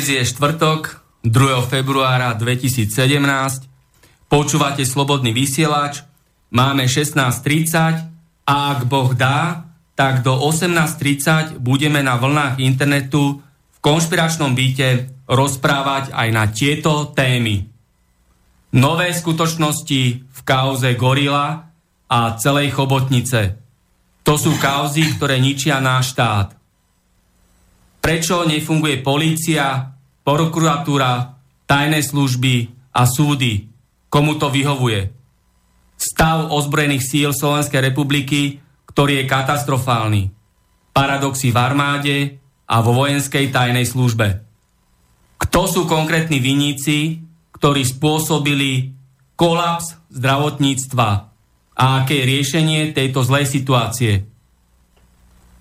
Dnes je štvrtok, 2. februára 2017. Počúvate Slobodný vysielač. Máme 16.30 a ak Boh dá, tak do 18.30 budeme na vlnách internetu v konšpiračnom byte rozprávať aj na tieto témy. Nové skutočnosti v kauze Gorila a celej chobotnice. To sú kauzy, ktoré ničia náš štát. Prečo nefunguje polícia, prokuratúra, tajné služby a súdy? Komu to vyhovuje? Stav ozbrojených síl Slovenskej republiky, ktorý je katastrofálny. Paradoxy v armáde a vo vojenskej tajnej službe. Kto sú konkrétni vinníci, ktorí spôsobili kolaps zdravotníctva a aké je riešenie tejto zlej situácie?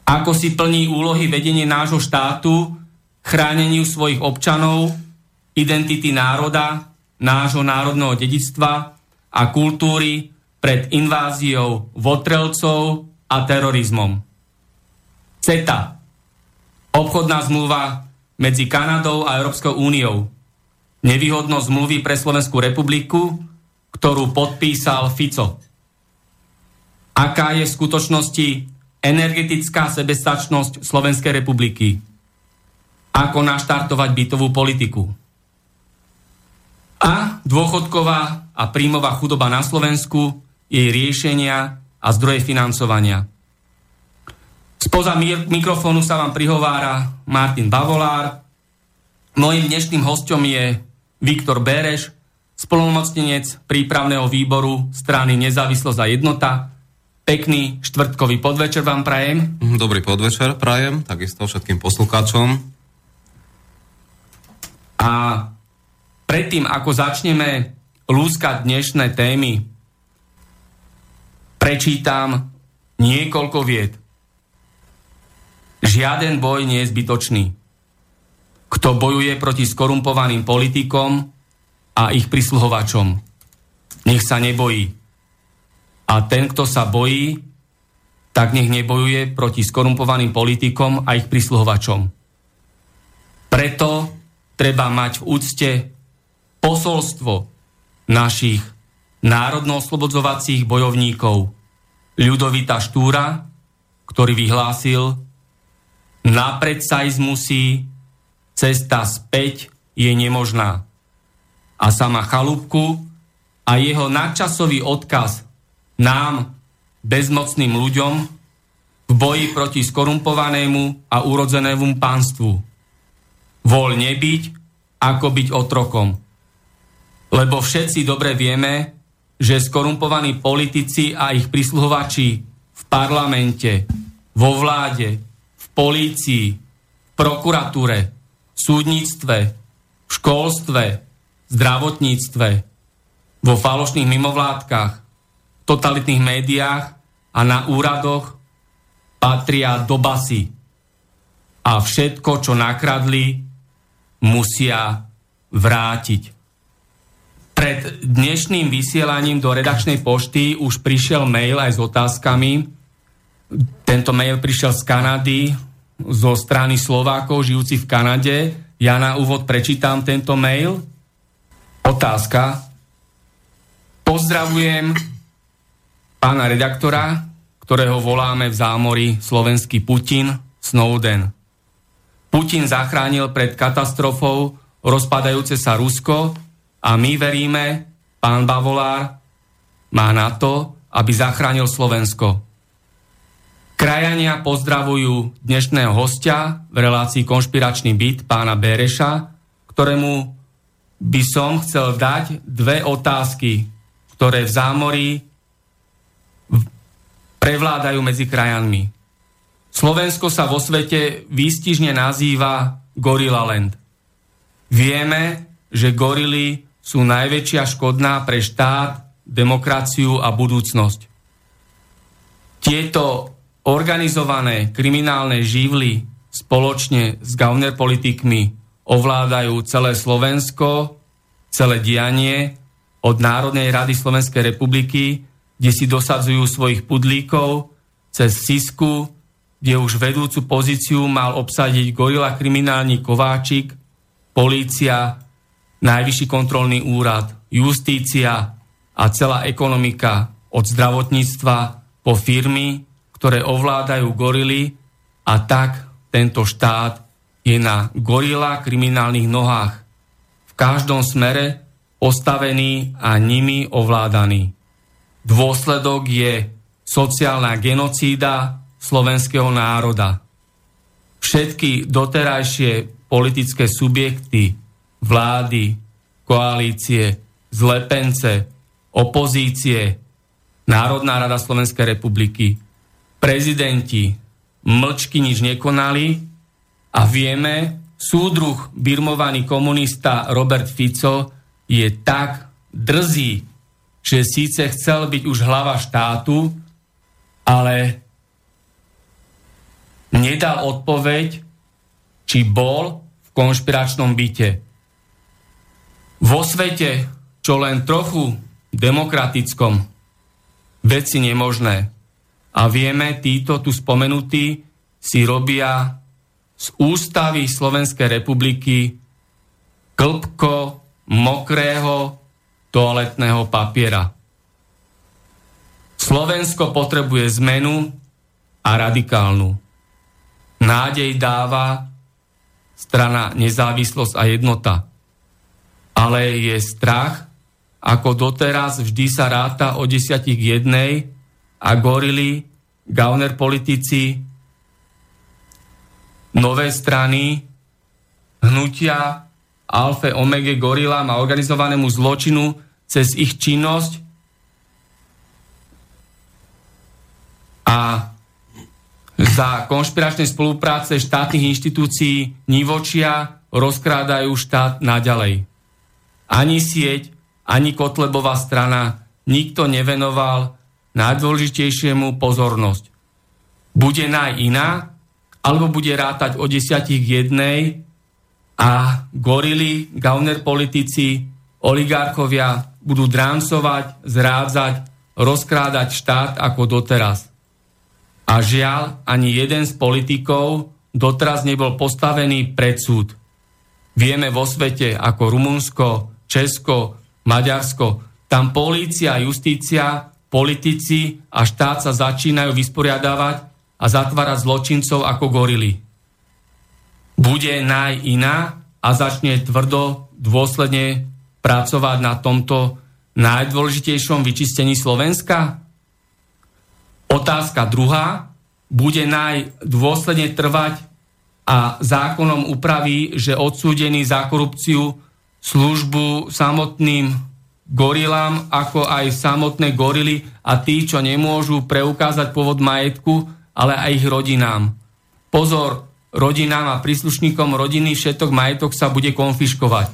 Ako si plní úlohy vedenie nášho štátu, chráneniu svojich občanov, identity národa, nášho národného dedictva a kultúry pred inváziou votrelcov a terorizmom. CETA. Obchodná zmluva medzi Kanadou a Európskou úniou. Nevýhodnosť zmluvy pre Slovenskú republiku, ktorú podpísal Fico. Aká je v skutočnosti energetická sebestačnosť Slovenskej republiky. Ako naštartovať bytovú politiku. A dôchodková a príjmová chudoba na Slovensku, jej riešenia a zdroje financovania. Spoza mikrofónu sa vám prihovára Martin Bavolár. Mojím dnešným hostom je Viktor Bereš, spolnomocnenec prípravného výboru strany Nezávislosť a jednota, Pekný štvrtkový podvečer vám prajem. Mhm, dobrý podvečer prajem, takisto všetkým poslucháčom. A predtým, ako začneme lúskať dnešné témy, prečítam niekoľko vied. Žiaden boj nie je zbytočný. Kto bojuje proti skorumpovaným politikom a ich prisluhovačom, nech sa nebojí a ten, kto sa bojí, tak nech nebojuje proti skorumpovaným politikom a ich prisluhovačom. Preto treba mať v úcte posolstvo našich národno-oslobodzovacích bojovníkov Ľudovita Štúra, ktorý vyhlásil napred sa ísť musí, cesta späť je nemožná. A sama Chalúbku a jeho nadčasový odkaz nám, bezmocným ľuďom, v boji proti skorumpovanému a urodzenému pánstvu. Voľ nebyť, ako byť otrokom. Lebo všetci dobre vieme, že skorumpovaní politici a ich prisluhovači v parlamente, vo vláde, v polícii, v prokuratúre, v súdnictve, v školstve, v zdravotníctve, vo falošných mimovládkach, totalitných médiách a na úradoch patria do basy. A všetko, čo nakradli, musia vrátiť. Pred dnešným vysielaním do redakčnej pošty už prišiel mail aj s otázkami. Tento mail prišiel z Kanady, zo strany Slovákov žijúcich v Kanade. Ja na úvod prečítam tento mail. Otázka. Pozdravujem pána redaktora, ktorého voláme v zámori slovenský Putin, Snowden. Putin zachránil pred katastrofou rozpadajúce sa Rusko a my veríme, pán Bavolár má na to, aby zachránil Slovensko. Krajania pozdravujú dnešného hostia v relácii Konšpiračný byt pána Bereša, ktorému by som chcel dať dve otázky, ktoré v zámorí prevládajú medzi krajanmi. Slovensko sa vo svete výstižne nazýva Gorilla Land. Vieme, že gorily sú najväčšia škodná pre štát, demokraciu a budúcnosť. Tieto organizované kriminálne živly spoločne s gauner politikmi ovládajú celé Slovensko, celé dianie od Národnej rady Slovenskej republiky, kde si dosadzujú svojich pudlíkov, cez Sisku, kde už vedúcu pozíciu mal obsadiť gorila kriminálny Kováčik, polícia, Najvyšší kontrolný úrad, justícia a celá ekonomika od zdravotníctva po firmy, ktoré ovládajú gorily a tak tento štát je na gorila kriminálnych nohách. V každom smere postavený a nimi ovládaný. Dôsledok je sociálna genocída slovenského národa. Všetky doterajšie politické subjekty vlády, koalície, zlepence, opozície, Národná rada Slovenskej republiky, prezidenti mlčky nič nekonali a vieme, súdruh birmovaný komunista Robert Fico je tak drzý, že síce chcel byť už hlava štátu, ale nedal odpoveď, či bol v konšpiračnom byte. Vo svete, čo len trochu demokratickom, veci nemožné. A vieme, títo tu spomenutí si robia z ústavy Slovenskej republiky klpko mokrého toaletného papiera. Slovensko potrebuje zmenu a radikálnu. Nádej dáva strana nezávislosť a jednota ale je strach, ako doteraz vždy sa ráta o desiatich jednej a gorily, gauner politici, nové strany, hnutia Alfe Omega gorilám a organizovanému zločinu cez ich činnosť a za konšpiračnej spolupráce štátnych inštitúcií nivočia rozkrádajú štát naďalej ani sieť, ani Kotlebová strana nikto nevenoval najdôležitejšiemu pozornosť. Bude naj iná, alebo bude rátať o desiatich jednej a gorily, gauner politici, oligarchovia budú dráncovať, zrádzať, rozkrádať štát ako doteraz. A žiaľ, ani jeden z politikov doteraz nebol postavený pred súd. Vieme vo svete ako Rumunsko, Česko, Maďarsko. Tam polícia, justícia, politici a štát sa začínajú vysporiadávať a zatvárať zločincov ako gorily. Bude naj iná a začne tvrdo, dôsledne pracovať na tomto najdôležitejšom vyčistení Slovenska? Otázka druhá. Bude naj dôsledne trvať a zákonom upraví, že odsúdený za korupciu službu samotným gorilám, ako aj samotné gorily a tí, čo nemôžu preukázať pôvod majetku, ale aj ich rodinám. Pozor, rodinám a príslušníkom rodiny všetok majetok sa bude konfiškovať.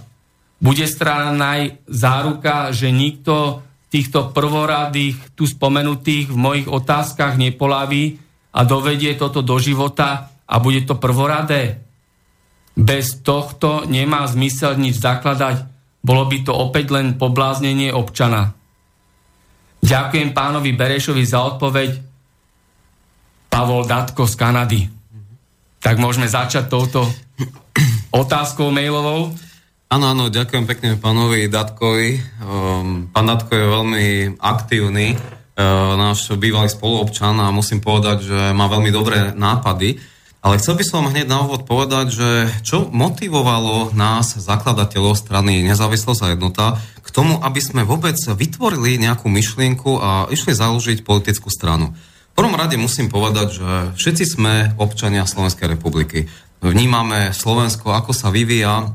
Bude strana záruka, že nikto týchto prvoradých, tu spomenutých v mojich otázkach nepolaví a dovedie toto do života a bude to prvoradé. Bez tohto nemá zmysel nič zakladať bolo by to opäť len pobláznenie občana. Ďakujem pánovi Berešovi za odpoveď. Pavol Datko z Kanady. Tak môžeme začať touto otázkou mailovou. Áno, áno, ďakujem pekne pánovi Datkovi. Um, pán Datko je veľmi aktívny, uh, náš bývalý spoluobčan a musím povedať, že má veľmi dobré nápady. Ale chcel by som hneď na úvod povedať, že čo motivovalo nás, zakladateľov strany Nezávislosť a jednota, k tomu, aby sme vôbec vytvorili nejakú myšlienku a išli založiť politickú stranu. Prvom rade musím povedať, že všetci sme občania Slovenskej republiky. Vnímame Slovensko, ako sa vyvíja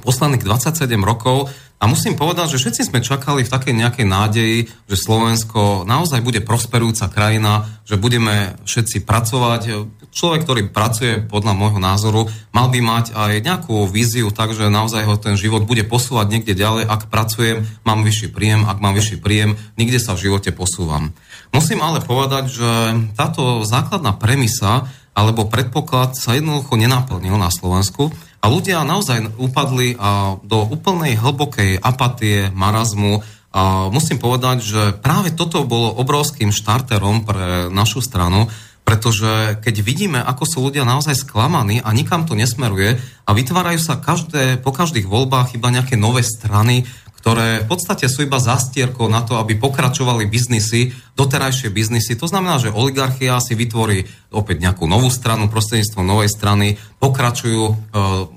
posledných 27 rokov a musím povedať, že všetci sme čakali v takej nejakej nádeji, že Slovensko naozaj bude prosperujúca krajina, že budeme všetci pracovať. Človek, ktorý pracuje podľa môjho názoru, mal by mať aj nejakú víziu, takže naozaj ho ten život bude posúvať niekde ďalej. Ak pracujem, mám vyšší príjem, ak mám vyšší príjem, nikde sa v živote posúvam. Musím ale povedať, že táto základná premisa alebo predpoklad sa jednoducho nenaplnil na Slovensku a ľudia naozaj upadli do úplnej hlbokej apatie, marazmu. A musím povedať, že práve toto bolo obrovským štarterom pre našu stranu, pretože keď vidíme, ako sú ľudia naozaj sklamaní a nikam to nesmeruje a vytvárajú sa každé, po každých voľbách iba nejaké nové strany, ktoré v podstate sú iba zastierkou na to, aby pokračovali biznisy, doterajšie biznisy. To znamená, že oligarchia si vytvorí opäť nejakú novú stranu, prostredníctvom novej strany, pokračujú e,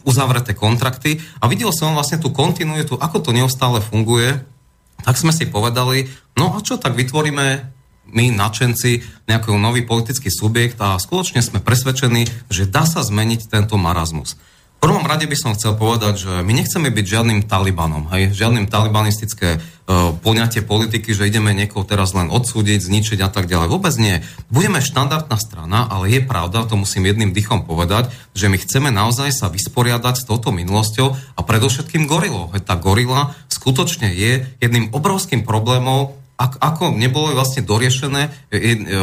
uzavreté kontrakty. A videl som vlastne tú kontinuitu, ako to neustále funguje, tak sme si povedali, no a čo, tak vytvoríme my, načenci, nejaký nový politický subjekt a skutočne sme presvedčení, že dá sa zmeniť tento marazmus prvom rade by som chcel povedať, že my nechceme byť žiadnym talibanom, hej, žiadnym talibanistické uh, poňatie politiky, že ideme niekoho teraz len odsúdiť, zničiť a tak ďalej. Vôbec nie. Budeme štandardná strana, ale je pravda, to musím jedným dychom povedať, že my chceme naozaj sa vysporiadať s touto minulosťou a predovšetkým gorilou. Hej, tá gorila skutočne je jedným obrovským problémom, ako nebolo vlastne doriešené je, je,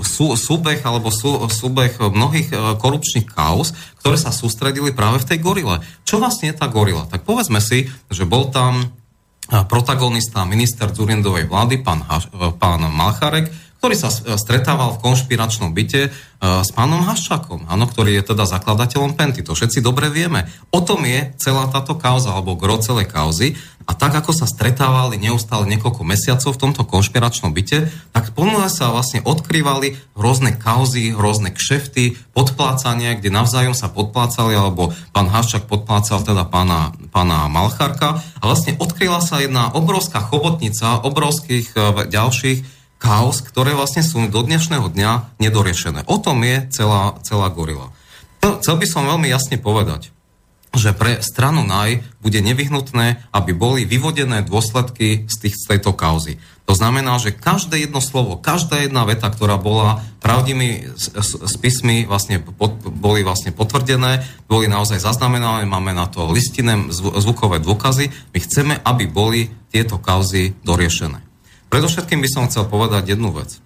sú, súbeh alebo sú, súbeh mnohých e, korupčných kauz, ktoré sa sústredili práve v tej gorile. Čo vlastne je tá gorila? Tak povedzme si, že bol tam e, protagonista minister Zurindovej vlády, pán, e, pán Malcharek, ktorý sa stretával v konšpiračnom byte s pánom Haščakom, áno, ktorý je teda zakladateľom Penty. To všetci dobre vieme. O tom je celá táto kauza, alebo gro celej kauzy. A tak, ako sa stretávali neustále niekoľko mesiacov v tomto konšpiračnom byte, tak ponúle sa vlastne odkrývali rôzne kauzy, rôzne kšefty, podplácania, kde navzájom sa podplácali, alebo pán Haščak podplácal teda pána, pána Malcharka. A vlastne odkryla sa jedna obrovská chobotnica obrovských e, ďalších kaos, ktoré vlastne sú do dnešného dňa nedoriešené. O tom je celá, celá gorila. Chcel by som veľmi jasne povedať, že pre stranu NAJ bude nevyhnutné, aby boli vyvodené dôsledky z, tých, z tejto kauzy. To znamená, že každé jedno slovo, každá jedna veta, ktorá bola pravdými spismi vlastne pod, boli vlastne potvrdené, boli naozaj zaznamenané, máme na to listinné zvukové dôkazy, my chceme, aby boli tieto kauzy doriešené. Predovšetkým by som chcel povedať jednu vec,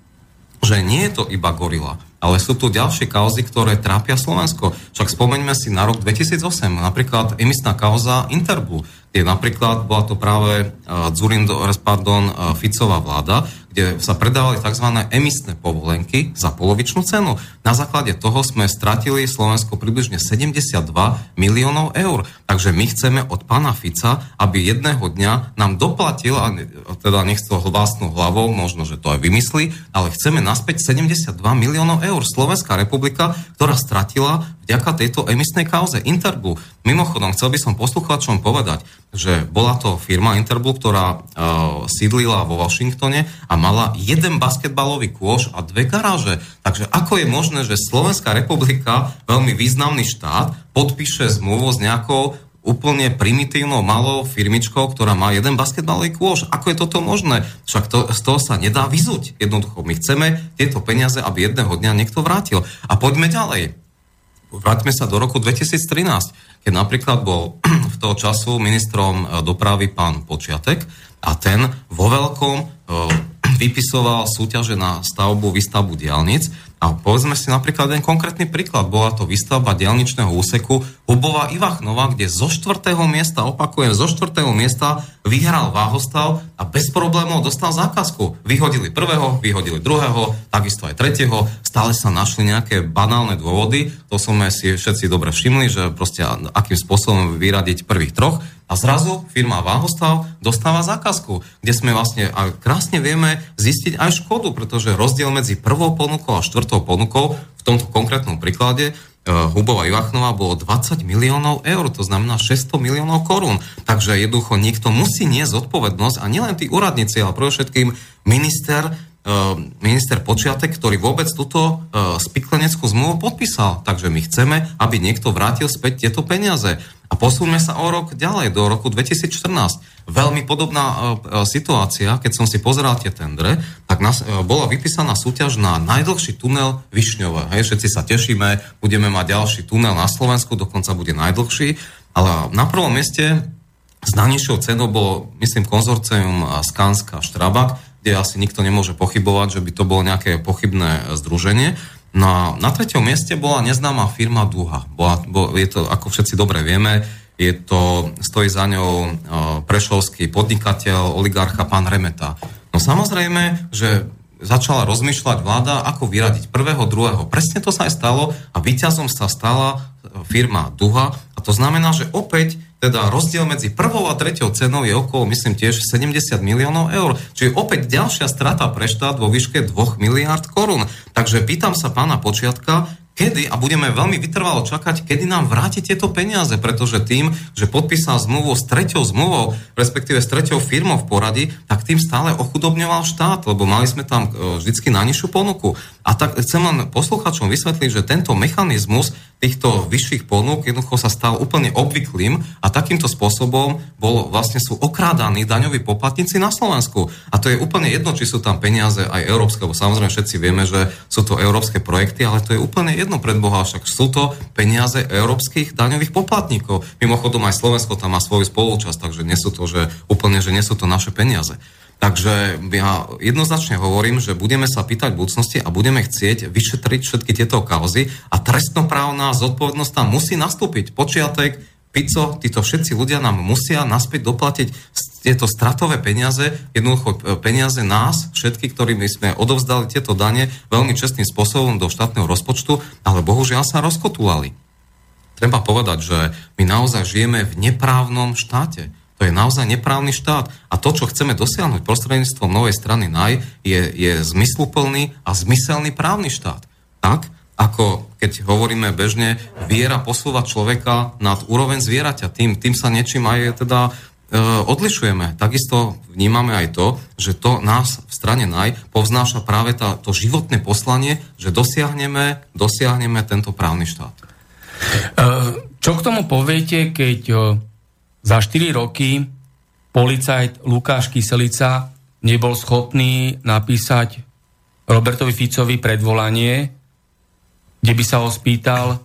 že nie je to iba gorila, ale sú tu ďalšie kauzy, ktoré trápia Slovensko. Však spomeňme si na rok 2008, napríklad emisná kauza Interblu, kde napríklad bola to práve uh, Zurindo, pardon, uh, Ficová vláda, kde sa predávali tzv. emisné povolenky za polovičnú cenu. Na základe toho sme stratili Slovensko približne 72 miliónov eur. Takže my chceme od pána Fica, aby jedného dňa nám doplatil, a teda nech to vlastnou hlavou, možno, že to aj vymyslí, ale chceme naspäť 72 miliónov eur. Slovenská republika, ktorá stratila vďaka tejto emisnej kauze Interblu. Mimochodom, chcel by som poslucháčom povedať, že bola to firma Interblu, ktorá uh, sídlila vo Washingtone a mala jeden basketbalový kôš a dve garáže. Takže ako je možné, že Slovenská republika, veľmi významný štát, podpíše zmluvu s nejakou úplne primitívnou malou firmičkou, ktorá má jeden basketbalový kôš. Ako je toto možné? Však to, z toho sa nedá vyzuť. Jednoducho, my chceme tieto peniaze, aby jedného dňa niekto vrátil. A poďme ďalej. Vráťme sa do roku 2013, keď napríklad bol v toho času ministrom e, dopravy pán Počiatek a ten vo veľkom e, vypisoval súťaže na stavbu, výstavbu diálnic A povedzme si napríklad jeden konkrétny príklad. Bola to výstavba dielničného úseku Hubová Ivachnova, kde zo štvrtého miesta, opakujem, zo štvrtého miesta vyhral Váhostav a bez problémov dostal zákazku. Vyhodili prvého, vyhodili druhého, takisto aj tretieho. Stále sa našli nejaké banálne dôvody. To sme si všetci dobre všimli, že proste akým spôsobom vyradiť prvých troch. A zrazu firma Váhostav dostáva zákazku, kde sme vlastne a krásne vieme zistiť aj škodu, pretože rozdiel medzi prvou ponukou a štvrtou ponukou v tomto konkrétnom príklade e, Hubova Ivachnová bolo 20 miliónov eur, to znamená 600 miliónov korún. Takže jednoducho niekto musí niesť zodpovednosť a nielen tí úradníci, ale všetkým minister, e, minister Počiatek, ktorý vôbec túto e, spikleneckú zmluvu podpísal. Takže my chceme, aby niekto vrátil späť tieto peniaze. A posúňme sa o rok ďalej, do roku 2014. Veľmi podobná uh, situácia, keď som si pozeral tie tendre, tak nás, uh, bola vypísaná súťaž na najdlhší tunel Višňové. Hej, všetci sa tešíme, budeme mať ďalší tunel na Slovensku, dokonca bude najdlhší. Ale na prvom mieste s najnižšou cenou bolo, myslím, konzorcium Skanska Štrabak, kde asi nikto nemôže pochybovať, že by to bolo nejaké pochybné združenie. No na treťom mieste bola neznáma firma Duha. Bola, bo, je to, ako všetci dobre vieme, je to, stojí za ňou uh, prešovský podnikateľ, oligarcha pán Remeta. No samozrejme, že začala rozmýšľať vláda, ako vyradiť prvého, druhého. Presne to sa aj stalo a víťazom sa stala firma Duha a to znamená, že opäť teda rozdiel medzi prvou a treťou cenou je okolo, myslím tiež, 70 miliónov eur. Čiže opäť ďalšia strata pre štát vo výške 2 miliard korún. Takže pýtam sa pána Počiatka, kedy, a budeme veľmi vytrvalo čakať, kedy nám vráti tieto peniaze, pretože tým, že podpísal zmluvu s treťou zmluvou, respektíve s treťou firmou v poradí, tak tým stále ochudobňoval štát, lebo mali sme tam e, vždycky najnižšiu ponuku. A tak chcem len posluchačom vysvetliť, že tento mechanizmus týchto vyšších ponúk jednoducho sa stal úplne obvyklým a takýmto spôsobom bol, vlastne sú okrádaní daňoví poplatníci na Slovensku. A to je úplne jedno, či sú tam peniaze aj európske, lebo samozrejme všetci vieme, že sú to európske projekty, ale to je úplne jedno pred Boha, však sú to peniaze európskych daňových poplatníkov. Mimochodom aj Slovensko tam má svoju spolúčasť, takže nie sú to, že úplne, že nie sú to naše peniaze. Takže ja jednoznačne hovorím, že budeme sa pýtať v budúcnosti a budeme chcieť vyšetriť všetky tieto kauzy a trestnoprávna zodpovednosť tam musí nastúpiť. Počiatek, Pico, títo všetci ľudia nám musia naspäť doplatiť tieto stratové peniaze, jednoducho e, peniaze nás, všetky, ktorými sme odovzdali tieto dane veľmi čestným spôsobom do štátneho rozpočtu, ale bohužiaľ sa rozkotulali. Treba povedať, že my naozaj žijeme v neprávnom štáte. To je naozaj neprávny štát. A to, čo chceme dosiahnuť prostredníctvom novej strany NAJ, je, je zmysluplný a zmyselný právny štát. Tak, ako keď hovoríme bežne, viera posúva človeka nad úroveň zvieraťa. Tým, tým sa niečím aj teda odlišujeme. Takisto vnímame aj to, že to nás v strane NAJ povznáša práve tá, to životné poslanie, že dosiahneme, dosiahneme tento právny štát. E, čo k tomu poviete, keď za 4 roky policajt Lukáš Kyselica nebol schopný napísať Robertovi Ficovi predvolanie, kde by sa ho spýtal,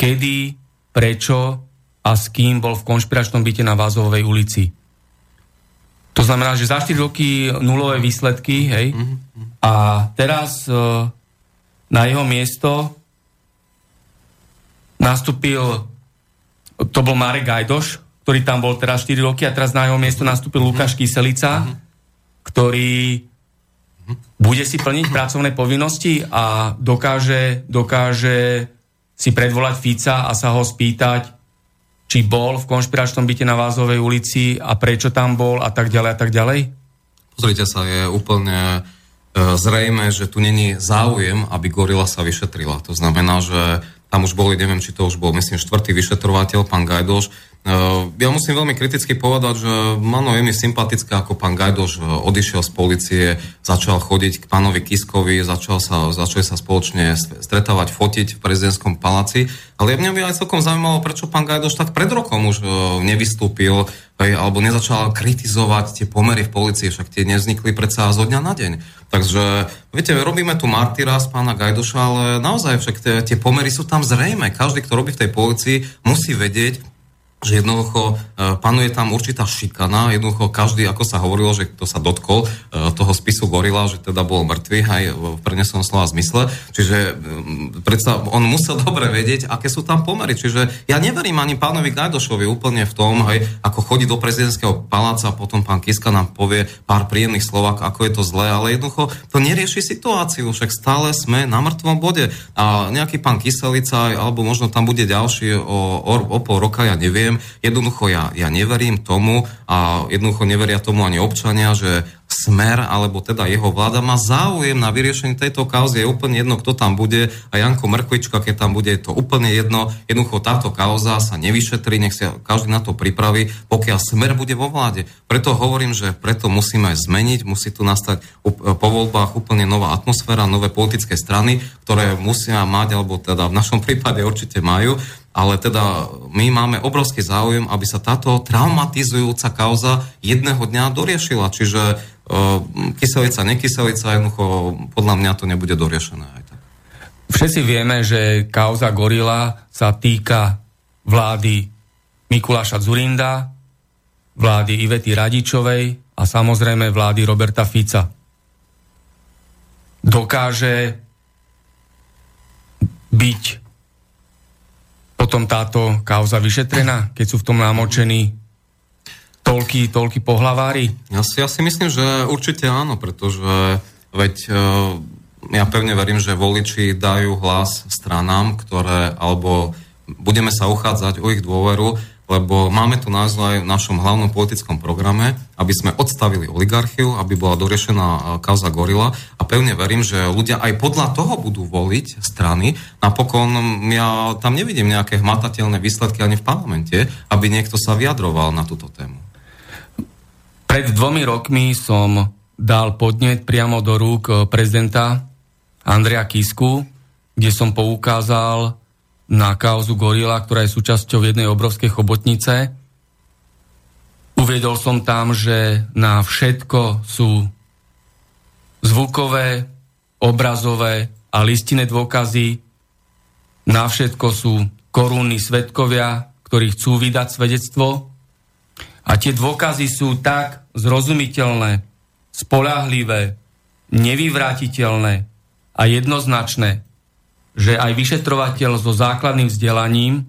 kedy, prečo a s kým bol v konšpiračnom byte na Vázovej ulici. To znamená, že za 4 roky nulové výsledky, hej, a teraz e, na jeho miesto nastúpil, to bol Marek Gajdoš, ktorý tam bol teraz 4 roky a teraz na jeho miesto nastúpil Lukáš Kyselica, ktorý bude si plniť pracovné povinnosti a dokáže, dokáže si predvolať Fica a sa ho spýtať, či bol v konšpiračnom byte na Vázovej ulici a prečo tam bol a tak ďalej a tak ďalej? Pozrite sa, je úplne e, zrejme, že tu není záujem, aby gorila sa vyšetrila. To znamená, že tam už boli, neviem, či to už bol, myslím, štvrtý vyšetrovateľ, pán Gajdoš, ja musím veľmi kriticky povedať, že Mano je mi sympatické, ako pán Gajdoš eh, odišiel z policie, začal chodiť k pánovi Kiskovi, začal sa, začali sa spoločne stretávať, fotiť v prezidentskom paláci. Ale mňa by aj celkom zaujímalo, prečo pán Gajdoš tak pred rokom už eh, nevystúpil alebo nezačal kritizovať tie pomery v policii, však tie nevznikli predsa zo dňa na deň. Takže, viete, robíme tu martyra z pána Gajdoša, ale naozaj však tie, tie pomery sú tam zrejme. Každý, kto robí v tej policii, musí vedieť, že jednoducho e, panuje tam určitá šikana, jednoducho každý, ako sa hovorilo, že kto sa dotkol e, toho spisu Gorila, že teda bol mŕtvy aj v prenesom slova zmysle, čiže predsa on musel dobre vedieť, aké sú tam pomery, čiže ja neverím ani pánovi Gajdošovi úplne v tom, hej, ako chodí do prezidentského paláca a potom pán Kiska nám povie pár príjemných slov, ako je to zlé, ale jednoducho to nerieši situáciu, však stále sme na mŕtvom bode. A nejaký pán Kyselica, alebo možno tam bude ďalší o, o, o pol roka, ja neviem, neviem. Jednoducho ja, ja neverím tomu a jednoducho neveria tomu ani občania, že Smer, alebo teda jeho vláda má záujem na vyriešenie tejto kauzy. Je úplne jedno, kto tam bude a Janko Mrkvička, keď tam bude, je to úplne jedno. Jednoducho táto kauza sa nevyšetrí, nech sa každý na to pripraví, pokiaľ Smer bude vo vláde. Preto hovorím, že preto musíme zmeniť, musí tu nastať po voľbách úplne nová atmosféra, nové politické strany, ktoré musia mať, alebo teda v našom prípade určite majú, ale teda my máme obrovský záujem, aby sa táto traumatizujúca kauza jedného dňa doriešila. Čiže uh, kyselica, nekyselica, jednoducho podľa mňa to nebude doriešené aj tak. Všetci vieme, že kauza Gorila sa týka vlády Mikuláša Zurinda, vlády Ivety Radičovej a samozrejme vlády Roberta Fica. Dokáže byť potom táto kauza vyšetrená, keď sú v tom námočení toľky, toľky pohlavári? Ja si, ja si myslím, že určite áno, pretože veď e, ja pevne verím, že voliči dajú hlas stranám, ktoré, alebo budeme sa uchádzať o ich dôveru, lebo máme tu názov aj v našom hlavnom politickom programe, aby sme odstavili oligarchiu, aby bola doriešená e, kauza Gorila a pevne verím, že ľudia aj podľa toho budú voliť strany. Napokon ja tam nevidím nejaké hmatateľné výsledky ani v parlamente, aby niekto sa vyjadroval na túto tému. Pred dvomi rokmi som dal podnet priamo do rúk e, prezidenta Andrea Kisku, kde som poukázal na kauzu Gorila, ktorá je súčasťou jednej obrovskej chobotnice. Uviedol som tam, že na všetko sú zvukové, obrazové a listinné dôkazy. Na všetko sú korunní svetkovia, ktorí chcú vydať svedectvo. A tie dôkazy sú tak zrozumiteľné, spolahlivé, nevyvrátiteľné a jednoznačné, že aj vyšetrovateľ so základným vzdelaním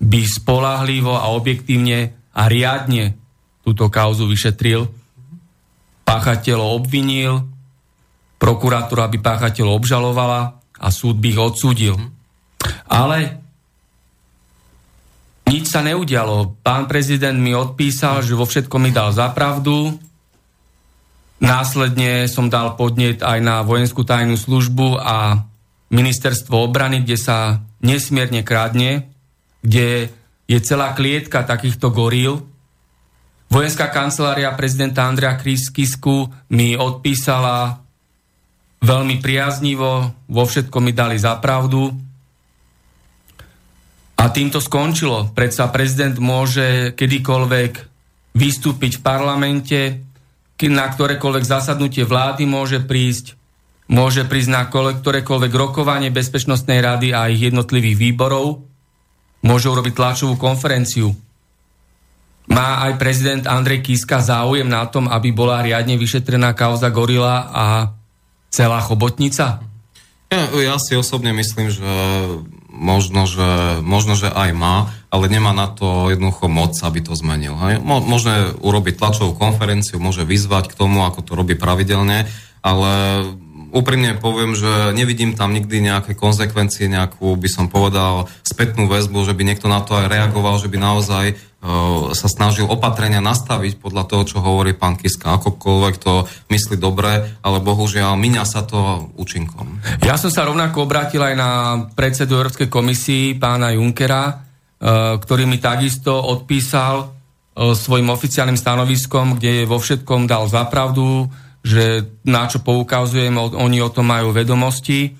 by spolahlivo a objektívne a riadne túto kauzu vyšetril, páchateľov obvinil, prokurátora by páchateľov obžalovala a súd by ich odsúdil. Ale nič sa neudialo. Pán prezident mi odpísal, že vo všetkom mi dal zapravdu. Následne som dal podnet aj na vojenskú tajnú službu a ministerstvo obrany, kde sa nesmierne krádne, kde je celá klietka takýchto goril. Vojenská kancelária prezidenta Andrea Kriskisku mi odpísala veľmi priaznivo, vo všetkom mi dali za pravdu. A týmto skončilo. Predsa prezident môže kedykoľvek vystúpiť v parlamente, na ktorékoľvek zasadnutie vlády môže prísť, môže prísť na ktorékoľvek rokovanie Bezpečnostnej rady a ich jednotlivých výborov, môže urobiť tlačovú konferenciu. Má aj prezident Andrej Kiska záujem na tom, aby bola riadne vyšetrená kauza Gorila a celá chobotnica? Ja, ja si osobne myslím, že možno, že možno, že aj má, ale nemá na to jednoducho moc, aby to zmenil. Hej? Mo, môže urobiť tlačovú konferenciu, môže vyzvať k tomu, ako to robí pravidelne, ale úprimne poviem, že nevidím tam nikdy nejaké konsekvencie, nejakú, by som povedal, spätnú väzbu, že by niekto na to aj reagoval, že by naozaj uh, sa snažil opatrenia nastaviť podľa toho, čo hovorí pán Kiska. Akokoľvek to myslí dobre, ale bohužiaľ miňa sa to účinkom. Ja som sa rovnako obrátil aj na predsedu Európskej komisii, pána Junkera, uh, ktorý mi takisto odpísal uh, svojim oficiálnym stanoviskom, kde vo všetkom dal zapravdu, že na čo poukazujem, oni o tom majú vedomosti,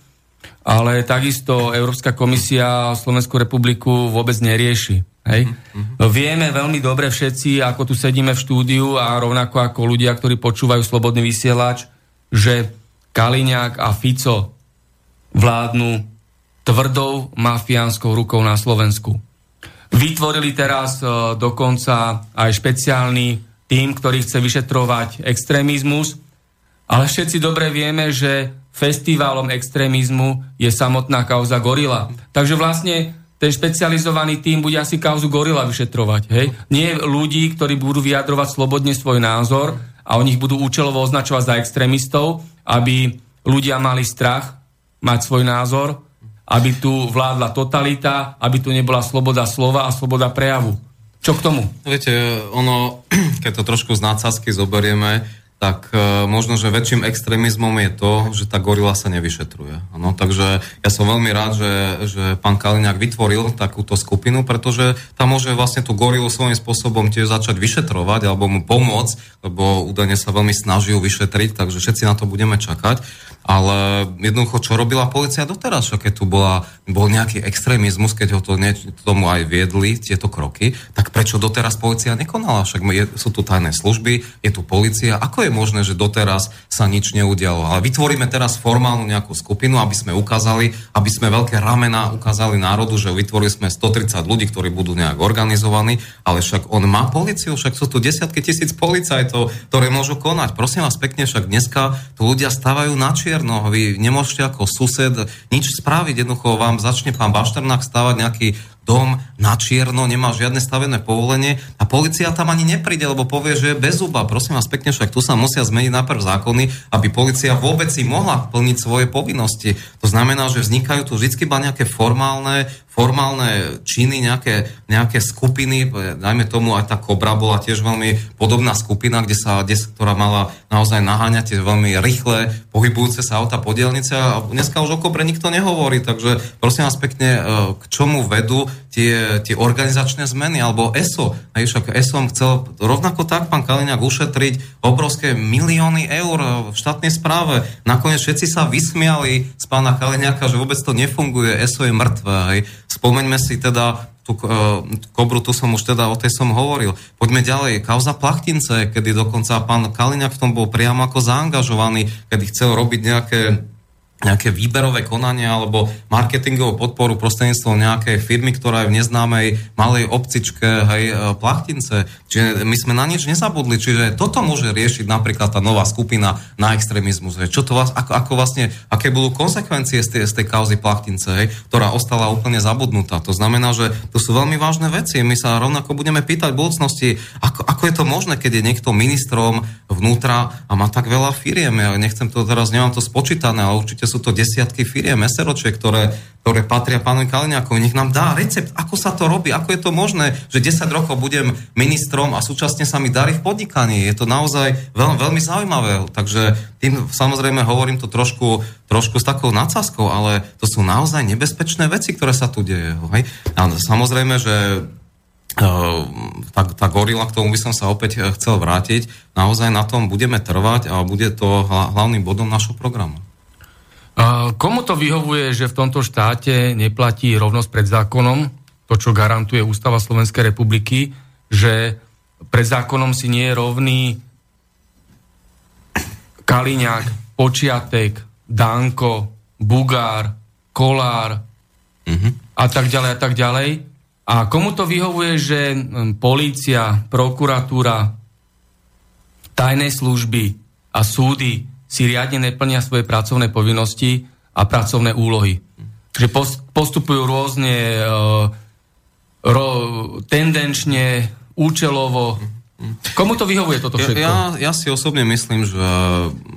ale takisto Európska komisia Slovenskú republiku vôbec nerieši. Hej? Mm-hmm. Vieme veľmi dobre všetci, ako tu sedíme v štúdiu a rovnako ako ľudia, ktorí počúvajú Slobodný vysielač, že Kaliňák a Fico vládnu tvrdou mafiánskou rukou na Slovensku. Vytvorili teraz uh, dokonca aj špeciálny tým, ktorý chce vyšetrovať extrémizmus, ale všetci dobre vieme, že festivalom extrémizmu je samotná kauza gorila. Takže vlastne ten špecializovaný tým bude asi kauzu gorila vyšetrovať. Hej? Nie ľudí, ktorí budú vyjadrovať slobodne svoj názor a o nich budú účelovo označovať za extrémistov, aby ľudia mali strach mať svoj názor aby tu vládla totalita, aby tu nebola sloboda slova a sloboda prejavu. Čo k tomu? Viete, ono, keď to trošku z nácazky zoberieme, tak e, možno, že väčším extrémizmom je to, že tá gorila sa nevyšetruje. No, takže ja som veľmi rád, že, že pán Kaliňák vytvoril takúto skupinu, pretože tam môže vlastne tú gorilu svojím spôsobom tiež začať vyšetrovať alebo mu pomôcť, lebo údajne sa veľmi snaží ju vyšetriť, takže všetci na to budeme čakať. Ale jednoducho, čo robila policia doteraz, keď tu bola, bol nejaký extrémizmus, keď ho to nie, tomu aj viedli, tieto kroky, tak prečo doteraz policia nekonala? Však je, sú tu tajné služby, je tu policia. Ako je možné, že doteraz sa nič neudialo? Ale vytvoríme teraz formálnu nejakú skupinu, aby sme ukázali, aby sme veľké ramena ukázali národu, že vytvorili sme 130 ľudí, ktorí budú nejak organizovaní, ale však on má policiu, však sú tu desiatky tisíc policajtov, ktoré môžu konať. Prosím vás pekne, však dneska tu ľudia stávajú na čier čierno, vy nemôžete ako sused nič spraviť, jednoducho vám začne pán Bašternák stavať nejaký dom na čierno, nemá žiadne stavené povolenie a policia tam ani nepríde, lebo povie, že je bez zuba. Prosím vás pekne, však tu sa musia zmeniť najprv zákony, aby policia vôbec si mohla plniť svoje povinnosti. To znamená, že vznikajú tu vždy iba nejaké formálne formálne činy, nejaké, nejaké skupiny, dajme tomu aj tá Kobra bola tiež veľmi podobná skupina, kde sa, kde, ktorá mala naozaj naháňať tie veľmi rýchle pohybujúce sa auta po dielnice a dneska už o Kobre nikto nehovorí, takže prosím vás pekne, e, k čomu vedú tie, tie organizačné zmeny, alebo ESO. Hej, však ESO chcel rovnako tak pán Kaliňák ušetriť obrovské milióny eur v štátnej správe. Nakoniec všetci sa vysmiali z pána Kaliňáka, že vôbec to nefunguje, ESO je mŕtve. Hej. Spomeňme si teda tú uh, kobru, tu som už teda o tej som hovoril. Poďme ďalej. Kauza Plachtince, kedy dokonca pán Kaliňák v tom bol priamo ako zaangažovaný, kedy chcel robiť nejaké nejaké výberové konanie alebo marketingovú podporu prostredníctvom nejakej firmy, ktorá je v neznámej malej obcičke, hej, e, plachtince. Čiže my sme na nič nezabudli, čiže toto môže riešiť napríklad tá nová skupina na extrémizmus. Hej. Čo to vás, ako, ako vlastne, aké budú konsekvencie z tej, z tej kauzy plachtince, hej, ktorá ostala úplne zabudnutá. To znamená, že to sú veľmi vážne veci. My sa rovnako budeme pýtať v budúcnosti, ako, ako je to možné, keď je niekto ministrom vnútra a má tak veľa firiem. Ja nechcem to teraz, nemám to spočítané, ale určite sú to desiatky firiem, SROčiek, ktoré, ktoré patria pánovi Kaliňákovi. Nech nám dá recept, ako sa to robí, ako je to možné, že 10 rokov budem ministrom a súčasne sa mi darí v podnikaní. Je to naozaj veľ, veľmi zaujímavé. Takže tým samozrejme hovorím to trošku, trošku s takou nadsázkou, ale to sú naozaj nebezpečné veci, ktoré sa tu deje. Hej? A samozrejme, že tá, tá gorila, k tomu by som sa opäť chcel vrátiť, naozaj na tom budeme trvať a bude to hlavným bodom našho programu. Komu to vyhovuje, že v tomto štáte neplatí rovnosť pred zákonom, to, čo garantuje Ústava Slovenskej republiky, že pred zákonom si nie je rovný Kaliňák, Počiatek, Danko, Bugár, Kolár mm-hmm. a tak ďalej a tak ďalej. A komu to vyhovuje, že polícia, prokuratúra, tajné služby a súdy si riadne neplnia svoje pracovné povinnosti a pracovné úlohy. Čiže postupujú rôzne uh, ro, tendenčne, účelovo. Komu to vyhovuje toto všetko? Ja, ja, si osobne myslím, že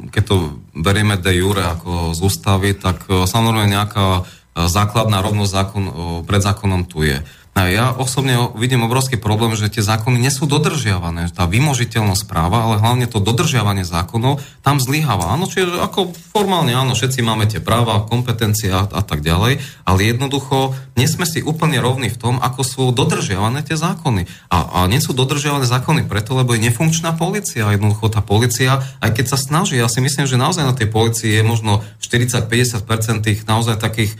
keď to berieme de jure ako z ústavy, tak uh, samozrejme nejaká uh, základná rovnosť zákon, pred zákonom tu je. Ja osobne vidím obrovský problém, že tie zákony nie sú dodržiavané. Tá vymožiteľnosť práva, ale hlavne to dodržiavanie zákonov tam zlyháva. Áno, čiže ako formálne, áno, všetci máme tie práva, kompetencie a, a tak ďalej, ale jednoducho nie sme si úplne rovní v tom, ako sú dodržiavané tie zákony. A, a nie sú dodržiavané zákony preto, lebo je nefunkčná policia. Jednoducho tá policia, aj keď sa snaží, ja si myslím, že naozaj na tej policii je možno 40-50% tých naozaj takých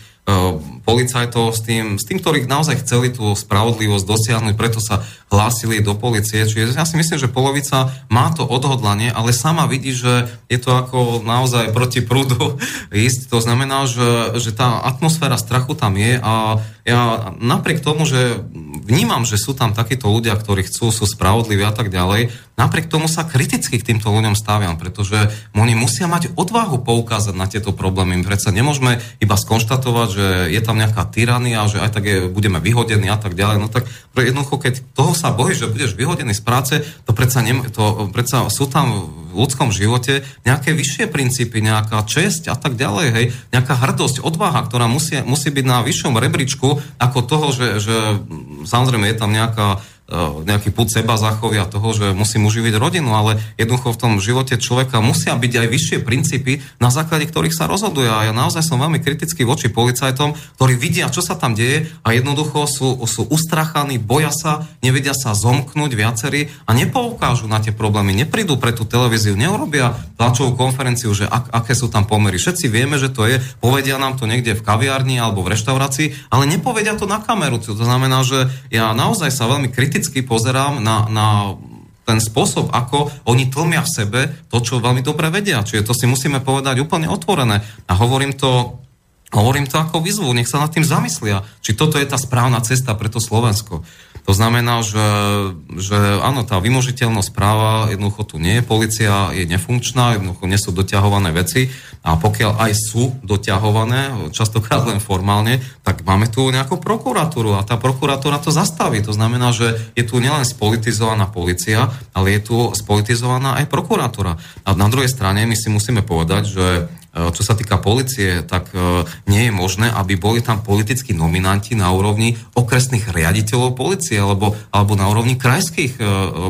policajtov s tým, s tým, ktorí naozaj chceli tú spravodlivosť dosiahnuť, preto sa hlásili do policie. Čiže ja si myslím, že polovica má to odhodlanie, ale sama vidí, že je to ako naozaj proti prúdu ísť. To znamená, že, že tá atmosféra strachu tam je a ja napriek tomu, že vnímam, že sú tam takíto ľudia, ktorí chcú, sú spravodliví a tak ďalej, napriek tomu sa kriticky k týmto ľuďom staviam, pretože oni musia mať odvahu poukázať na tieto problémy. My predsa nemôžeme iba skonštatovať, že je tam nejaká tyrania, že aj tak je, budeme vyhodení a tak ďalej. No tak jednoducho, keď toho sa bojíš, že budeš vyhodený z práce, to predsa, nem, to predsa sú tam ľudskom živote nejaké vyššie princípy, nejaká česť a tak ďalej, hej, nejaká hrdosť, odvaha, ktorá musí, musí byť na vyššom rebríčku ako toho, že, že samozrejme je tam nejaká nejaký put seba zachovia toho, že musím uživiť rodinu, ale jednoducho v tom živote človeka musia byť aj vyššie princípy, na základe ktorých sa rozhoduje. A ja naozaj som veľmi kritický voči policajtom, ktorí vidia, čo sa tam deje a jednoducho sú, sú ustrachaní, boja sa, nevedia sa zomknúť viacerí a nepoukážu na tie problémy, neprídu pre tú televíziu, neurobia tlačovú konferenciu, že ak, aké sú tam pomery. Všetci vieme, že to je, povedia nám to niekde v kaviarni alebo v reštaurácii, ale nepovedia to na kameru. To znamená, že ja naozaj sa veľmi kriticky kriticky pozerám na, na ten spôsob, ako oni tlmia v sebe to, čo veľmi dobre vedia. Čiže to si musíme povedať úplne otvorené. A hovorím to, hovorím to ako výzvu, nech sa nad tým zamyslia, či toto je tá správna cesta pre to Slovensko. To znamená, že, že áno, tá vymožiteľnosť práva jednoducho tu nie je, policia je nefunkčná, jednoducho nie sú doťahované veci a pokiaľ aj sú doťahované, častokrát len formálne, tak máme tu nejakú prokuratúru a tá prokuratúra to zastaví. To znamená, že je tu nielen spolitizovaná policia, ale je tu spolitizovaná aj prokuratúra. A na druhej strane my si musíme povedať, že čo sa týka policie, tak e, nie je možné, aby boli tam politickí nominanti na úrovni okresných riaditeľov policie alebo, alebo na úrovni krajských e,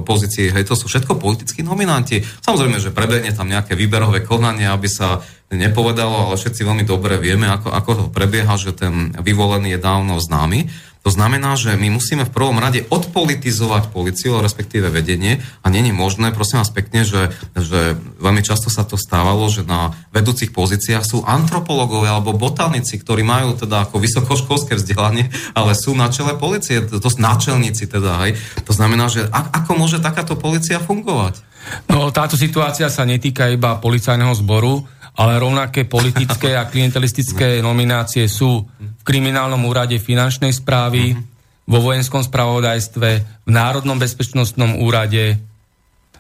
pozícií. Hej, to sú všetko politickí nominanti. Samozrejme, že prebehne tam nejaké výberové konanie, aby sa nepovedalo, ale všetci veľmi dobre vieme, ako, ako to prebieha, že ten vyvolený je dávno známy. To znamená, že my musíme v prvom rade odpolitizovať policiu, respektíve vedenie a není možné, prosím vás pekne, že, že veľmi často sa to stávalo, že na vedúcich pozíciách sú antropológovia alebo botanici, ktorí majú teda ako vysokoškolské vzdelanie, ale sú na čele policie, to, to náčelníci teda, hej. To znamená, že ako môže takáto policia fungovať? No táto situácia sa netýka iba policajného zboru, ale rovnaké politické a klientelistické nominácie sú v kriminálnom úrade finančnej správy, vo vojenskom spravodajstve, v Národnom bezpečnostnom úrade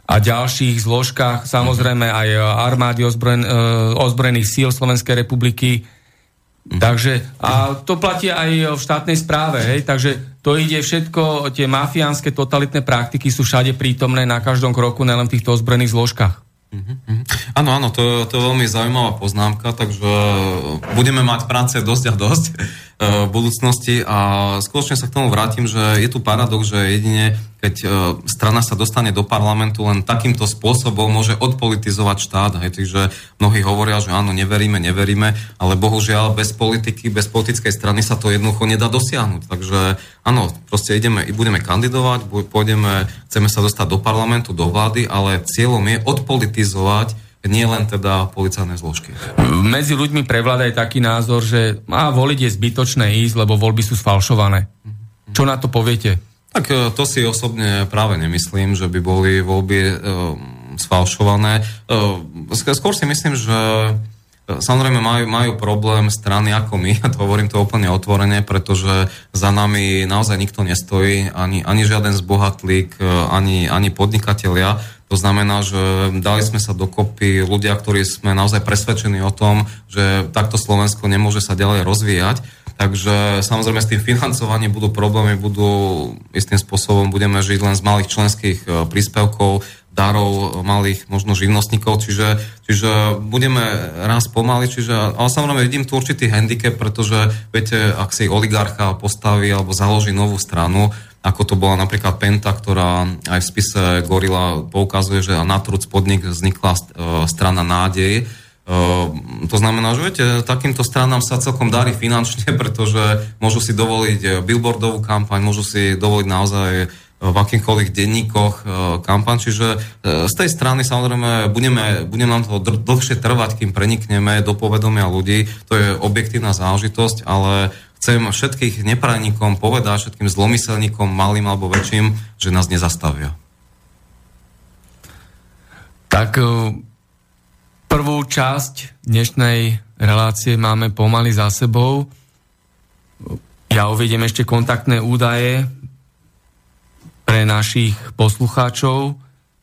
a ďalších zložkách, samozrejme aj armády ozbrojen, e, ozbrojených síl Slovenskej republiky. Takže, a to platí aj v štátnej správe, hej, takže to ide všetko, tie mafiánske totalitné praktiky sú všade prítomné na každom kroku, nielen v týchto ozbrojených zložkách. Uh-huh. Áno, áno, to, to je veľmi zaujímavá poznámka, takže budeme mať práce dosť a dosť e, v budúcnosti a skutočne sa k tomu vrátim, že je tu paradox, že jedine keď e, strana sa dostane do parlamentu, len takýmto spôsobom môže odpolitizovať štát. Hej, takže mnohí hovoria, že áno, neveríme, neveríme, ale bohužiaľ bez politiky, bez politickej strany sa to jednoducho nedá dosiahnuť. Takže áno, proste ideme, budeme kandidovať, pôjdeme, chceme sa dostať do parlamentu, do vlády, ale cieľom je odpolitizovať nie len teda policajné zložky. Medzi ľuďmi prevláda aj taký názor, že má voliť je zbytočné ísť, lebo voľby sú sfalšované. Čo na to poviete? Tak e, to si osobne práve nemyslím, že by boli voľby e, sfalšované. E, skôr si myslím, že e, samozrejme majú, majú problém strany ako my, a to hovorím to úplne otvorene, pretože za nami naozaj nikto nestojí, ani, ani žiaden zbohatlík, e, ani, ani podnikatelia. To znamená, že dali sme sa dokopy ľudia, ktorí sme naozaj presvedčení o tom, že takto Slovensko nemôže sa ďalej rozvíjať Takže samozrejme s tým financovaním budú problémy, budú istým spôsobom, budeme žiť len z malých členských e, príspevkov, darov malých možno živnostníkov, čiže, čiže budeme raz pomaly, čiže, ale samozrejme vidím tu určitý handicap, pretože viete, ak si oligarcha postaví alebo založí novú stranu, ako to bola napríklad Penta, ktorá aj v spise Gorila poukazuje, že na trud podnik vznikla e, strana nádej, to znamená, že viete, takýmto stranám sa celkom darí finančne, pretože môžu si dovoliť eh, billboardovú kampaň, môžu si dovoliť naozaj eh, v akýmkoľvek denníkoch eh, kampaň, čiže z tej strany samozrejme budeme, budeme nám to dlhšie trvať, kým prenikneme do povedomia ľudí, to je objektívna záležitosť, ale chcem všetkých neprajníkom povedať, všetkým zlomyselníkom, malým alebo väčším, že nás nezastavia. Tak Prvú časť dnešnej relácie máme pomaly za sebou. Ja uvediem ešte kontaktné údaje pre našich poslucháčov.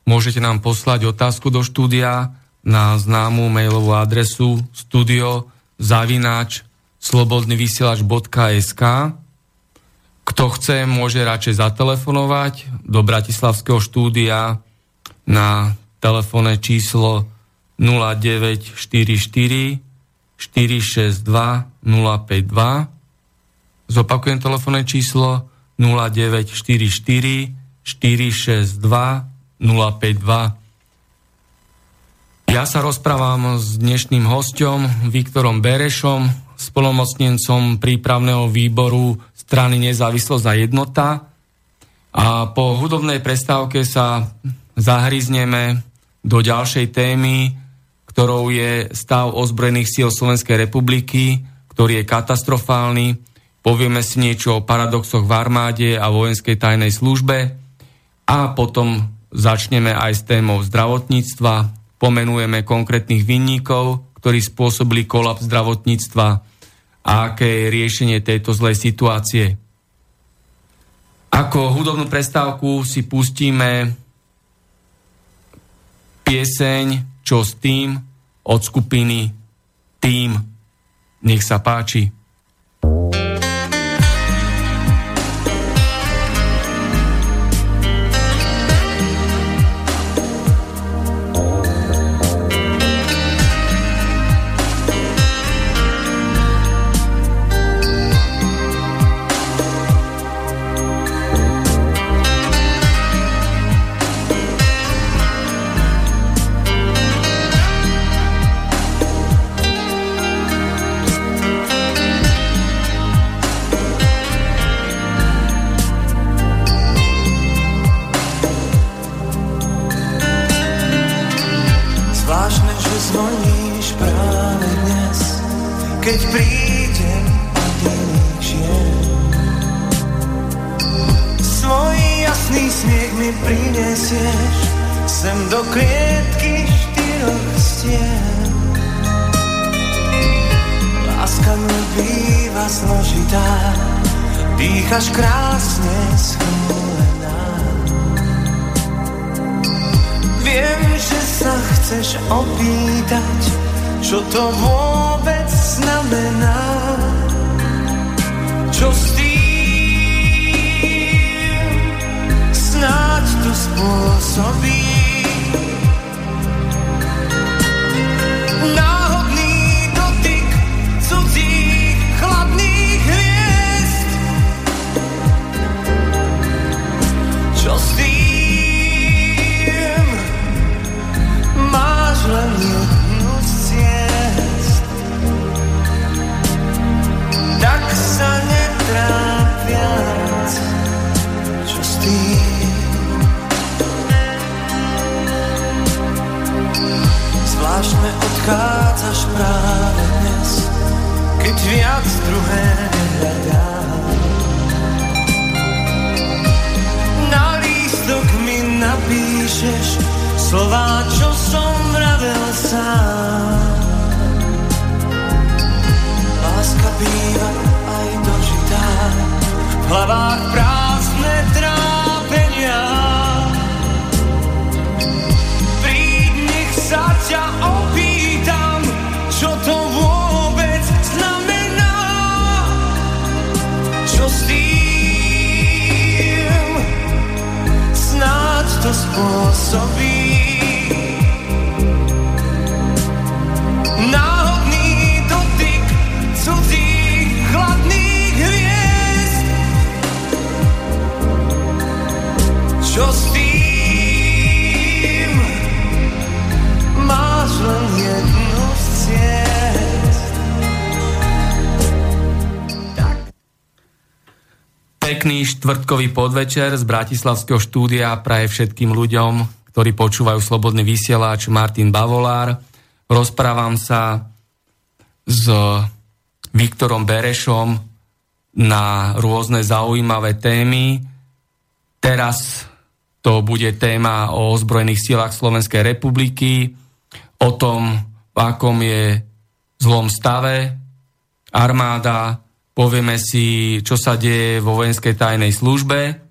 Môžete nám poslať otázku do štúdia na známu mailovú adresu studio zavináč slobodnyvysielač.sk Kto chce, môže radšej zatelefonovať do Bratislavského štúdia na telefónne číslo 0944 462 052 Zopakujem telefónne číslo 0944 462 052. Ja sa rozprávam s dnešným hostom Viktorom Berešom, spolomocnencom prípravného výboru strany Nezávislosť a jednota. A po hudobnej prestávke sa zahryzneme do ďalšej témy, ktorou je stav ozbrojených síl Slovenskej republiky, ktorý je katastrofálny. Povieme si niečo o paradoxoch v armáde a vojenskej tajnej službe. A potom začneme aj s témou zdravotníctva, pomenujeme konkrétnych vinníkov, ktorí spôsobili kolaps zdravotníctva a aké je riešenie tejto zlej situácie. Ako hudobnú prestávku si pustíme pieseň Čo s tým od skupiny Tým. Nech sa páči. chceš opýtať, čo to vôbec znamená. Čo s tým snáď to spôsobí prichádzaš práve dnes, keď viac druhé hľadá. Na lístok mi napíšeš slova, čo som vravel sám. Láska býva aj dožitá, v hlavách prázdne trápenia. Príď, nech sa ťa Oh, Sophie. Štvrtkový podvečer z Bratislavského štúdia praje všetkým ľuďom, ktorí počúvajú Slobodný vysielač Martin Bavolár. Rozprávam sa s Viktorom Berešom na rôzne zaujímavé témy. Teraz to bude téma o ozbrojených silách Slovenskej republiky, o tom, v akom je zlom stave armáda, povieme si, čo sa deje vo vojenskej tajnej službe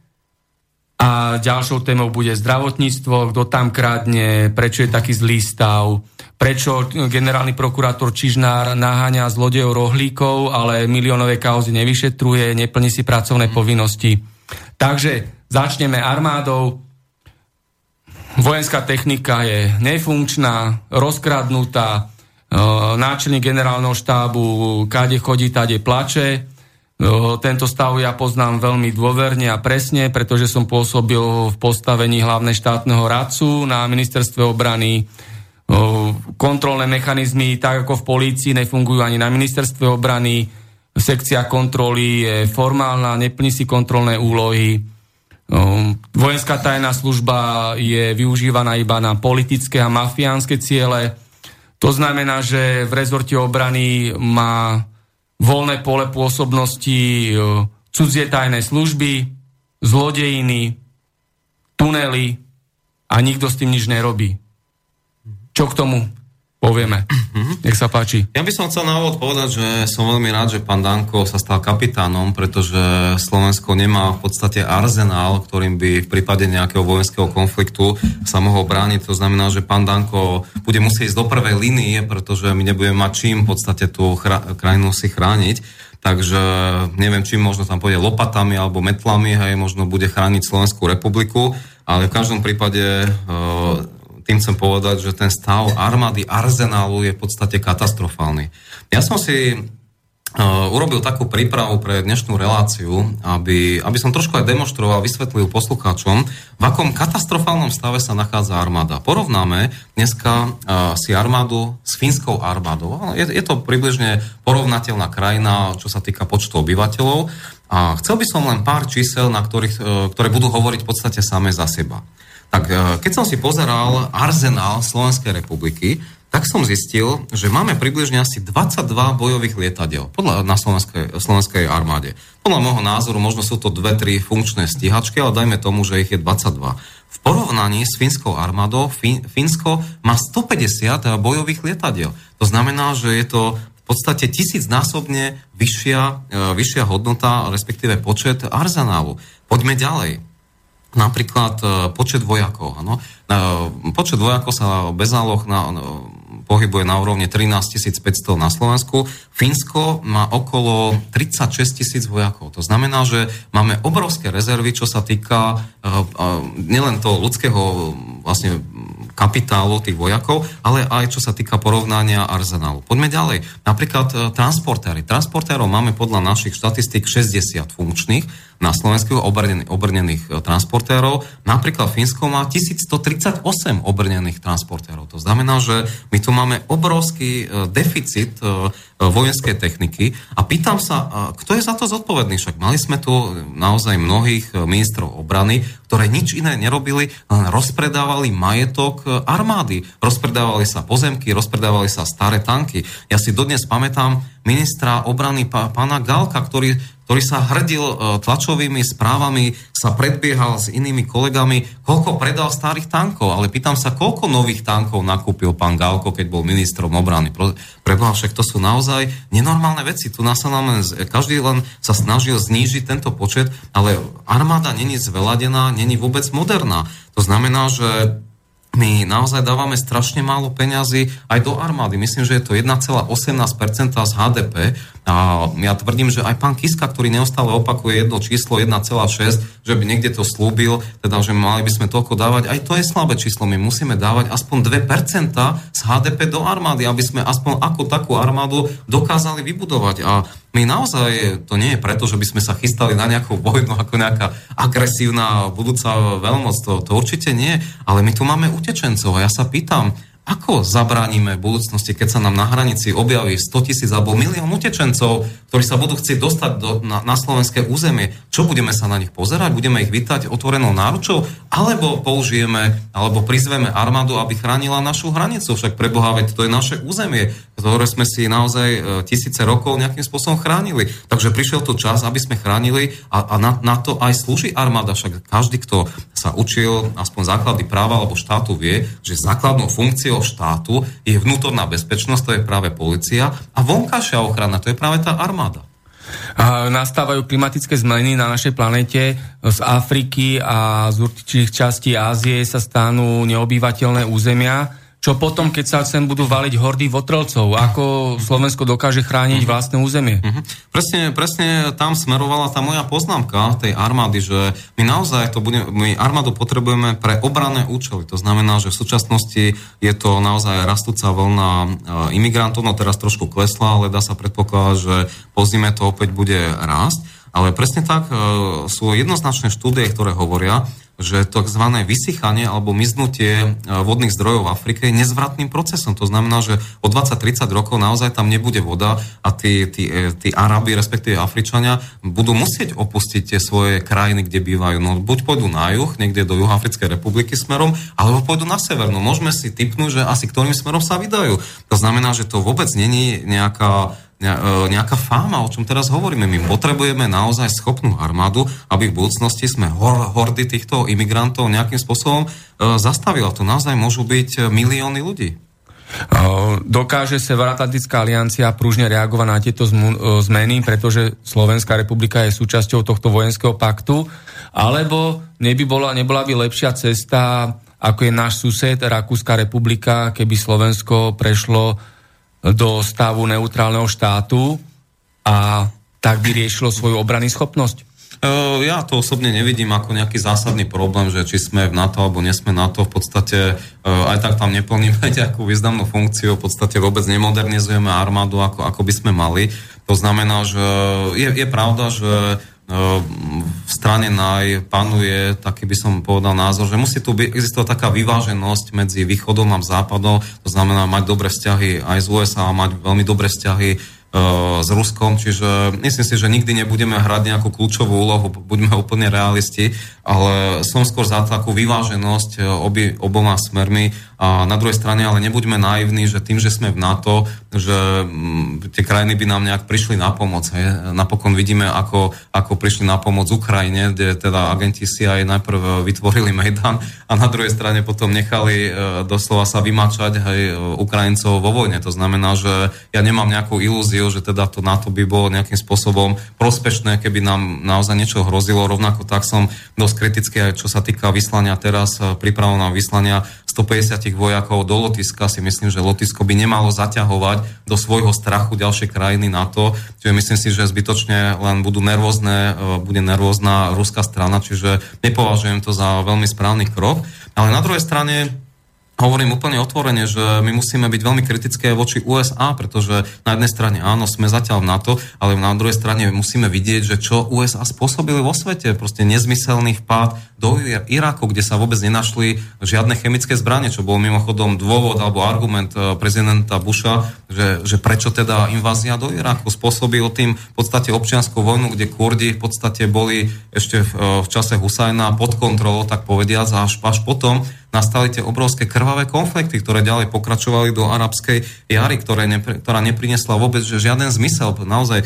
a ďalšou témou bude zdravotníctvo, kto tam kradne, prečo je taký zlý stav, prečo generálny prokurátor Čižnár naháňa zlodejov rohlíkov, ale miliónové kauzy nevyšetruje, neplní si pracovné povinnosti. Takže začneme armádou. Vojenská technika je nefunkčná, rozkradnutá, náčelník generálneho štábu, kade chodí, tade plače, tento stav ja poznám veľmi dôverne a presne, pretože som pôsobil v postavení hlavného štátneho radcu na ministerstve obrany. Kontrolné mechanizmy, tak ako v polícii, nefungujú ani na ministerstve obrany. Sekcia kontroly je formálna, neplní si kontrolné úlohy. Vojenská tajná služba je využívaná iba na politické a mafiánske ciele. To znamená, že v rezorte obrany má voľné pole pôsobnosti e, cudzie tajné služby, zlodejiny, tunely a nikto s tým nič nerobí. Čo k tomu povieme? Nech sa páči. Ja by som chcel na úvod povedať, že som veľmi rád, že pán Danko sa stal kapitánom, pretože Slovensko nemá v podstate arzenál, ktorým by v prípade nejakého vojenského konfliktu sa mohol brániť. To znamená, že pán Danko bude musieť ísť do prvej línie, pretože my nebudeme mať čím v podstate tú chra- krajinu si chrániť. Takže neviem, čím možno tam pôjde lopatami alebo metlami, hej, možno bude chrániť Slovenskú republiku, ale v každom prípade e, tým chcem povedať, že ten stav armády, arzenálu je v podstate katastrofálny. Ja som si Uh, urobil takú prípravu pre dnešnú reláciu, aby, aby som trošku aj demonstroval, vysvetlil poslucháčom, v akom katastrofálnom stave sa nachádza armáda. Porovnáme dneska uh, si armádu s fínskou armádou. Je, je to približne porovnateľná krajina, čo sa týka počtu obyvateľov. A chcel by som len pár čísel, na ktorých, uh, ktoré budú hovoriť v podstate same za seba. Tak e, keď som si pozeral arzenál Slovenskej republiky, tak som zistil, že máme približne asi 22 bojových lietadiel podľa, na slovenskej, slovenskej armáde. Podľa môjho názoru možno sú to dve, tri funkčné stíhačky, ale dajme tomu, že ich je 22. V porovnaní s fínskou armádou Fín, Fínsko má 150 bojových lietadiel. To znamená, že je to v podstate tisícnásobne vyššia, e, vyššia hodnota, respektíve počet arzenálu. Poďme ďalej napríklad e, počet vojakov. Ano? Počet vojakov sa bez záloh na, pohybuje na úrovni 13 500 na Slovensku. Fínsko má okolo 36 tisíc vojakov. To znamená, že máme obrovské rezervy, čo sa týka nielen toho ľudského vlastne kapitálu tých vojakov, ale aj čo sa týka porovnania arzenálu. Poďme ďalej. Napríklad transportéry. Transportérov máme podľa našich štatistík 60 funkčných na Slovensku obrnených, obrnených transportérov. Napríklad Fínsko má 1138 obrnených transportérov. To znamená, že my tu máme obrovský deficit vojenskej techniky a pýtam sa, kto je za to zodpovedný? Však mali sme tu naozaj mnohých e, ministrov obrany, ktoré nič iné nerobili, len rozpredávali majetok e, armády. Rozpredávali sa pozemky, rozpredávali sa staré tanky. Ja si dodnes pamätám ministra obrany pána Galka, ktorý ktorý sa hrdil e, tlačovými správami, sa predbiehal s inými kolegami, koľko predal starých tankov. Ale pýtam sa, koľko nových tankov nakúpil pán Galko, keď bol ministrom obrany. Preboha, však to sú naozaj nenormálne veci. Tu nás sa nám každý len sa snažil znížiť tento počet, ale armáda není zveladená, není vôbec moderná. To znamená, že my naozaj dávame strašne málo peňazí aj do armády. Myslím, že je to 1,18% z HDP a ja tvrdím, že aj pán Kiska, ktorý neustále opakuje jedno číslo 1,6, že by niekde to slúbil, teda, že mali by sme toľko dávať, aj to je slabé číslo. My musíme dávať aspoň 2% z HDP do armády, aby sme aspoň ako takú armádu dokázali vybudovať. A my naozaj, to nie je preto, že by sme sa chystali na nejakú vojnu ako nejaká agresívna budúca veľmoc, to, to určite nie, ale my tu máme utečencov a ja sa pýtam, ako zabránime v budúcnosti, keď sa nám na hranici objaví 100 tisíc alebo milión utečencov, ktorí sa budú chcieť dostať do, na, na slovenské územie? Čo budeme sa na nich pozerať? Budeme ich vítať otvorenou náručou? Alebo použijeme, alebo prizveme armádu, aby chránila našu hranicu? Však pre Boha, veď to je naše územie, ktoré sme si naozaj e, tisíce rokov nejakým spôsobom chránili. Takže prišiel tu čas, aby sme chránili a, a na, na to aj slúži armáda. Však každý, kto sa učil aspoň základy práva alebo štátu vie, že základnou funkciou štátu je vnútorná bezpečnosť, to je práve policia, a vonkajšia ochrana, to je práve tá armáda. nastávajú klimatické zmeny na našej planete. Z Afriky a z určitých častí Ázie sa stanú neobývateľné územia čo potom, keď sa sem budú valiť hordy votrelcov, ako Slovensko dokáže chrániť vlastné územie. Uh-huh. Presne, presne tam smerovala tá moja poznámka tej armády, že my naozaj to bude, my armádu potrebujeme pre obranné účely. To znamená, že v súčasnosti je to naozaj rastúca vlna e, imigrantov, no teraz trošku klesla, ale dá sa predpokladať, že po zime to opäť bude rásť. Ale presne tak e, sú jednoznačné štúdie, ktoré hovoria, že tzv. vysychanie alebo miznutie e, vodných zdrojov v Afrike je nezvratným procesom. To znamená, že o 20-30 rokov naozaj tam nebude voda a tí, tí, e, tí Arabi, respektíve Afričania, budú musieť opustiť tie svoje krajiny, kde bývajú. No buď pôjdu na juh, niekde do Juhafrickej republiky smerom, alebo pôjdu na sever. No môžeme si typnúť, že asi ktorým smerom sa vydajú. To znamená, že to vôbec není nejaká E, nejaká fáma, o čom teraz hovoríme. My potrebujeme naozaj schopnú armádu, aby v budúcnosti sme hor, hordy týchto imigrantov nejakým spôsobom e, zastavila. To naozaj môžu byť milióny ľudí. E, dokáže Severoatlantická aliancia pružne reagovať na tieto zmeny, pretože Slovenská republika je súčasťou tohto vojenského paktu, alebo neby bola, nebola by lepšia cesta, ako je náš sused Rakúska republika, keby Slovensko prešlo do stavu neutrálneho štátu a tak by riešilo svoju obrany schopnosť? Ja to osobne nevidím ako nejaký zásadný problém, že či sme v NATO alebo nesme NATO, v podstate aj tak tam neplníme nejakú významnú funkciu, v podstate vôbec nemodernizujeme armádu ako, ako by sme mali. To znamená, že je, je pravda, že v strane naj panuje, taký by som povedal názor, že musí tu existovať taká vyváženosť medzi východom a západom, to znamená mať dobré vzťahy aj z USA, mať veľmi dobré vzťahy s Ruskom, čiže myslím si, že nikdy nebudeme hrať nejakú kľúčovú úlohu, buďme úplne realisti, ale som skôr za takú vyváženosť e, obi, oboma smermi a na druhej strane ale nebuďme naivní, že tým, že sme v NATO, že m, tie krajiny by nám nejak prišli na pomoc. Hej. Napokon vidíme, ako, ako prišli na pomoc Ukrajine, kde teda agenti si aj najprv vytvorili Mejdan a na druhej strane potom nechali e, doslova sa vymačať hej, Ukrajincov vo vojne. To znamená, že ja nemám nejakú ilúziu, že teda to NATO by bolo nejakým spôsobom prospešné, keby nám naozaj niečo hrozilo. Rovnako tak som dosť kritický aj čo sa týka vyslania teraz, eh, prípravu na vyslania 150 vojakov do Lotiska. Si myslím, že Lotisko by nemalo zaťahovať do svojho strachu ďalšie krajiny NATO. Čiže myslím si, že zbytočne len budú nervózne, eh, bude nervózna ruská strana, čiže nepovažujem to za veľmi správny krok. Ale na druhej strane hovorím úplne otvorene, že my musíme byť veľmi kritické voči USA, pretože na jednej strane áno, sme zatiaľ v NATO, ale na druhej strane musíme vidieť, že čo USA spôsobili vo svete. Proste nezmyselný vpád do Iraku, kde sa vôbec nenašli žiadne chemické zbranie, čo bol mimochodom dôvod alebo argument eh, prezidenta Busha, že, že prečo teda invázia do Iraku spôsobil tým v podstate občianskú vojnu, kde Kurdi v podstate boli ešte v, eh, v čase Husajna pod kontrolou, tak povediať, až, až potom nastali tie obrovské krvavé konflikty, ktoré ďalej pokračovali do arabskej jary, ktoré nepr- ktorá neprinesla vôbec žiaden zmysel. Naozaj e,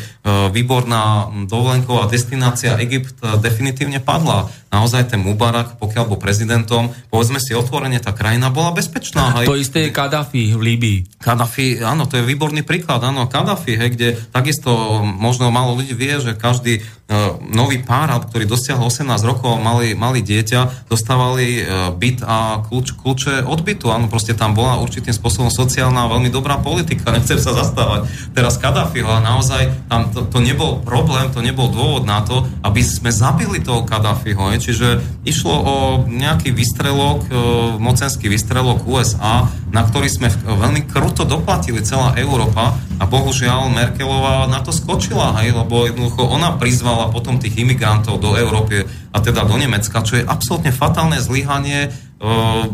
výborná dovolenková destinácia Egypt e, definitívne padla. Naozaj ten Mubarak, pokiaľ bol prezidentom, povedzme si otvorene, tá krajina bola bezpečná. Hej. To isté je Kadafi v Líbii. Kadafi, áno, to je výborný príklad, áno, Kadafi, hej, kde takisto možno málo ľudí vie, že každý uh, nový pár, ktorý dosiahol 18 rokov, mali, mali dieťa, dostávali byt a kľúč, kľúče od bytu. Áno, proste tam bola určitým spôsobom sociálna a veľmi dobrá politika. Nechcem sa zastávať teraz Kadáfiho, ale naozaj tam to, to nebol problém, to nebol dôvod na to, aby sme zabili toho Kadáfiho. Čiže išlo o nejaký vystrelok, e, mocenský vystrelok USA, na ktorý sme veľmi kruto doplatili celá Európa a bohužiaľ Merkelová na to skočila, hej, lebo jednoducho ona prizvala potom tých imigrantov do Európy a teda do Nemecka, čo je absolútne fatálne zlyhanie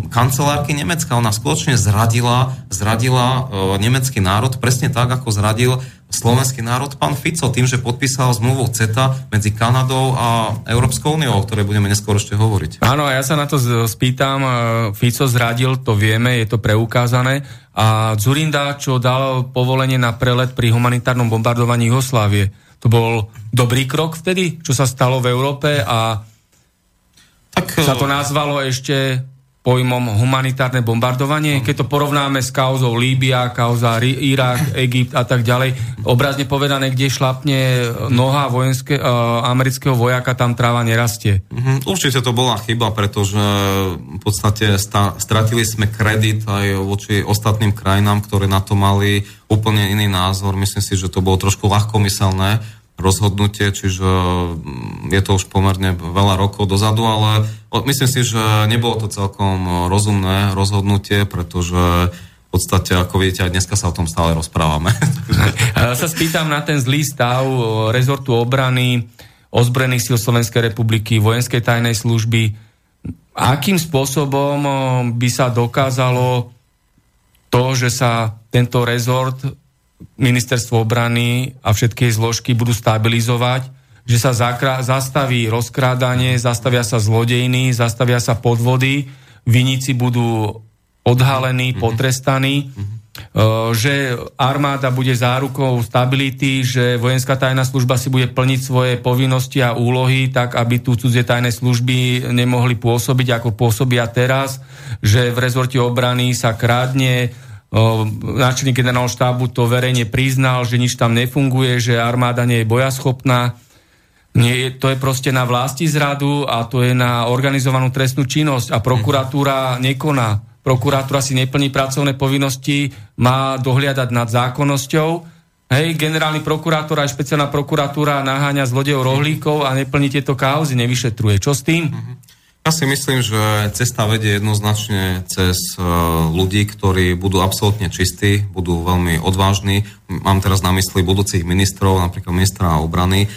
kancelárky Nemecka. Ona skutočne zradila, zradila nemecký národ presne tak, ako zradil slovenský národ pán Fico tým, že podpísal zmluvu CETA medzi Kanadou a Európskou úniou, o ktorej budeme neskôr ešte hovoriť. Áno, ja sa na to spýtam. Fico zradil, to vieme, je to preukázané. A Zurinda, čo dal povolenie na prelet pri humanitárnom bombardovaní Jugoslávie, to bol dobrý krok vtedy, čo sa stalo v Európe a tak sa to nazvalo ešte pojmom humanitárne bombardovanie. Keď to porovnáme s kauzou Líbia, kauza Irak, Egypt a tak ďalej, obrazne povedané, kde šlapne noha vojenské, uh, amerického vojaka, tam tráva nerastie. Uh-huh. Určite to bola chyba, pretože v podstate sta- stratili sme kredit aj voči ostatným krajinám, ktoré na to mali úplne iný názor. Myslím si, že to bolo trošku ľahkomyselné rozhodnutie, čiže mm, je to už pomerne veľa rokov dozadu, ale myslím si, že nebolo to celkom rozumné rozhodnutie, pretože v podstate, ako viete, aj dneska sa o tom stále rozprávame. Sa spýtam na ten zlý stav rezortu obrany, ozbrojených síl Slovenskej republiky, vojenskej tajnej služby. Akým spôsobom by sa dokázalo to, že sa tento rezort ministerstvo obrany a všetky zložky budú stabilizovať, že sa zakra- zastaví rozkrádanie, zastavia sa zlodejny, zastavia sa podvody, viníci budú odhalení, mm-hmm. potrestaní, mm-hmm. že armáda bude zárukou stability, že vojenská tajná služba si bude plniť svoje povinnosti a úlohy tak, aby tu cudzie tajné služby nemohli pôsobiť, ako pôsobia teraz, že v rezorte obrany sa krádne, náčelník generálneho štábu to verejne priznal, že nič tam nefunguje, že armáda nie je bojaschopná. Nie, to je proste na vlasti zradu a to je na organizovanú trestnú činnosť a prokuratúra nekoná. Prokuratúra si neplní pracovné povinnosti, má dohliadať nad zákonnosťou. Hej, generálny prokurátor aj špeciálna prokuratúra naháňa zlodejov rohlíkov a neplní tieto kauzy, nevyšetruje. Čo s tým? Uh-huh. Ja si myslím, že cesta vedie jednoznačne cez e, ľudí, ktorí budú absolútne čistí, budú veľmi odvážni. Mám teraz na mysli budúcich ministrov, napríklad ministra obrany,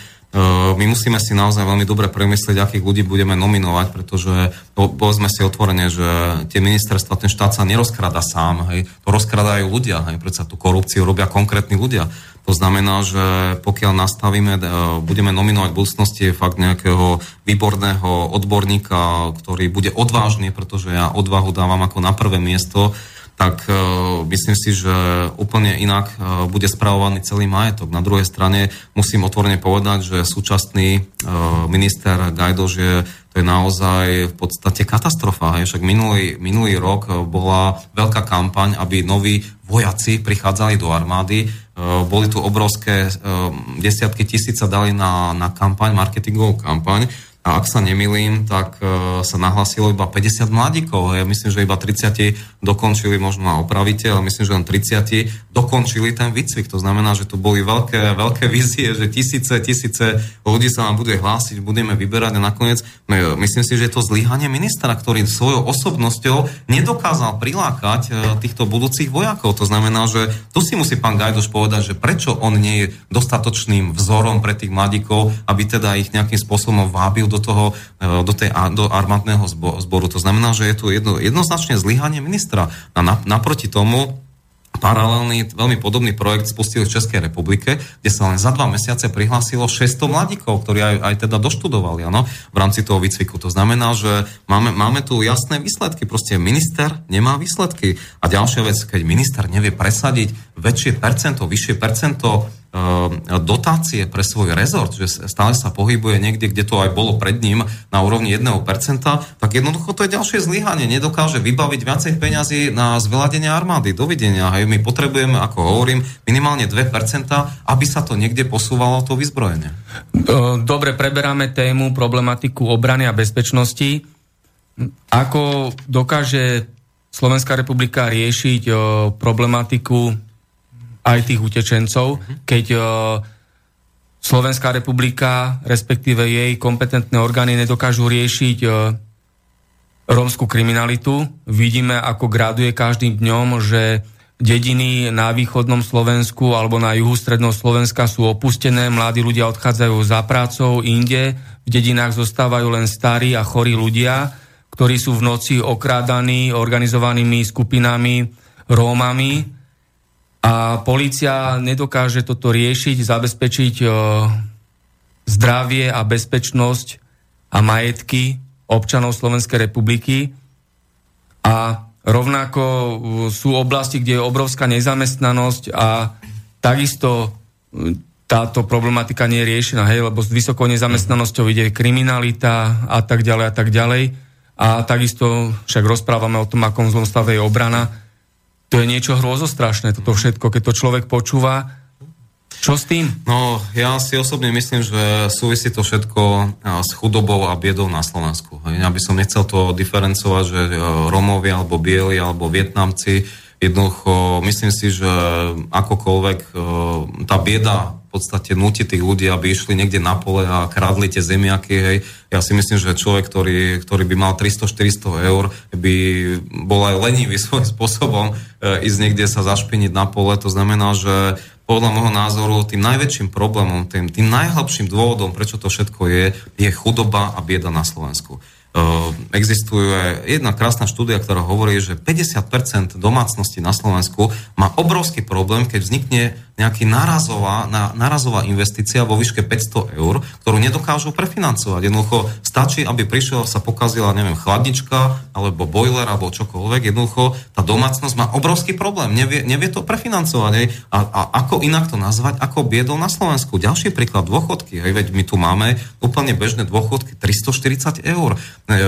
my musíme si naozaj veľmi dobre premyslieť, akých ľudí budeme nominovať, pretože povedzme si otvorene, že tie ministerstva, ten štát sa nerozkrada sám, hej, to rozkradajú ľudia, hej, predsa tú korupciu robia konkrétni ľudia. To znamená, že pokiaľ nastavíme, e, budeme nominovať v budúcnosti fakt nejakého výborného odborníka, ktorý bude odvážny, pretože ja odvahu dávam ako na prvé miesto, tak uh, myslím si, že úplne inak uh, bude spravovaný celý majetok. Na druhej strane musím otvorene povedať, že súčasný uh, minister Gajdož je to je naozaj v podstate katastrofa. Však minulý, minulý rok bola veľká kampaň, aby noví vojaci prichádzali do armády. Boli tu obrovské desiatky tisíc sa dali na, na kampaň, marketingovú kampaň a ak sa nemilím, tak uh, sa nahlasilo iba 50 mladíkov. Ja myslím, že iba 30 dokončili, možno na opravite, ale myslím, že len 30 dokončili ten výcvik. To znamená, že tu boli veľké, veľké vízie, že tisíce, tisíce ľudí sa nám bude hlásiť, budeme vyberať a nakoniec no, myslím si, že je to zlyhanie ministra, ktorý svojou osobnosťou nedokázal prilákať uh, týchto budúcich vojakov. To znamená, že tu si musí pán Gajdoš povedať, že prečo on nie je dostatočným vzorom pre tých mladíkov, aby teda ich nejakým spôsobom vábil do do toho, e, do, tej, do armádneho zboru. To znamená, že je tu jedno, jednoznačne zlyhanie ministra. A na, naproti tomu paralelný, veľmi podobný projekt spustili v Českej republike, kde sa len za dva mesiace prihlásilo 600 mladíkov, ktorí aj, aj teda doštudovali ano, v rámci toho výcviku. To znamená, že máme, máme tu jasné výsledky. Proste minister nemá výsledky. A ďalšia vec, keď minister nevie presadiť väčšie percento, vyššie percento dotácie pre svoj rezort, že stále sa pohybuje niekde, kde to aj bolo pred ním na úrovni 1%, tak jednoducho to je ďalšie zlyhanie. Nedokáže vybaviť viacej peňazí na zveladenie armády. Dovidenia. Hej. My potrebujeme, ako hovorím, minimálne 2%, aby sa to niekde posúvalo to vyzbrojenie. Dobre, preberáme tému, problematiku obrany a bezpečnosti. Ako dokáže Slovenská republika riešiť problematiku aj tých utečencov, keď uh, Slovenská republika, respektíve jej kompetentné orgány nedokážu riešiť uh, rómskú kriminalitu. Vidíme, ako graduje každým dňom, že dediny na východnom Slovensku alebo na juhu stredného Slovenska sú opustené, mladí ľudia odchádzajú za prácou inde, v dedinách zostávajú len starí a chorí ľudia, ktorí sú v noci okrádaní organizovanými skupinami Rómami a policia nedokáže toto riešiť, zabezpečiť o, zdravie a bezpečnosť a majetky občanov Slovenskej republiky. A rovnako sú oblasti, kde je obrovská nezamestnanosť a takisto táto problematika nie je riešená, hej, lebo s vysokou nezamestnanosťou ide kriminalita a tak ďalej a tak ďalej. a takisto však rozprávame o tom, akom zlom stave je obrana. To je niečo hrôzostrašné, toto všetko, keď to človek počúva. Čo s tým? No, ja si osobne myslím, že súvisí to všetko s chudobou a biedou na Slovensku. Ja by som nechcel to diferencovať, že e, Romovia, alebo Bieli, alebo Vietnamci, jednoducho myslím si, že akokoľvek e, tá bieda podstate nutí tých ľudí, aby išli niekde na pole a kradli tie zemiaky. Hej. Ja si myslím, že človek, ktorý, ktorý by mal 300-400 eur, by bol aj lenivý svojím spôsobom e, ísť niekde sa zašpiniť na pole. To znamená, že podľa môjho názoru tým najväčším problémom, tým, tým najhlbším dôvodom, prečo to všetko je, je chudoba a bieda na Slovensku. Ehm, existuje jedna krásna štúdia, ktorá hovorí, že 50% domácnosti na Slovensku má obrovský problém, keď vznikne nejaký narazová, na, narazová investícia vo výške 500 eur, ktorú nedokážu prefinancovať. Jednoducho stačí, aby prišiel, sa pokazila, neviem, chladnička, alebo boiler, alebo čokoľvek. Jednoducho tá domácnosť má obrovský problém. Nevie, nevie to prefinancovať. Hej. A, a ako inak to nazvať, ako biedol na Slovensku. Ďalší príklad, dôchodky. Hej. Veď my tu máme úplne bežné dôchodky 340 eur. E,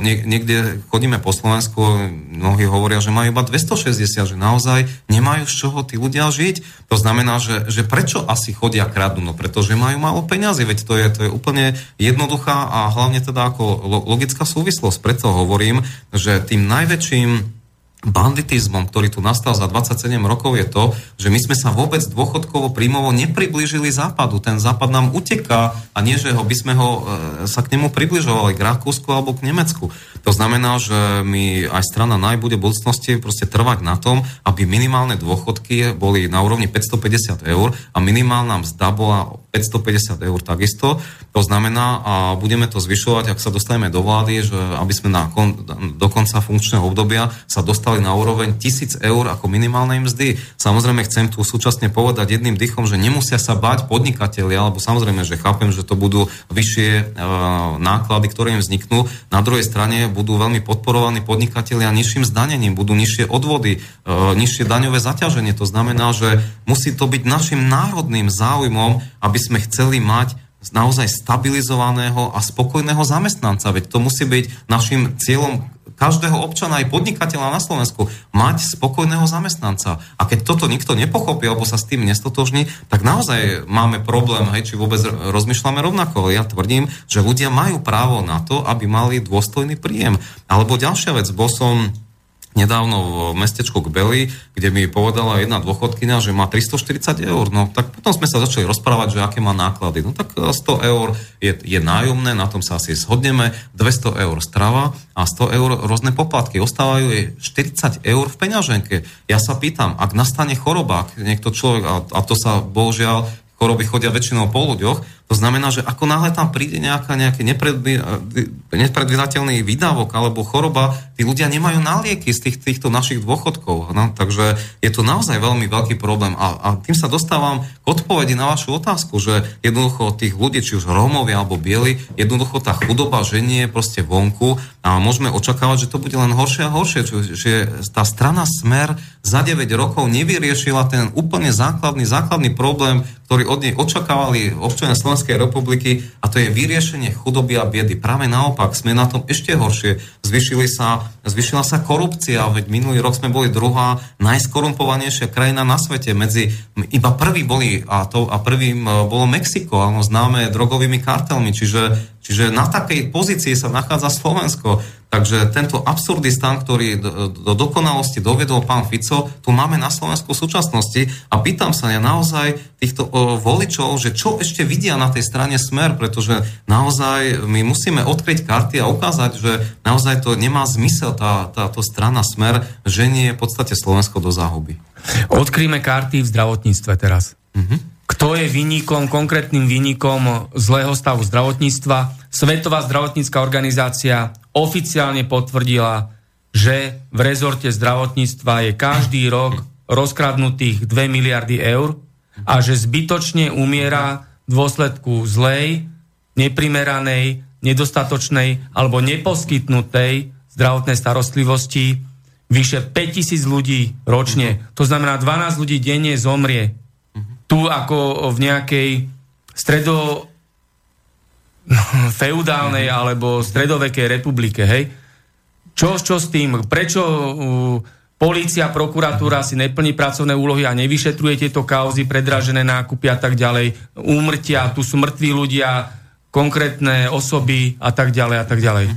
nie, niekde chodíme po Slovensku, mnohí hovoria, že majú iba 260, že naozaj nemajú z čoho tí ľudia žiť. To znamená, znamená, že, že prečo asi chodia kradnú? No pretože majú málo peňazí, veď to je, to je úplne jednoduchá a hlavne teda ako logická súvislosť. Preto hovorím, že tým najväčším banditizmom, ktorý tu nastal za 27 rokov, je to, že my sme sa vôbec dôchodkovo príjmovo nepriblížili západu. Ten západ nám uteká a nie, že ho by sme ho, e, sa k nemu približovali, k Rakúsku alebo k Nemecku. To znamená, že my aj strana NAJ bude v budúcnosti proste trvať na tom, aby minimálne dôchodky boli na úrovni 550 eur a minimálna mzda bola 550 eur takisto. To znamená, a budeme to zvyšovať, ak sa dostaneme do vlády, že aby sme na kon, do konca funkčného obdobia sa dostali na úroveň 1000 eur ako minimálnej mzdy. Samozrejme chcem tu súčasne povedať jedným dychom, že nemusia sa bať podnikatelia, alebo samozrejme, že chápem, že to budú vyššie e, náklady, ktoré im vzniknú. Na druhej strane budú veľmi podporovaní podnikatelia nižším zdanením, budú nižšie odvody, e, nižšie daňové zaťaženie. To znamená, že musí to byť našim národným záujmom, aby sme chceli mať naozaj stabilizovaného a spokojného zamestnanca. Veď to musí byť našim cieľom každého občana aj podnikateľa na Slovensku mať spokojného zamestnanca. A keď toto nikto nepochopí alebo sa s tým nestotožní, tak naozaj máme problém, hej, či vôbec rozmýšľame rovnako. Ja tvrdím, že ľudia majú právo na to, aby mali dôstojný príjem. Alebo ďalšia vec, bol som nedávno v mestečku Kbeli, kde mi povedala jedna dôchodkynia, že má 340 eur. No tak potom sme sa začali rozprávať, že aké má náklady. No tak 100 eur je, je nájomné, na tom sa asi shodneme, 200 eur strava a 100 eur rôzne poplatky. Ostávajú jej 40 eur v peňaženke. Ja sa pýtam, ak nastane choroba, ak niekto človek, a, a to sa bohužiaľ choroby chodia väčšinou po ľuďoch. To znamená, že ako náhle tam príde nejaká, nejaký nepredvydateľný výdavok alebo choroba, tí ľudia nemajú na lieky z tých, týchto našich dôchodkov. No? Takže je to naozaj veľmi veľký problém. A, a tým sa dostávam k odpovedi na vašu otázku, že jednoducho tých ľudí, či už Rómovia alebo Bieli, jednoducho tá chudoba ženie proste vonku a môžeme očakávať, že to bude len horšie a horšie. Že tá strana Smer za 9 rokov nevyriešila ten úplne základný, základný problém, ktorý od nej očakávali občania Slovenskej republiky a to je vyriešenie chudoby a biedy. Práve naopak, sme na tom ešte horšie. Zvyšili sa, zvyšila sa korupcia, veď minulý rok sme boli druhá najskorumpovanejšia krajina na svete. Medzi, iba prvý boli, a, to, a prvým e, bolo Mexiko, áno, známe drogovými kartelmi, čiže Čiže na takej pozícii sa nachádza Slovensko. Takže tento absurdistán, ktorý do, do dokonalosti dovedol pán Fico, tu máme na Slovensku v súčasnosti a pýtam sa ja naozaj týchto o, voličov, že čo ešte vidia na tej strane smer, pretože naozaj my musíme odkryť karty a ukázať, že naozaj to nemá zmysel tá, táto strana smer, že nie je v podstate Slovensko do záhuby. Odkryjme karty v zdravotníctve teraz. Mm-hmm kto je vynikom, konkrétnym vynikom zlého stavu zdravotníctva. Svetová zdravotnícká organizácia oficiálne potvrdila, že v rezorte zdravotníctva je každý rok rozkradnutých 2 miliardy eur a že zbytočne umiera v dôsledku zlej, neprimeranej, nedostatočnej alebo neposkytnutej zdravotnej starostlivosti vyše 5000 ľudí ročne. To znamená, 12 ľudí denne zomrie tu ako v nejakej stredo feudálnej alebo stredovekej republike, hej? Čo, čo s tým? Prečo uh, Polícia, prokuratúra si neplní pracovné úlohy a nevyšetruje tieto kauzy, predražené nákupy a tak ďalej, úmrtia, tu sú mŕtvi ľudia, konkrétne osoby a tak ďalej a tak ďalej.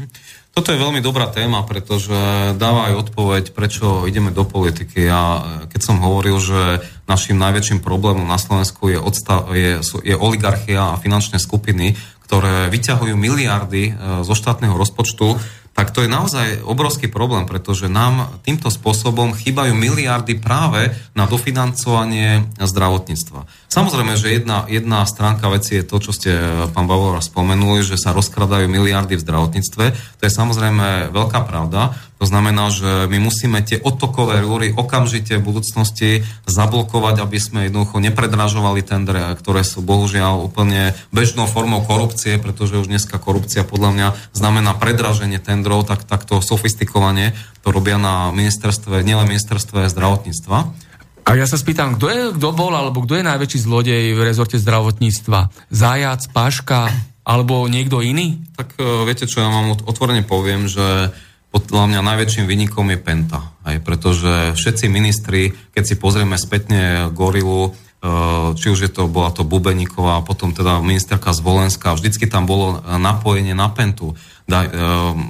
Toto je veľmi dobrá téma, pretože dáva aj odpoveď, prečo ideme do politiky. Ja keď som hovoril, že našim najväčším problémom na Slovensku je, odstav, je, je oligarchia a finančné skupiny, ktoré vyťahujú miliardy e, zo štátneho rozpočtu, tak to je naozaj obrovský problém, pretože nám týmto spôsobom chýbajú miliardy práve na dofinancovanie zdravotníctva. Samozrejme, že jedna, jedna stránka veci je to, čo ste, pán Bavor, spomenuli, že sa rozkradajú miliardy v zdravotníctve. To je samozrejme veľká pravda. To znamená, že my musíme tie odtokové rúry okamžite v budúcnosti zablokovať, aby sme jednoducho nepredražovali tendre, ktoré sú bohužiaľ úplne bežnou formou korupcie, pretože už dneska korupcia podľa mňa znamená predraženie tendrov, tak takto sofistikovane to robia na ministerstve, nielen ministerstve zdravotníctva. A ja sa spýtam, kto, je, kto bol, alebo kto je najväčší zlodej v rezorte zdravotníctva? Zajac, Paška, alebo niekto iný? Tak e, viete čo, ja vám otvorene poviem, že podľa mňa najväčším vynikom je Penta. Aj pretože všetci ministri, keď si pozrieme spätne Gorilu, či už je to, bola to Bubeníková, potom teda ministerka Zvolenská, vždycky tam bolo napojenie na Pentu da, e,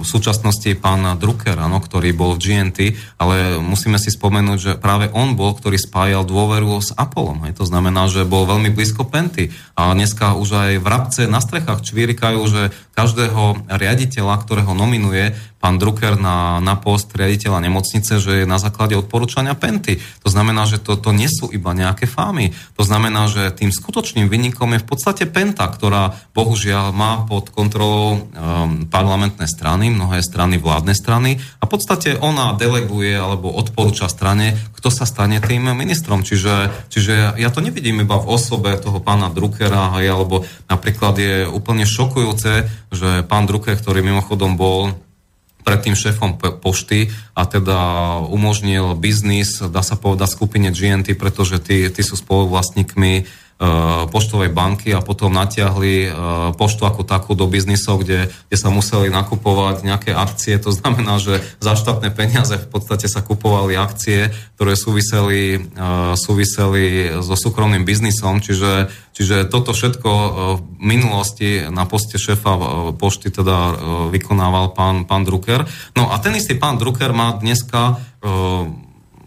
v súčasnosti pán Drucker, ano, ktorý bol v GNT, ale musíme si spomenúť, že práve on bol, ktorý spájal dôveru s Apollom. Hej. To znamená, že bol veľmi blízko Penty. A dneska už aj vrabce na strechách čvírikajú, že každého riaditeľa, ktorého nominuje pán Drucker na, na post riaditeľa nemocnice, že je na základe odporúčania Penty. To znamená, že to, to nie sú iba nejaké fámy. To znamená, že tým skutočným vynikom je v podstate Penta, ktorá bohužiaľ má pod kontrolou um, parlamentné strany, mnohé strany, vládne strany a v podstate ona deleguje alebo odporúča strane, kto sa stane tým ministrom. Čiže, čiže ja to nevidím iba v osobe toho pána Druckera, alebo napríklad je úplne šokujúce, že pán Drucker, ktorý mimochodom bol predtým šéfom pošty a teda umožnil biznis, dá sa povedať, skupine GNT, pretože tí, tí sú spoluvlastníkmi poštovej banky a potom natiahli e, poštu ako takú do biznisov, kde, kde sa museli nakupovať nejaké akcie. To znamená, že za štátne peniaze v podstate sa kupovali akcie, ktoré súviseli, e, súviseli so súkromným biznisom. Čiže, čiže toto všetko v minulosti na poste šéfa pošty teda vykonával pán, pán Drucker. No a ten istý pán Drucker má dneska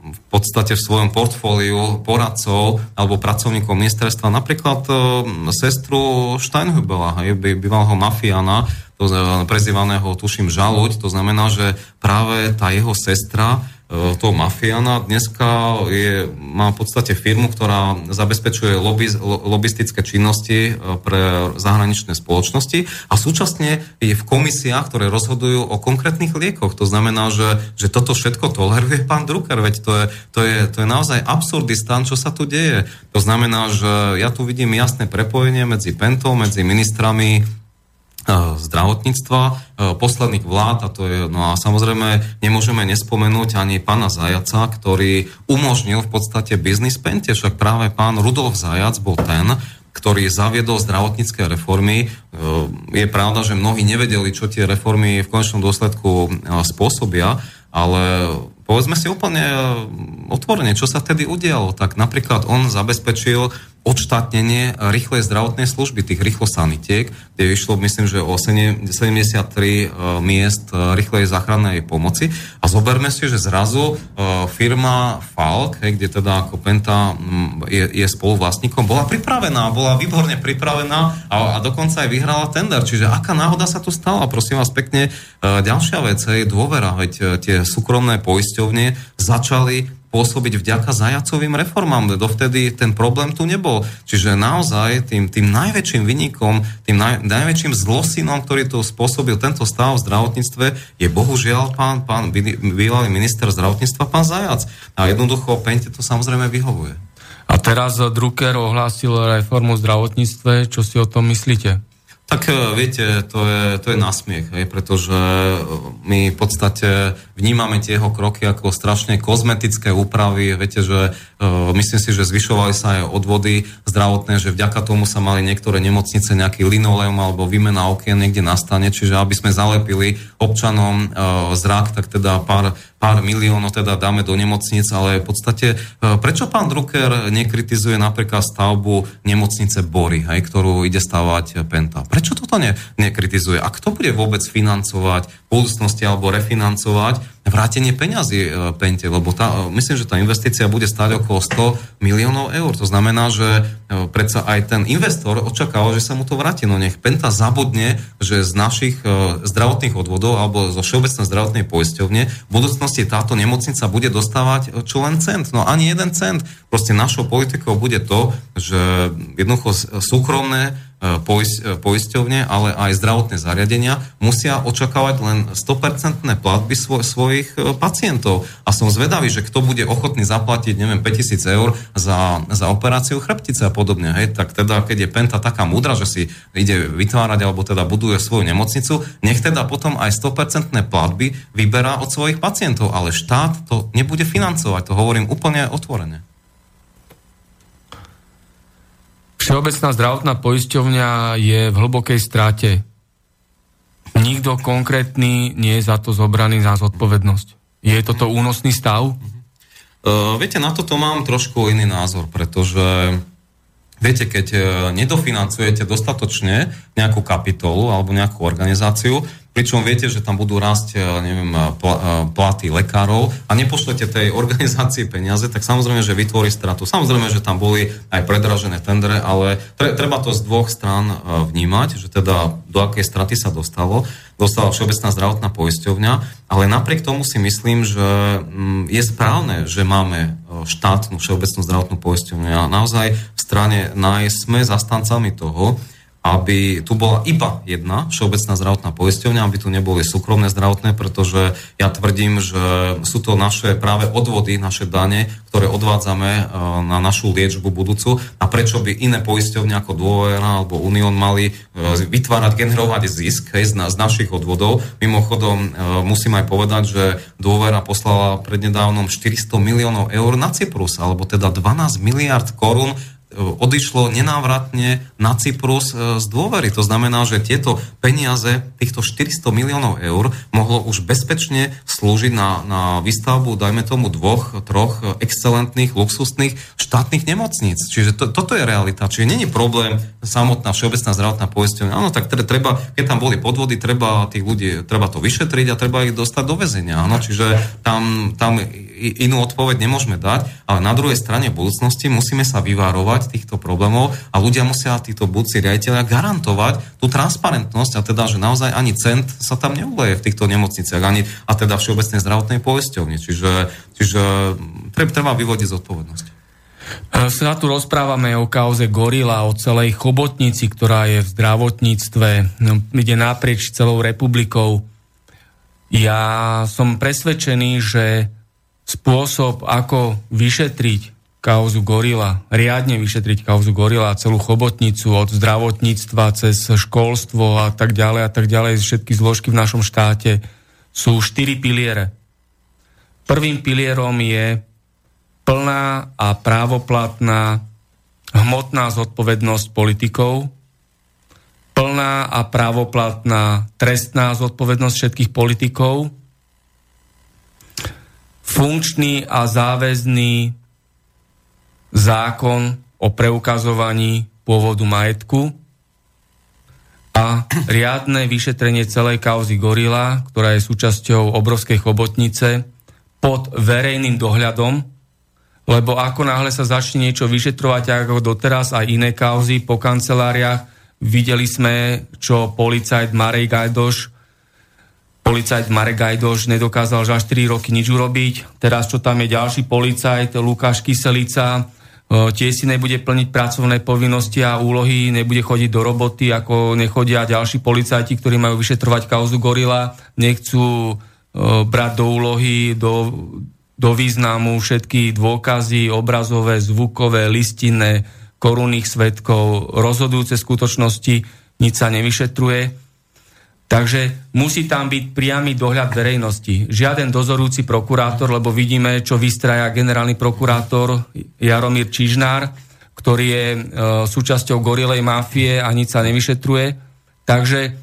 v podstate v svojom portfóliu poradcov alebo pracovníkov ministerstva, napríklad e, sestru Steinhubela, hej, bývalého mafiána, to, prezývaného, tuším, žaluť, to znamená, že práve tá jeho sestra E, toho mafiana. Dneska je, má v podstate firmu, ktorá zabezpečuje lobby, lobistické činnosti e, pre zahraničné spoločnosti a súčasne je v komisiách, ktoré rozhodujú o konkrétnych liekoch. To znamená, že, že toto všetko toleruje pán Drucker, veď to je, to, je, to je naozaj absurdistan, čo sa tu deje. To znamená, že ja tu vidím jasné prepojenie medzi Pentou, medzi ministrami E, zdravotníctva e, posledných vlád, a to je, no a samozrejme nemôžeme nespomenúť ani pána Zajaca, ktorý umožnil v podstate biznis pente, však práve pán Rudolf Zajac bol ten, ktorý zaviedol zdravotnícke reformy. E, je pravda, že mnohí nevedeli, čo tie reformy v konečnom dôsledku spôsobia, ale povedzme si úplne otvorene, čo sa vtedy udialo. Tak napríklad on zabezpečil odštátnenie rýchlej zdravotnej služby, tých rýchlosanitiek, kde išlo, myslím, že o 73 e, miest e, rýchlej záchrannej pomoci. A zoberme si, že zrazu e, firma Falk, kde teda ako Penta je, je spoluvlastníkom, bola pripravená, bola výborne pripravená a, a dokonca aj vyhrala tender. Čiže aká náhoda sa tu stala? Prosím vás pekne, ďalšia vec je dôvera, veď tie súkromné poisťovne začali pôsobiť vďaka zajacovým reformám. Dovtedy ten problém tu nebol. Čiže naozaj tým, tým najväčším vynikom, tým naj, najväčším zlosinom, ktorý tu spôsobil tento stav v zdravotníctve, je bohužiaľ pán, pán bývalý minister zdravotníctva, pán Zajac. A jednoducho Pente to samozrejme vyhovuje. A teraz Drucker ohlásil reformu zdravotníctve. Čo si o tom myslíte? Tak e, viete, to je, to je nasmiech, hej, pretože e, my v podstate vnímame tie jeho kroky ako strašne kozmetické úpravy. Viete, že uh, myslím si, že zvyšovali sa aj odvody zdravotné, že vďaka tomu sa mali niektoré nemocnice nejaký linoleum alebo výmena okien niekde nastane, čiže aby sme zalepili občanom uh, zrak, tak teda pár, pár miliónov teda dáme do nemocnic, ale v podstate uh, prečo pán Drucker nekritizuje napríklad stavbu nemocnice Bory, hej, ktorú ide stavať Penta? Prečo toto ne, nekritizuje? A kto bude vôbec financovať v budúcnosti alebo refinancovať vrátenie peňazí e, Pente? Lebo tá, e, myslím, že tá investícia bude stáť okolo 100 miliónov eur. To znamená, že e, predsa aj ten investor očakáva, že sa mu to vráti. No nech Penta zabudne, že z našich zdravotných odvodov alebo zo Všeobecnej zdravotnej poisťovne v budúcnosti táto nemocnica bude dostávať čo len cent. No ani jeden cent. Proste našou politikou bude to, že jednoducho súkromné E, e, poisťovne, ale aj zdravotné zariadenia musia očakávať len 100% platby svoj, svojich e, pacientov. A som zvedavý, že kto bude ochotný zaplatiť, neviem, 5000 eur za, za operáciu chrbtice a podobne. Hej, tak teda, keď je Penta taká múdra, že si ide vytvárať alebo teda buduje svoju nemocnicu, nech teda potom aj 100% platby vyberá od svojich pacientov, ale štát to nebude financovať. To hovorím úplne otvorene. Všeobecná zdravotná poisťovňa je v hlbokej strate. Nikto konkrétny nie je za to zobraný za zodpovednosť. Je toto únosný stav? Uh, viete, na toto mám trošku iný názor, pretože viete, keď uh, nedofinancujete dostatočne nejakú kapitolu alebo nejakú organizáciu, Pričom viete, že tam budú rásť, e, neviem, e, e, platy lekárov a nepošlete tej organizácii peniaze, tak samozrejme, že vytvorí stratu. Samozrejme, že tam boli aj predražené tendre, ale treba to z dvoch strán vnímať, že teda do akej straty sa dostalo. Dostala Všeobecná zdravotná poisťovňa, ale napriek tomu si myslím, že mm, je správne, že máme štátnu Všeobecnú zdravotnú poisťovňu a naozaj v strane naj zastancami toho, aby tu bola iba jedna všeobecná zdravotná poisťovňa, aby tu neboli súkromné zdravotné, pretože ja tvrdím, že sú to naše práve odvody, naše dane, ktoré odvádzame e, na našu liečbu budúcu a prečo by iné poisťovne ako Dôvera alebo Unión mali e, vytvárať, generovať zisk hej, z, našich odvodov. Mimochodom e, musím aj povedať, že Dôvera poslala prednedávnom 400 miliónov eur na Cyprus, alebo teda 12 miliard korún odišlo nenávratne na Cyprus e, z dôvery. To znamená, že tieto peniaze, týchto 400 miliónov eur, mohlo už bezpečne slúžiť na, na výstavbu, dajme tomu, dvoch, troch excelentných, luxusných štátnych nemocníc. Čiže to, toto je realita. Čiže není problém samotná všeobecná zdravotná poisťovňa. Áno, tak treba, keď tam boli podvody, treba tých ľudí, treba to vyšetriť a treba ich dostať do väzenia. Áno, čiže tam, tam inú odpoveď nemôžeme dať, ale na druhej strane v budúcnosti musíme sa vyvárovať týchto problémov a ľudia musia, títo budúci riaditeľia, garantovať tú transparentnosť a teda, že naozaj ani cent sa tam neuleje v týchto nemocniciach, ani a teda všeobecnej zdravotnej poisťovni. Čiže, čiže treba vyvodiť zodpovednosť. E, sa tu rozprávame o kauze Gorila, o celej chobotnici, ktorá je v zdravotníctve, no, ide naprieč celou republikou. Ja som presvedčený, že spôsob, ako vyšetriť kauzu Gorila, riadne vyšetriť kauzu Gorila, celú chobotnicu od zdravotníctva cez školstvo a tak ďalej a tak ďalej, všetky zložky v našom štáte, sú štyri piliere. Prvým pilierom je plná a právoplatná hmotná zodpovednosť politikov, plná a právoplatná trestná zodpovednosť všetkých politikov, funkčný a záväzný zákon o preukazovaní pôvodu majetku a riadne vyšetrenie celej kauzy Gorila, ktorá je súčasťou obrovskej chobotnice, pod verejným dohľadom, lebo ako náhle sa začne niečo vyšetrovať ako doteraz aj iné kauzy po kanceláriách, videli sme, čo policajt Marej Gajdoš policajt Marek Gajdoš nedokázal že až 4 roky nič urobiť. Teraz, čo tam je ďalší policajt, Lukáš Kyselica, e, tiež si nebude plniť pracovné povinnosti a úlohy, nebude chodiť do roboty, ako nechodia ďalší policajti, ktorí majú vyšetrovať kauzu Gorila, nechcú e, brať do úlohy, do, do významu všetky dôkazy, obrazové, zvukové, listinné, korunných svetkov, rozhodujúce skutočnosti, nič sa nevyšetruje. Takže musí tam byť priamy dohľad verejnosti. Žiaden dozorujúci prokurátor, lebo vidíme, čo vystraja generálny prokurátor Jaromír Čižnár, ktorý je e, súčasťou gorilej mafie a nič sa nevyšetruje. Takže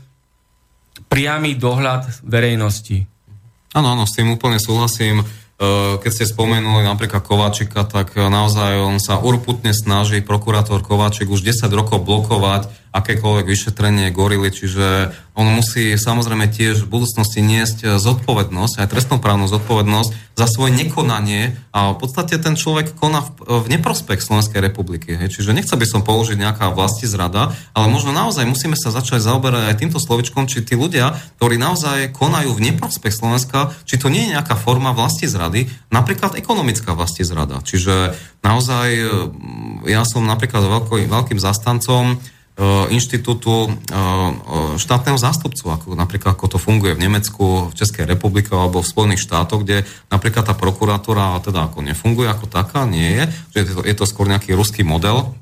priamy dohľad verejnosti. Áno, áno, s tým úplne súhlasím. E, keď ste spomenuli napríklad Kováčika, tak naozaj on sa urputne snaží, prokurátor Kováčik už 10 rokov blokovať akékoľvek vyšetrenie gorily, čiže on musí samozrejme tiež v budúcnosti niesť zodpovednosť, aj trestnoprávnu zodpovednosť za svoje nekonanie a v podstate ten človek koná v, v neprospech Slovenskej republiky. Hej. Čiže nechcel by som použiť nejaká vlasti zrada, ale možno naozaj musíme sa začať zaoberať aj týmto slovičkom, či tí ľudia, ktorí naozaj konajú v neprospech Slovenska, či to nie je nejaká forma vlasti zrady, napríklad ekonomická vlasti zrada. Čiže naozaj ja som napríklad veľký, veľkým zastancom inštitútu e, e, štátneho zástupcu, ako napríklad ako to funguje v Nemecku, v Českej republike alebo v Spojených štátoch, kde napríklad tá prokuratúra teda ako nefunguje ako taká, nie je, že je to, je to skôr nejaký ruský model,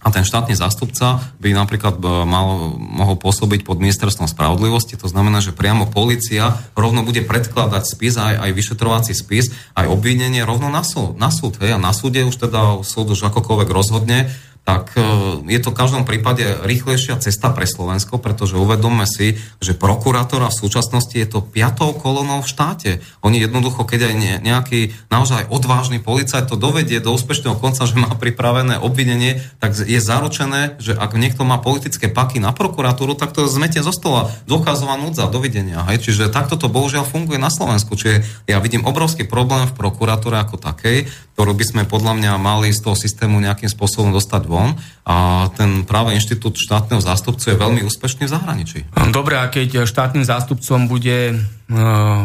a ten štátny zástupca by napríklad mal, mohol pôsobiť pod ministerstvom spravodlivosti, to znamená, že priamo policia rovno bude predkladať spis, aj, aj vyšetrovací spis, aj obvinenie rovno na súd. Na súd hej, a na súde už teda súd už akokoľvek rozhodne, tak e, je to v každom prípade rýchlejšia cesta pre Slovensko, pretože uvedomme si, že prokurátora v súčasnosti je to piatou kolonou v štáte. Oni jednoducho, keď aj nejaký naozaj odvážny policajt to dovedie do úspešného konca, že má pripravené obvinenie, tak je zaručené, že ak niekto má politické paky na prokuratúru, tak to zmetie zo stola. Dokazová núdza, dovidenia. Hej? Čiže takto to bohužiaľ funguje na Slovensku. Čiže ja vidím obrovský problém v prokuratúre ako takej, ktorú by sme podľa mňa mali z toho systému nejakým spôsobom dostať von a ten práve inštitút štátneho zástupcu je veľmi úspešný v zahraničí. Dobre, a keď štátnym zástupcom bude e,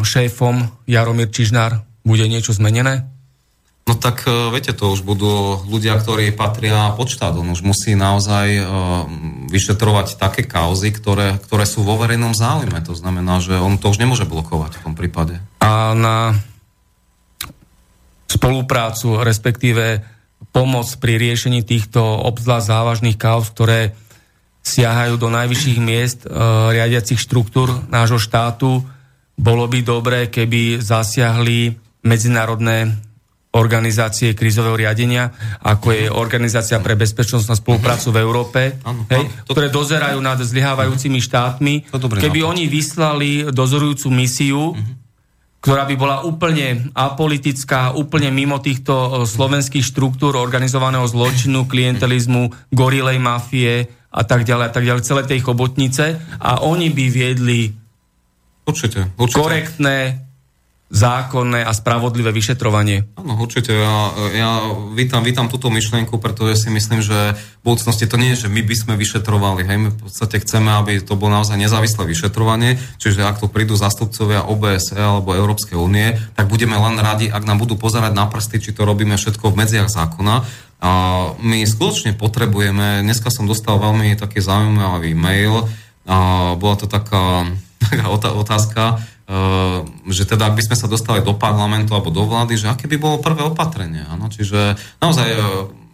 šéfom Jaromír Čižnár, bude niečo zmenené? No tak e, viete, to už budú ľudia, ktorí patria pod štát. On už musí naozaj uh, vyšetrovať také kauzy, ktoré, ktoré sú vo verejnom záujme. To znamená, že on to už nemôže blokovať v tom prípade. A na spoluprácu, respektíve pomoc pri riešení týchto obzvlášť závažných kauz, ktoré siahajú do najvyšších miest e, riadiacich štruktúr nášho štátu. Bolo by dobré, keby zasiahli medzinárodné organizácie krízového riadenia, ako je Organizácia pre bezpečnosť na spoluprácu v Európe, ano, hej, to... ktoré dozerajú nad zlyhávajúcimi štátmi. Keby oni vyslali dozorujúcu misiu, uh-huh ktorá by bola úplne apolitická, úplne mimo týchto e, slovenských štruktúr organizovaného zločinu, klientelizmu, gorilej mafie a tak ďalej a tak ďalej, celé tej chobotnice a oni by viedli určite, určite. korektné zákonné a spravodlivé vyšetrovanie. Áno, určite. Ja, ja vítam, vítam túto myšlienku, pretože si myslím, že v budúcnosti to nie je, že my by sme vyšetrovali. Hej, my v podstate chceme, aby to bolo naozaj nezávislé vyšetrovanie, čiže ak tu prídu zastupcovia OBSE alebo Európskej únie, tak budeme len radi, ak nám budú pozerať na prsty, či to robíme všetko v medziach zákona. A my skutočne potrebujeme, dneska som dostal veľmi taký zaujímavý mail, a bola to taká, otázka, Ehm, že teda ak by sme sa dostali do parlamentu alebo do vlády, že aké by bolo prvé opatrenie. Ano? Čiže naozaj e,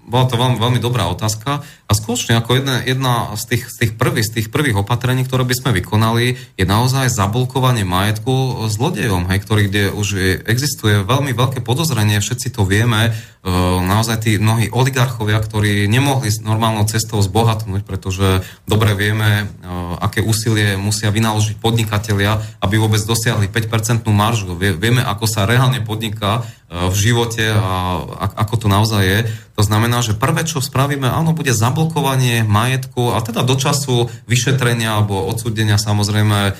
bola to veľmi, veľmi dobrá otázka a skutočne ako jedna, jedna z, tých, z, tých prvých, z tých prvých opatrení, ktoré by sme vykonali, je naozaj zablokovanie majetku zlodejom, hej, ktorý, kde už existuje veľmi veľké podozrenie, všetci to vieme, naozaj tí mnohí oligarchovia, ktorí nemohli normálnou cestou zbohatnúť, pretože dobre vieme, e, aké úsilie musia vynaložiť podnikatelia, aby vôbec dosiahli 5% maržu. Vieme, ako sa reálne podniká e, v živote a ako to naozaj je. To znamená, že prvé, čo spravíme, áno, bude zablokovanie majetku a teda do času vyšetrenia alebo odsúdenia samozrejme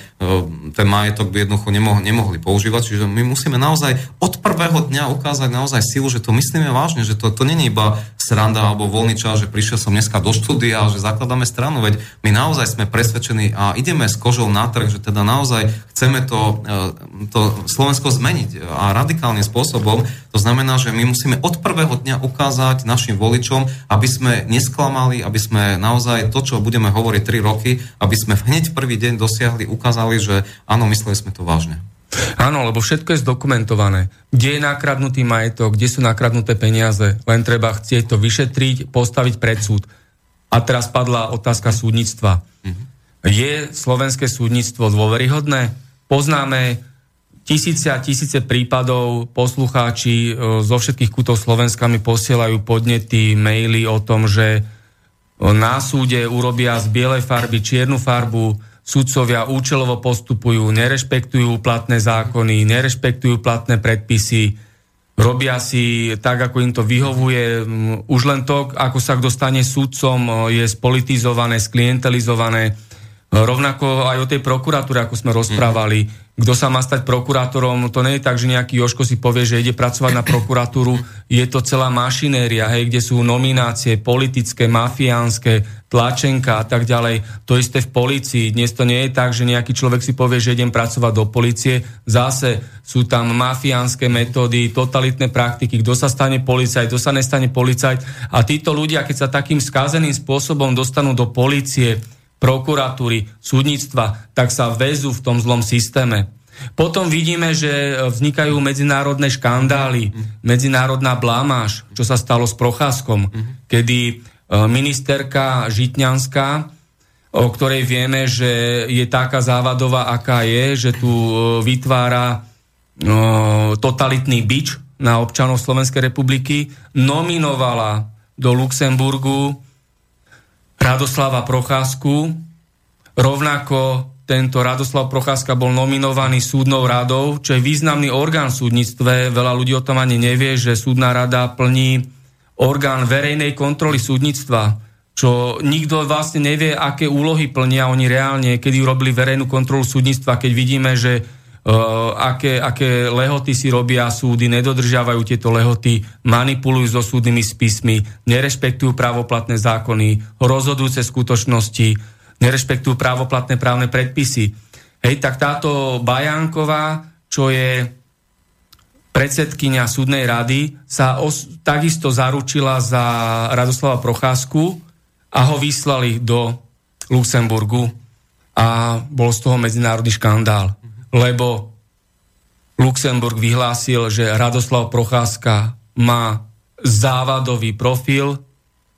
ten majetok by jednoducho nemohli používať. Čiže my musíme naozaj od prvého dňa ukázať naozaj silu, že to myslíme vážne, že to, to není iba sranda alebo voľný čas, že prišiel som dneska do štúdia že zakladáme stranu, veď my naozaj sme presvedčení a ideme s kožou na trh, že teda naozaj chceme to, e, to Slovensko zmeniť a radikálnym spôsobom. To znamená, že my musíme od prvého dňa ukázať našim voličom, aby sme nesklamali, aby sme naozaj to, čo budeme hovoriť 3 roky, aby sme hneď prvý deň dosiahli, ukázali, že áno, mysleli sme to vážne. Áno, lebo všetko je zdokumentované. Kde je nakradnutý majetok, kde sú nakradnuté peniaze, len treba chcieť to vyšetriť, postaviť pred súd. A teraz padla otázka súdnictva. Mm-hmm. Je slovenské súdnictvo dôveryhodné? Poznáme tisíce a tisíce prípadov, poslucháči e, zo všetkých kútov Slovenska mi posielajú podnety, maily o tom, že na súde urobia z bielej farby čiernu farbu, sudcovia účelovo postupujú, nerešpektujú platné zákony, nerešpektujú platné predpisy, robia si tak, ako im to vyhovuje. Už len to, ako sa kto stane sudcom, je spolitizované, sklientelizované. Rovnako aj o tej prokuratúre, ako sme rozprávali. Kto sa má stať prokurátorom, to nie je tak, že nejaký Joško si povie, že ide pracovať na prokuratúru, je to celá mašinéria, hej, kde sú nominácie politické, mafiánske, tlačenka a tak ďalej. To isté v policii. Dnes to nie je tak, že nejaký človek si povie, že idem pracovať do policie. Zase sú tam mafiánske metódy, totalitné praktiky, kto sa stane policajt, kto sa nestane policajt. A títo ľudia, keď sa takým skazeným spôsobom dostanú do policie, prokuratúry, súdnictva, tak sa väzú v tom zlom systéme. Potom vidíme, že vznikajú medzinárodné škandály, medzinárodná blamáž, čo sa stalo s Procházkom, kedy e, ministerka Žitňanská, o ktorej vieme, že je taká závadová, aká je, že tu e, vytvára e, totalitný bič na občanov Slovenskej republiky, nominovala do Luxemburgu Radoslava Procházku. Rovnako tento Radoslav Procházka bol nominovaný súdnou radou, čo je významný orgán v súdnictve. Veľa ľudí o tom ani nevie, že súdna rada plní orgán verejnej kontroly súdnictva, čo nikto vlastne nevie, aké úlohy plnia oni reálne, kedy urobili verejnú kontrolu súdnictva, keď vidíme, že aké, aké lehoty si robia súdy, nedodržiavajú tieto lehoty, manipulujú so súdnymi spismi, nerešpektujú právoplatné zákony, rozhodujúce skutočnosti, nerešpektujú právoplatné právne predpisy. Hej, tak táto Bajánková, čo je predsedkynia súdnej rady, sa os- takisto zaručila za Radoslava Procházku a ho vyslali do Luxemburgu a bol z toho medzinárodný škandál lebo Luxemburg vyhlásil, že Radoslav Procházka má závadový profil,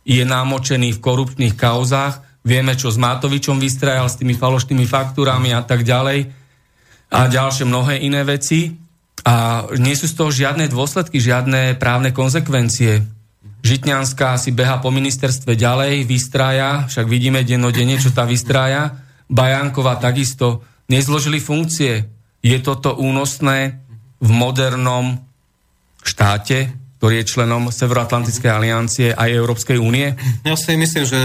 je námočený v korupčných kauzách, vieme, čo s Matovičom vystrajal s tými falošnými faktúrami a tak ďalej a ďalšie mnohé iné veci. A nie sú z toho žiadne dôsledky, žiadne právne konsekvencie. Žitňanská si beha po ministerstve ďalej, vystrája, však vidíme dennodenne, čo tá vystrája. Bajanková takisto nezložili funkcie. Je toto únosné v modernom štáte, ktorý je členom Severoatlantickej aliancie aj Európskej únie? Ja si myslím, že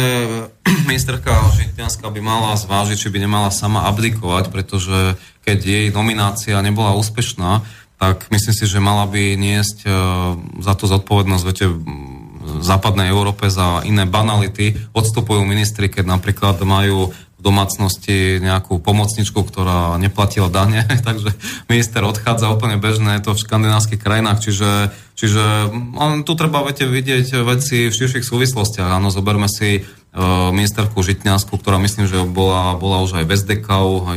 ministerka Žitňanská by mala zvážiť, či by nemala sama abdikovať, pretože keď jej nominácia nebola úspešná, tak myslím si, že mala by niesť e, za to zodpovednosť, viete, v západnej Európe za iné banality. Odstupujú ministri, keď napríklad majú v domácnosti nejakú pomocničku, ktorá neplatila dane, takže minister odchádza úplne bežné, je to v škandinávskych krajinách, čiže, čiže on, tu treba viete, vidieť veci v širších súvislostiach. Áno, zoberme si uh, ministerku Žitňansku, ktorá myslím, že bola, bola už aj v SDK,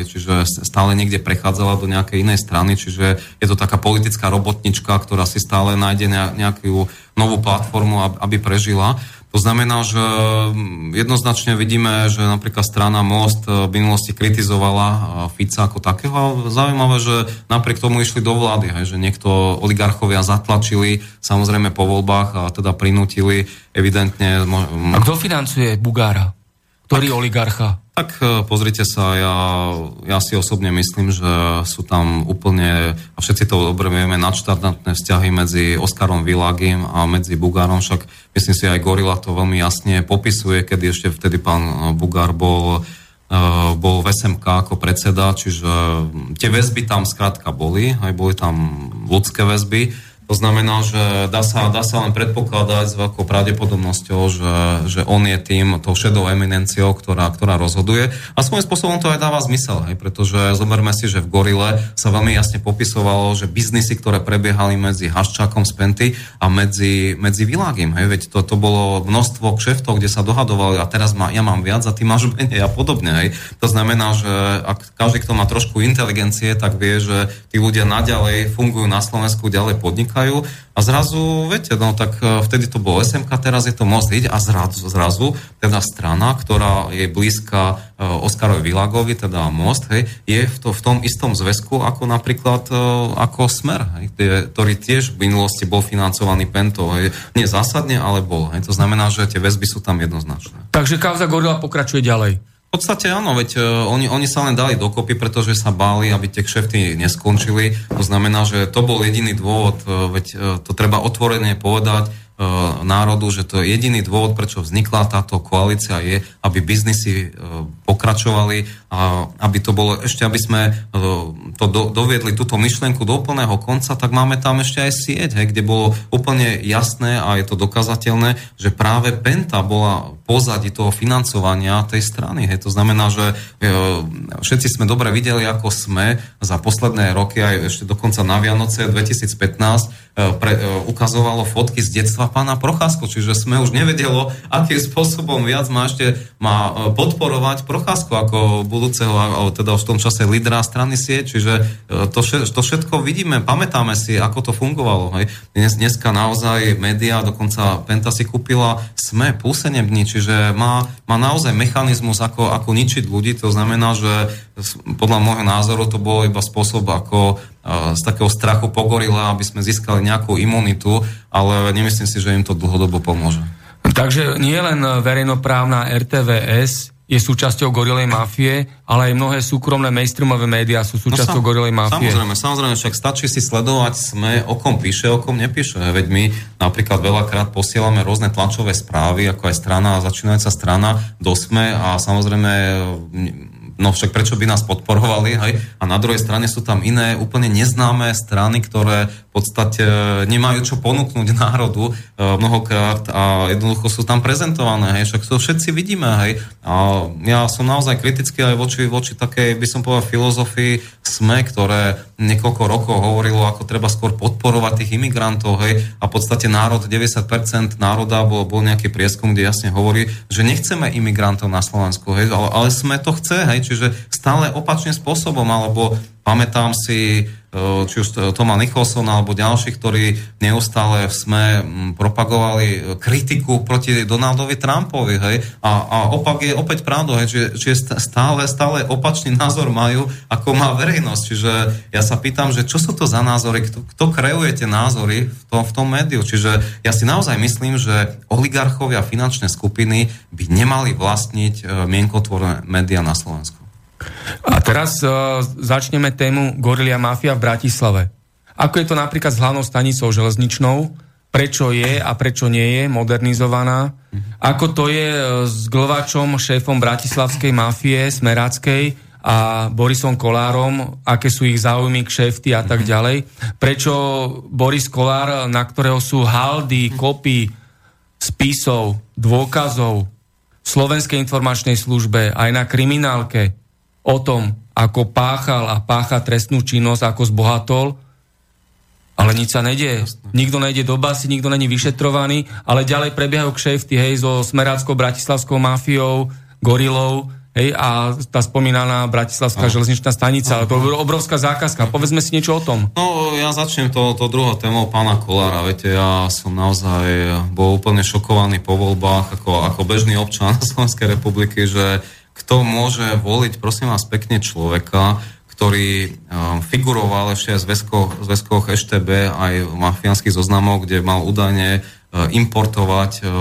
čiže stále niekde prechádzala do nejakej inej strany, čiže je to taká politická robotnička, ktorá si stále nájde nejakú novú platformu, aby prežila. To znamená, že mm, jednoznačne vidíme, že napríklad strana Most e, v minulosti kritizovala e, Fica ako takého. Zaujímavé, že napriek tomu išli do vlády, hej, že niekto oligarchovia zatlačili samozrejme po voľbách a teda prinútili evidentne... A kto financuje Bugára? Ktorý tak, oligarcha? Tak e, pozrite sa, ja, ja si osobne myslím, že sú tam úplne, a všetci to dobre vieme, nadštandardné vzťahy medzi Oskarom Vilagim a medzi Bugárom, však myslím si aj Gorila to veľmi jasne popisuje, kedy ešte vtedy pán Bugár bol, e, bol v SMK ako predseda, čiže tie väzby tam skrátka boli, aj boli tam ľudské väzby, to znamená, že dá sa, dá sa len predpokladať s veľkou pravdepodobnosťou, že, že on je tým, tou šedou eminenciou, ktorá, ktorá rozhoduje. A svojím spôsobom to aj dáva zmysel, hej, pretože zoberme si, že v Gorile sa veľmi jasne popisovalo, že biznisy, ktoré prebiehali medzi Haščákom z Penty a medzi, medzi Világim, hej, veď to, to bolo množstvo kšeftov, kde sa dohadovali a teraz má, ja mám viac a ty máš menej a podobne. Hej. To znamená, že ak každý, kto má trošku inteligencie, tak vie, že tí ľudia naďalej fungujú na Slovensku, ďalej podnikajú utekajú a zrazu, viete, no tak e, vtedy to bolo SMK, teraz je to Most a zrazu, zrazu teda strana, ktorá je blízka e, Oskarovi Vilagovi, teda Most, hej, je v, to, v tom istom zväzku ako napríklad ako Smer, hej, ktorý tiež v minulosti bol financovaný Pento, hej, nie zásadne, ale bol. Hej, to znamená, že tie väzby sú tam jednoznačné. Takže kauza Gorila pokračuje ďalej. V podstate áno, veď uh, oni, oni sa len dali dokopy, pretože sa báli, aby tie kšefty neskončili. To znamená, že to bol jediný dôvod, uh, veď uh, to treba otvorene povedať, E, národu, že to je jediný dôvod, prečo vznikla táto koalícia je, aby biznisy e, pokračovali a aby to bolo, ešte aby sme e, to do, doviedli túto myšlienku do úplného konca, tak máme tam ešte aj sieť, hej, kde bolo úplne jasné a je to dokazateľné, že práve Penta bola pozadí toho financovania tej strany. Hej. To znamená, že všetci sme dobre videli, ako sme za posledné roky, aj ešte dokonca na Vianoce 2015, pre, ukazovalo fotky z detstva pána Procházku, čiže sme už nevedelo, akým spôsobom viac má ešte má e, podporovať Procházku ako budúceho, teda v tom čase lídra strany sieť, čiže e, to, to všetko vidíme, pamätáme si, ako to fungovalo. Hej. Dnes, dneska naozaj média, dokonca Penta si kúpila SME, púsenební, čiže má, má naozaj mechanizmus, ako, ako ničiť ľudí, to znamená, že podľa môjho názoru to bol iba spôsob, ako z takého strachu pogorila, aby sme získali nejakú imunitu, ale nemyslím si, že im to dlhodobo pomôže. Takže nie len verejnoprávna RTVS je súčasťou gorilej mafie, ale aj mnohé súkromné mainstreamové médiá sú súčasťou no, gorilej mafie. Samozrejme, samozrejme, však stačí si sledovať sme, o kom píše, o kom nepíše. Veď my napríklad veľakrát posielame rôzne tlačové správy, ako aj strana, začínajúca strana do SME a samozrejme no však prečo by nás podporovali, hej? A na druhej strane sú tam iné úplne neznáme strany, ktoré podstate nemajú čo ponúknuť národu e, mnohokrát a jednoducho sú tam prezentované, hej? Však to všetci vidíme, hej? A ja som naozaj kritický aj voči, voči takej, by som povedal, filozofii SME, ktoré niekoľko rokov hovorilo, ako treba skôr podporovať tých imigrantov, hej? A v podstate národ, 90% národa, bol, bol nejaký prieskum, kde jasne hovorí, že nechceme imigrantov na Slovensku, hej? Ale, ale SME to chce, hej? čiže stále opačným spôsobom, alebo pamätám si, e, či už Toma Nicholsona alebo ďalší, ktorí neustále sme propagovali kritiku proti Donaldovi Trumpovi, hej, a, a opak je opäť pravdou, čiže, čiže stále, stále opačný názor majú, ako má verejnosť, čiže ja sa pýtam, že čo sú to za názory, kto, kto kreuje tie názory v tom, v tom médiu, čiže ja si naozaj myslím, že oligarchovia finančné skupiny by nemali vlastniť e, mienkotvorné médiá na Slovensku. A teraz uh, začneme tému Gorilia Mafia v Bratislave. Ako je to napríklad s hlavnou stanicou železničnou? Prečo je a prečo nie je modernizovaná? Ako to je uh, s Glvačom, šéfom bratislavskej mafie, Smeráckej a Borisom Kolárom, aké sú ich záujmy, kšefty a tak ďalej? Prečo Boris Kolár, na ktorého sú haldy, kopy spisov, dôkazov v Slovenskej informačnej službe, aj na kriminálke, o tom, ako páchal a pácha trestnú činnosť, ako zbohatol, ale nič sa nedieje. Nikto nejde do basy, nikto není vyšetrovaný, ale ďalej prebiehajú kšefty, hej, so smeráckou bratislavskou mafiou, gorilou, hej, a tá spomínaná bratislavská no. železničná stanica, ale to je obrovská zákazka. Povedzme si niečo o tom. No, ja začnem to, to druhou témou pána Kolára. Viete, ja som naozaj bol úplne šokovaný po voľbách ako, ako bežný občan Slovenskej republiky, že kto môže voliť, prosím vás, pekne človeka, ktorý um, figuroval ešte aj v zväzkoch, zväzkoch EŠTB aj mafiánskych zoznamoch, kde mal údajne importovať eh, eh,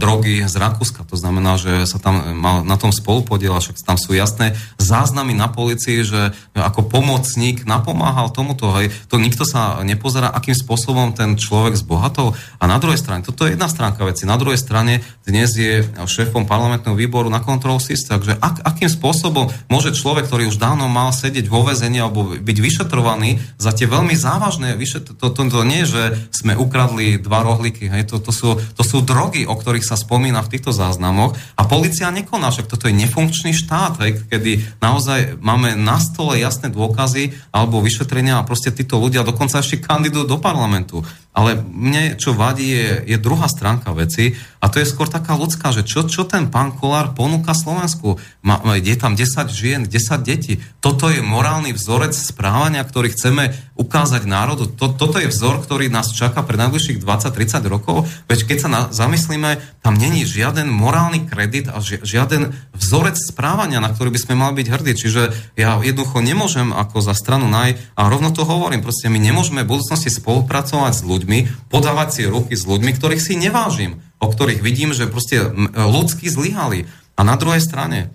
drogy z Rakúska. To znamená, že sa tam mal na tom spolupodiela, však tam sú jasné záznamy na policii, že ako pomocník napomáhal tomuto. Hej. To nikto sa nepozerá, akým spôsobom ten človek zbohatol. A na druhej strane, toto je jedna stránka veci, na druhej strane dnes je šéfom parlamentného výboru na kontrolu SIS, takže ak, akým spôsobom môže človek, ktorý už dávno mal sedieť vo väzení alebo byť vyšetrovaný za tie veľmi závažné, vyšet... to, to, to nie že sme ukradli dva rohlíky Hej, to, to, sú, to sú drogy, o ktorých sa spomína v týchto záznamoch a policia nekoná, však toto je nefunkčný štát, hej, kedy naozaj máme na stole jasné dôkazy alebo vyšetrenia a proste títo ľudia dokonca ešte kandidujú do parlamentu. Ale mne, čo vadí, je, je druhá stránka veci a to je skôr taká ľudská, že čo, čo ten pán Kolár ponúka Slovensku? Ma, je tam 10 žien, 10 detí. Toto je morálny vzorec správania, ktorý chceme ukázať národu. To, toto je vzor, ktorý nás čaká pre najbližších 20-30 rokov. Veď keď sa na, zamyslíme, tam není žiaden morálny kredit a ži, žiaden vzorec správania, na ktorý by sme mali byť hrdí. Čiže ja jednoducho nemôžem ako za stranu naj, a rovno to hovorím, proste my nemôžeme v budúcnosti spolupracovať s ľuďmi, ľuďmi, podávať si ruky s ľuďmi, ktorých si nevážim, o ktorých vidím, že proste ľudsky zlyhali. A na druhej strane,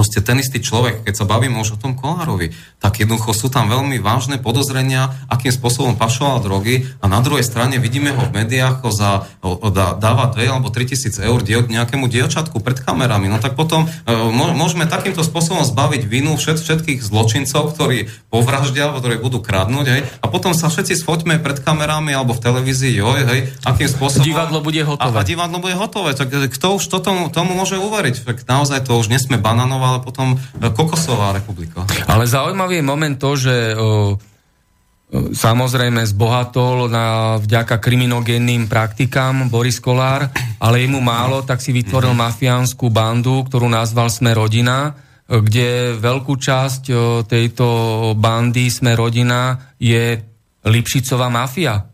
proste ten istý človek, keď sa bavíme už o tom Kolárovi, tak jednoducho sú tam veľmi vážne podozrenia, akým spôsobom pašoval drogy a na druhej strane vidíme ho v médiách, ho za, ho, dá, dáva 2 alebo 3 tisíc eur die, nejakému dievčatku pred kamerami. No tak potom e, môžeme takýmto spôsobom zbaviť vinu všet, všetkých zločincov, ktorí povraždia, ktorí budú kradnúť, hej, a potom sa všetci sfoťme pred kamerami alebo v televízii, joj, hej, akým spôsobom... Divadlo bude hotové. A, a divadlo bude hotové. Tak e, kto už to tomu, tomu môže uveriť? Tak naozaj to už nesme bananová, ale potom e, kokosová republika. Ale zaujímavý je moment to, že o, samozrejme zbohatol na, vďaka kriminogénnym praktikám Boris Kolár, ale jemu málo, tak si vytvoril mm-hmm. mafiánsku bandu, ktorú nazval Sme rodina, kde veľkú časť tejto bandy Sme rodina je Lipšicová mafia.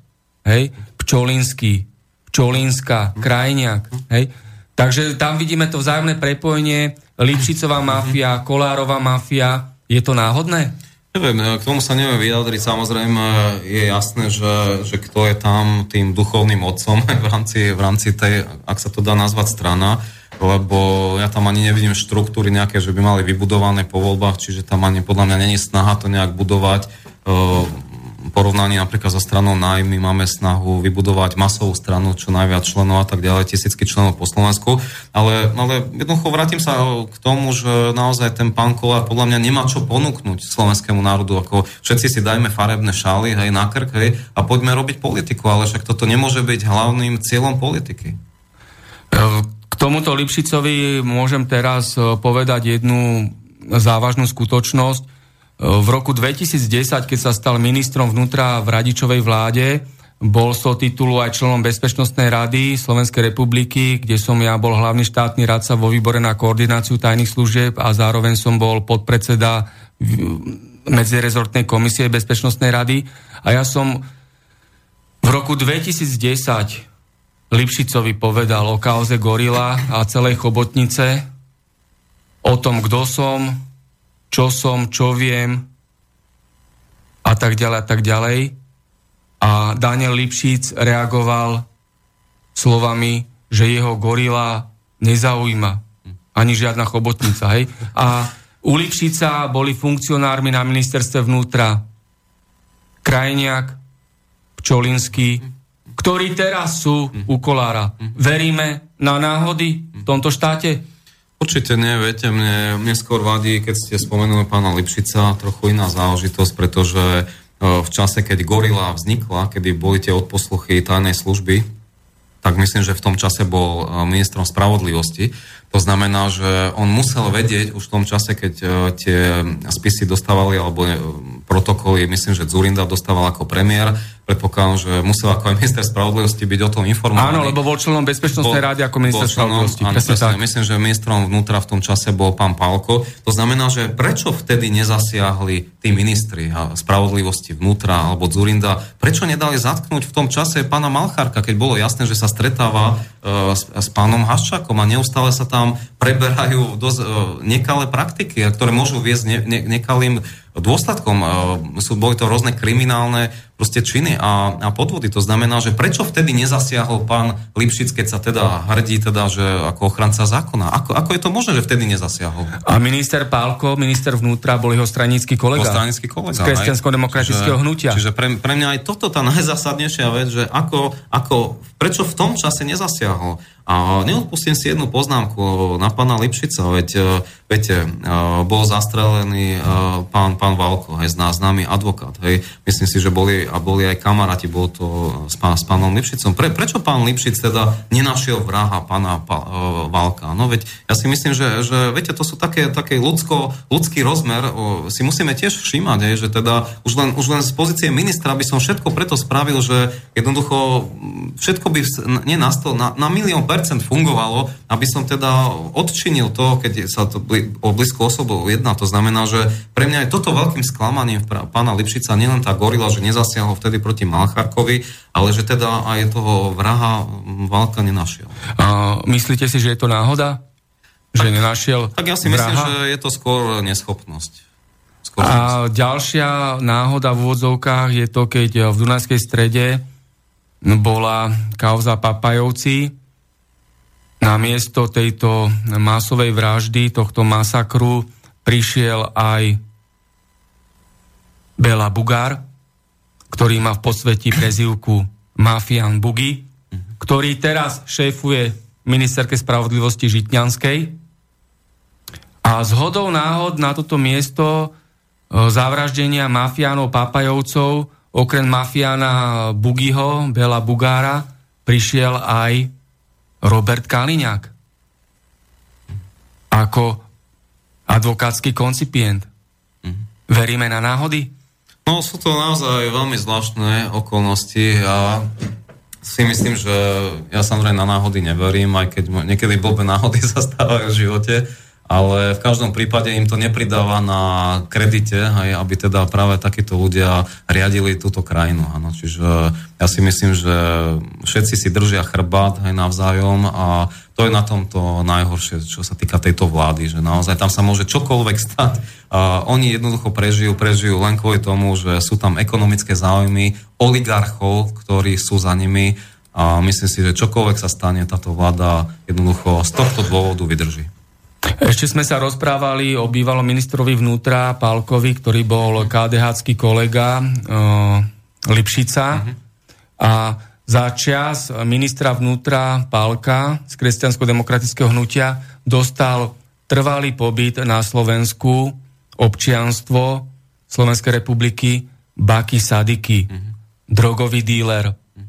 Hej? Pčolinský, Pčolinská, Krajniak. Hej? Takže tam vidíme to vzájomné prepojenie Lipšicová mafia, Kolárová mafia, je to náhodné? Neviem, k tomu sa neviem vyjadriť. Samozrejme je jasné, že, že kto je tam tým duchovným otcom v rámci, v rámci tej, ak sa to dá nazvať strana, lebo ja tam ani nevidím štruktúry nejaké, že by mali vybudované po voľbách, čiže tam ani podľa mňa není snaha to nejak budovať porovnaní napríklad so stranou NAJ, my máme snahu vybudovať masovú stranu, čo najviac členov a tak ďalej, tisícky členov po Slovensku, ale, ale jednoducho vrátim sa k tomu, že naozaj ten pán Kolár podľa mňa nemá čo ponúknuť slovenskému národu, ako všetci si dajme farebné šály hej, na krk hej, a poďme robiť politiku, ale však toto nemôže byť hlavným cieľom politiky. K tomuto Lipšicovi môžem teraz eh, povedať jednu závažnú skutočnosť. V roku 2010, keď sa stal ministrom vnútra v Radičovej vláde, bol so titulu aj členom Bezpečnostnej rady Slovenskej republiky, kde som ja bol hlavný štátny radca vo výbore na koordináciu tajných služieb a zároveň som bol podpredseda medzirezortnej komisie Bezpečnostnej rady. A ja som v roku 2010 Lipšicovi povedal o kauze Gorila a celej chobotnice, o tom, kto som, čo som, čo viem a tak ďalej a tak ďalej. A Daniel Lipšic reagoval slovami, že jeho gorila nezaujíma ani žiadna chobotnica. Hej? A u Lipšica boli funkcionármi na ministerstve vnútra Krajniak, Pčolinský, ktorí teraz sú u Kolára. Veríme na náhody v tomto štáte? Určite nie, viete, mne, mne skôr vadí, keď ste spomenuli pána Lipšica, trochu iná záležitosť, pretože e, v čase, keď Gorila vznikla, kedy boli tie odposluchy tajnej služby, tak myslím, že v tom čase bol e, ministrom spravodlivosti. To znamená, že on musel vedieť už v tom čase, keď e, tie spisy dostávali, alebo protokoly, myslím, že Zurinda dostával ako premiér, predpokladám, že musel ako aj minister spravodlivosti byť o tom informovaný. Áno, lebo bol členom bezpečnostnej rády ako minister spravodlivosti. Áno, presne, myslím, že ministrom vnútra v tom čase bol pán Palko. To znamená, že prečo vtedy nezasiahli tí ministri spravodlivosti vnútra alebo Zurinda, prečo nedali zatknúť v tom čase pána Malchárka, keď bolo jasné, že sa stretáva uh, s, s pánom Haščakom a neustále sa tam preberajú dosť, uh, nekalé praktiky, ktoré môžu viesť ne, ne, nekalým dôsledkom. Uh, sú, boli to rôzne kriminálne proste činy a, a podvody. To znamená, že prečo vtedy nezasiahol pán Lipšic, keď sa teda hrdí teda, že ako ochranca zákona? Ako, ako je to možné, že vtedy nezasiahol? A minister Pálko, minister vnútra, bol jeho stranický kolega. stranický kolega. Z kresťansko-demokratického hnutia. Čiže pre, pre mňa aj toto tá najzásadnejšia vec, že ako, ako, prečo v tom čase nezasiahol? A neodpustím si jednu poznámku na pána Lipšica, veď, e, viete, e, bol zastrelený e, pán, pán Valko, hej, známy advokát, hej. Myslím si, že boli a boli aj kamaráti, bol to s, pán, s pánom Lipšicom. Pre, prečo pán Lipšic teda nenašiel vraha pána pa, uh, Válka? No veď ja si myslím, že, že viete, to sú také, také ľudsko, ľudský rozmer, uh, si musíme tiež všímať, hej, že teda už len, už len z pozície ministra by som všetko preto spravil, že jednoducho všetko by nie na, sto, na, na milión percent fungovalo, aby som teda odčinil to, keď sa to o blízku osobu jedná. To znamená, že pre mňa je toto veľkým sklamaním pána Lipšica nielen tá gorila, že nezasiahol vtedy proti Malcharkovi, ale že teda aj toho vraha Válka nenašiel. A myslíte si, že je to náhoda? Že tak, nenašiel Tak ja si vraha? myslím, že je to skôr neschopnosť. Skôr a neschopnosť. ďalšia náhoda v úvodzovkách je to, keď v Dunajskej strede bola kauza Papajovci. Na miesto tejto masovej vraždy, tohto masakru, prišiel aj Bela Bugár, ktorý má v podsvetí prezivku Mafian Bugi, ktorý teraz šéfuje ministerke spravodlivosti Žitňanskej. A z hodou náhod na toto miesto e, zavraždenia mafiánov Papajovcov, okrem mafiána Bugiho, Bela Bugára, prišiel aj Robert Kaliňák. Ako advokátsky koncipient. Veríme na náhody? No sú to naozaj veľmi zvláštne okolnosti a si myslím, že ja samozrejme na náhody neverím, aj keď niekedy blbé náhody sa stávajú v živote, ale v každom prípade im to nepridáva na kredite, aj aby teda práve takíto ľudia riadili túto krajinu. Ano. Čiže ja si myslím, že všetci si držia chrbát aj navzájom a to je na tomto najhoršie, čo sa týka tejto vlády, že naozaj tam sa môže čokoľvek stať. A oni jednoducho prežijú, prežijú len kvôli tomu, že sú tam ekonomické záujmy oligarchov, ktorí sú za nimi a myslím si, že čokoľvek sa stane, táto vláda jednoducho z tohto dôvodu vydrží. Ešte sme sa rozprávali o bývalom ministrovi vnútra Pálkovi, ktorý bol KDH kolega uh, Lipšica. Uh-huh. A za čas ministra vnútra Pálka z kresťansko-demokratického hnutia dostal trvalý pobyt na Slovensku, občianstvo Slovenskej republiky Baki Sadiky, mm-hmm. drogový díler. Mm-hmm.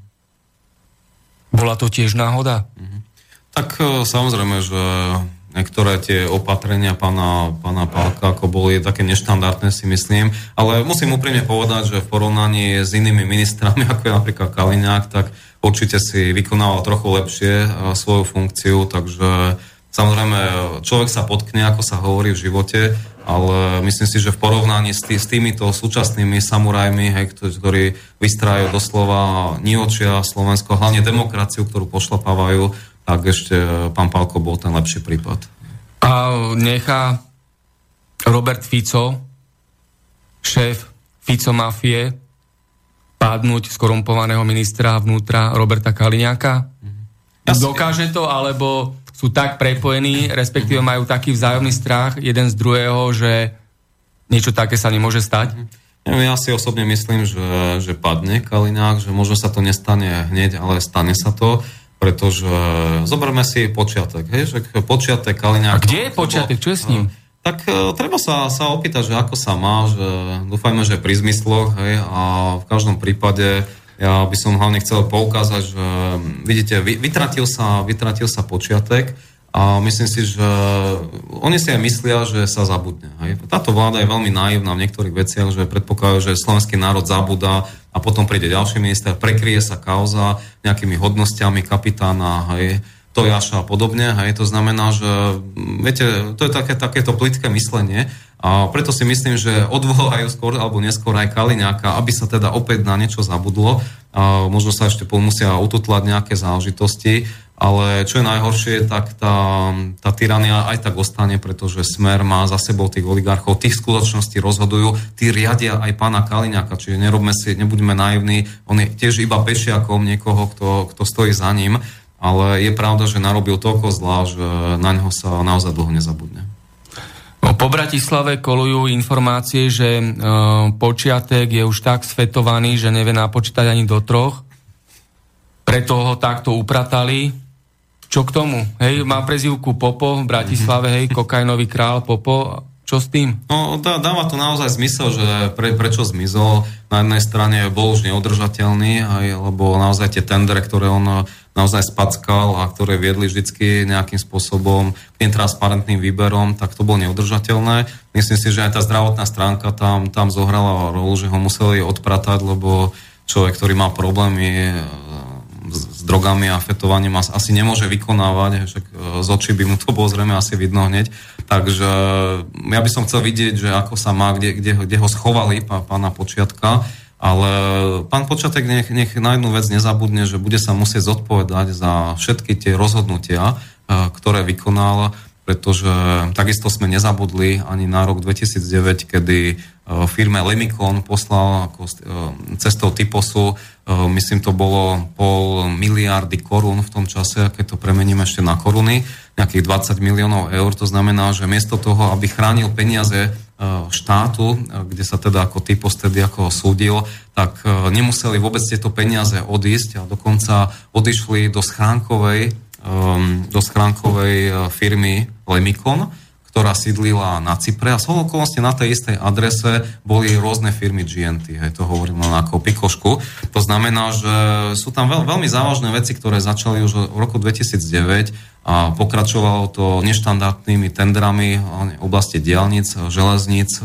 Bola to tiež náhoda? Mm-hmm. Tak e, samozrejme, že niektoré tie opatrenia pána, pána Pálka ako boli také neštandardné si myslím, ale musím úprimne povedať, že v porovnaní s inými ministrami, ako je napríklad Kaliňák, tak určite si vykonával trochu lepšie e, svoju funkciu, takže samozrejme človek sa potkne, ako sa hovorí v živote, ale myslím si, že v porovnaní s, tý, s týmito súčasnými samurajmi, hej, ktorí vystrájajú doslova niočia Slovensko, hlavne demokraciu, ktorú pošlapávajú, tak ešte pán Palko bol ten lepší prípad. A nechá Robert Fico, šéf Fico mafie, padnúť skorumpovaného ministra vnútra Roberta Kaliňáka? Ja Dokáže to, alebo sú tak prepojení, respektíve majú taký vzájomný strach jeden z druhého, že niečo také sa nemôže stať? Ja si osobne myslím, že, že padne Kaliňák, že možno sa to nestane hneď, ale stane sa to, pretože zoberme si počiatek, hej, že počiatek Kaliňák... A kde je počiatek? Čo je s ním? Tak e, treba sa, sa opýtať, že ako sa má, že dúfajme, že pri zmysloch, hej, a v každom prípade ja by som hlavne chcel poukázať, že vidíte, vytratil sa, vytratil sa počiatek a myslím si, že oni si aj myslia, že sa zabudne. Hej. Táto vláda je veľmi naivná v niektorých veciach, že predpokladajú, že slovenský národ zabudá a potom príde ďalší minister, prekrie sa kauza nejakými hodnostiami kapitána, hej, Tojaša a podobne. Hej. To znamená, že viete, to je také, takéto plitké myslenie a preto si myslím, že odvolajú skôr alebo neskôr aj Kaliňáka, aby sa teda opäť na niečo zabudlo. A možno sa ešte musia ututlať nejaké záležitosti, ale čo je najhoršie, tak tá, tá tyrania aj tak ostane, pretože Smer má za sebou tých oligarchov, tých skutočností rozhodujú, tí riadia aj pána Kaliňáka, čiže nerobme si, nebuďme naivní, on je tiež iba pešiakom niekoho, kto, kto stojí za ním, ale je pravda, že narobil toľko zlá, že na neho sa naozaj dlho nezabudne. No, po Bratislave kolujú informácie, že e, počiatek je už tak svetovaný, že nevie napočítať ani do troch. Preto ho takto upratali. Čo k tomu? Hej, má prezivku Popo v Bratislave, hej, kokainový král Popo. čo s tým? No, dá, dáva to naozaj zmysel, že pre, prečo zmizol. Na jednej strane bol už neudržateľný, aj, lebo naozaj tie tendere, ktoré on naozaj spackal a ktoré viedli vždycky nejakým spôsobom k transparentným výberom, tak to bolo neudržateľné. Myslím si, že aj tá zdravotná stránka tam, tam zohrala rolu, že ho museli odpratať, lebo človek, ktorý má problémy s drogami a fetovaním asi nemôže vykonávať, však e, z očí by mu to bolo zrejme asi vidno hneď. Takže ja by som chcel vidieť, že ako sa má, kde, kde, kde ho schovali pána Počiatka, ale pán Počiatek nech, nech na jednu vec nezabudne, že bude sa musieť zodpovedať za všetky tie rozhodnutia, e, ktoré vykonal, pretože takisto sme nezabudli ani na rok 2009, kedy Eh, firme Lemikon poslal ako eh, cestou typosu, eh, myslím to bolo pol miliardy korún v tom čase, keď to premeníme ešte na koruny, nejakých 20 miliónov eur, to znamená, že miesto toho, aby chránil peniaze štátu, kde sa teda ako typos tedy ako súdil, tak nemuseli vôbec tieto peniaze odísť a dokonca odišli do schránkovej, do schránkovej firmy Lemikon, ktorá sídlila na Cypre a okolnosti na tej istej adrese boli rôzne firmy GNT, hej, to hovorím len ako pikošku. To znamená, že sú tam veľ, veľmi závažné veci, ktoré začali už v roku 2009 a pokračovalo to neštandardnými tendrami v oblasti diálnic, železníc.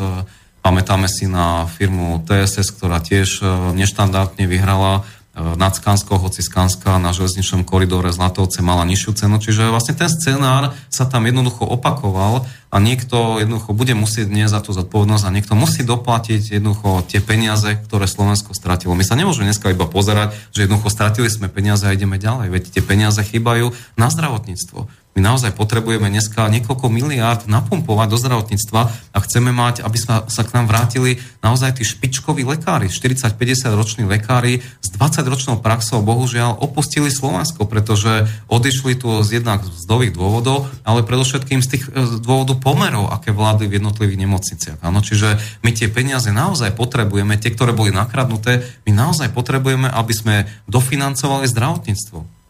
Pamätáme si na firmu TSS, ktorá tiež neštandardne vyhrala nad Skanskou, hoci Skanska na železničnom koridore Zlatovce mala nižšiu cenu. Čiže vlastne ten scenár sa tam jednoducho opakoval a niekto jednoducho bude musieť dnes za tú zodpovednosť a niekto musí doplatiť jednoducho tie peniaze, ktoré Slovensko stratilo. My sa nemôžeme dneska iba pozerať, že jednoducho stratili sme peniaze a ideme ďalej. Veď tie peniaze chýbajú na zdravotníctvo. My naozaj potrebujeme dneska niekoľko miliárd napumpovať do zdravotníctva a chceme mať, aby sa, sa k nám vrátili naozaj tí špičkoví lekári, 40-50 roční lekári s 20 ročnou praxou bohužiaľ opustili Slovensko, pretože odišli tu z jednak zdových dôvodov, ale predovšetkým z tých z dôvodov pomerov, aké vlády v jednotlivých nemocniciach. Áno, čiže my tie peniaze naozaj potrebujeme, tie, ktoré boli nakradnuté, my naozaj potrebujeme, aby sme dofinancovali zdravotníctvo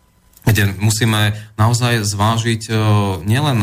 kde musíme naozaj zvážiť uh, nielen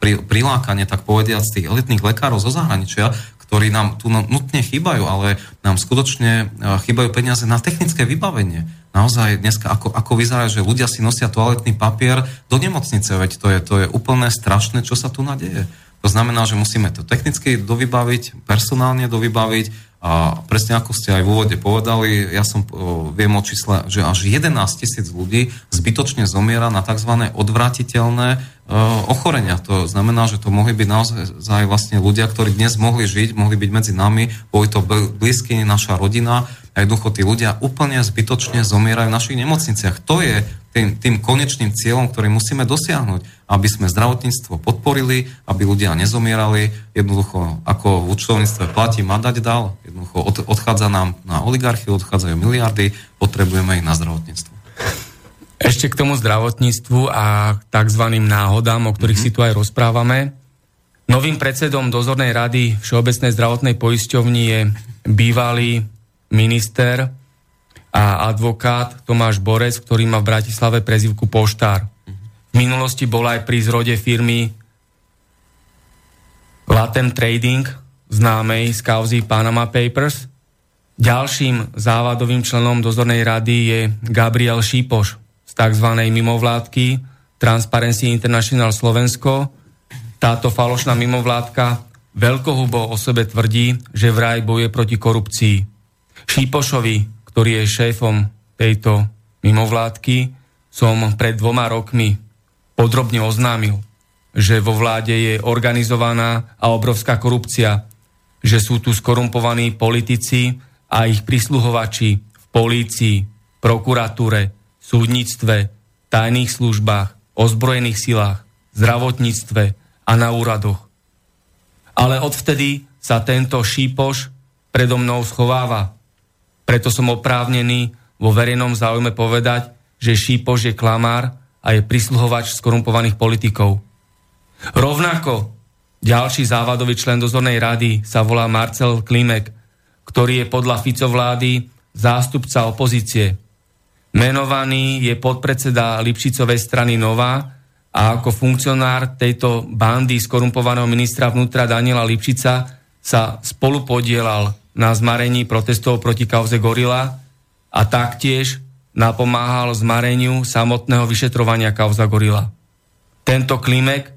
pri, prilákanie, tak povediať, z tých elitných lekárov zo zahraničia, ktorí nám tu nutne chýbajú, ale nám skutočne uh, chýbajú peniaze na technické vybavenie. Naozaj dneska, ako, ako vyzerá, že ľudia si nosia toaletný papier do nemocnice, veď to je, to je úplne strašné, čo sa tu nadeje. To znamená, že musíme to technicky dovybaviť, personálne dovybaviť, a presne ako ste aj v úvode povedali, ja som o, viem o čísle, že až 11 tisíc ľudí zbytočne zomiera na tzv. odvratiteľné o, ochorenia. To znamená, že to mohli byť naozaj vlastne ľudia, ktorí dnes mohli žiť, mohli byť medzi nami, boli to blízky, naša rodina jednoducho tí ľudia úplne zbytočne zomierajú v našich nemocniciach. To je tým, tým konečným cieľom, ktorý musíme dosiahnuť, aby sme zdravotníctvo podporili, aby ľudia nezomierali. Jednoducho, ako v účtovníctve platí, má dať dal. Jednoducho od, odchádza nám na oligarchiu, odchádzajú miliardy, potrebujeme ich na zdravotníctvo. Ešte k tomu zdravotníctvu a tzv. náhodám, o ktorých mm-hmm. si tu aj rozprávame. Novým predsedom dozornej rady Všeobecnej zdravotnej poisťovni je bývalý minister a advokát Tomáš Borec, ktorý má v Bratislave prezivku Poštár. V minulosti bol aj pri zrode firmy Latem Trading, známej z kauzy Panama Papers. Ďalším závadovým členom dozornej rady je Gabriel Šípoš z tzv. mimovládky Transparency International Slovensko. Táto falošná mimovládka veľkohubo o sebe tvrdí, že vraj boje proti korupcii. Šípošovi ktorý je šéfom tejto mimovládky, som pred dvoma rokmi podrobne oznámil, že vo vláde je organizovaná a obrovská korupcia, že sú tu skorumpovaní politici a ich prisluhovači v polícii, prokuratúre, súdnictve, tajných službách, ozbrojených silách, zdravotníctve a na úradoch. Ale odvtedy sa tento šípoš predo mnou schováva preto som oprávnený vo verejnom záujme povedať, že Šípoš je klamár a je prisluhovač skorumpovaných politikov. Rovnako ďalší závadový člen dozornej rady sa volá Marcel Klimek, ktorý je podľa Fico vlády zástupca opozície. Menovaný je podpredseda Lipšicovej strany Nová, a ako funkcionár tejto bandy skorumpovaného ministra vnútra Daniela Lipšica sa spolupodielal na zmarení protestov proti kauze Gorila a taktiež napomáhal zmareniu samotného vyšetrovania kauza Gorila. Tento Klimek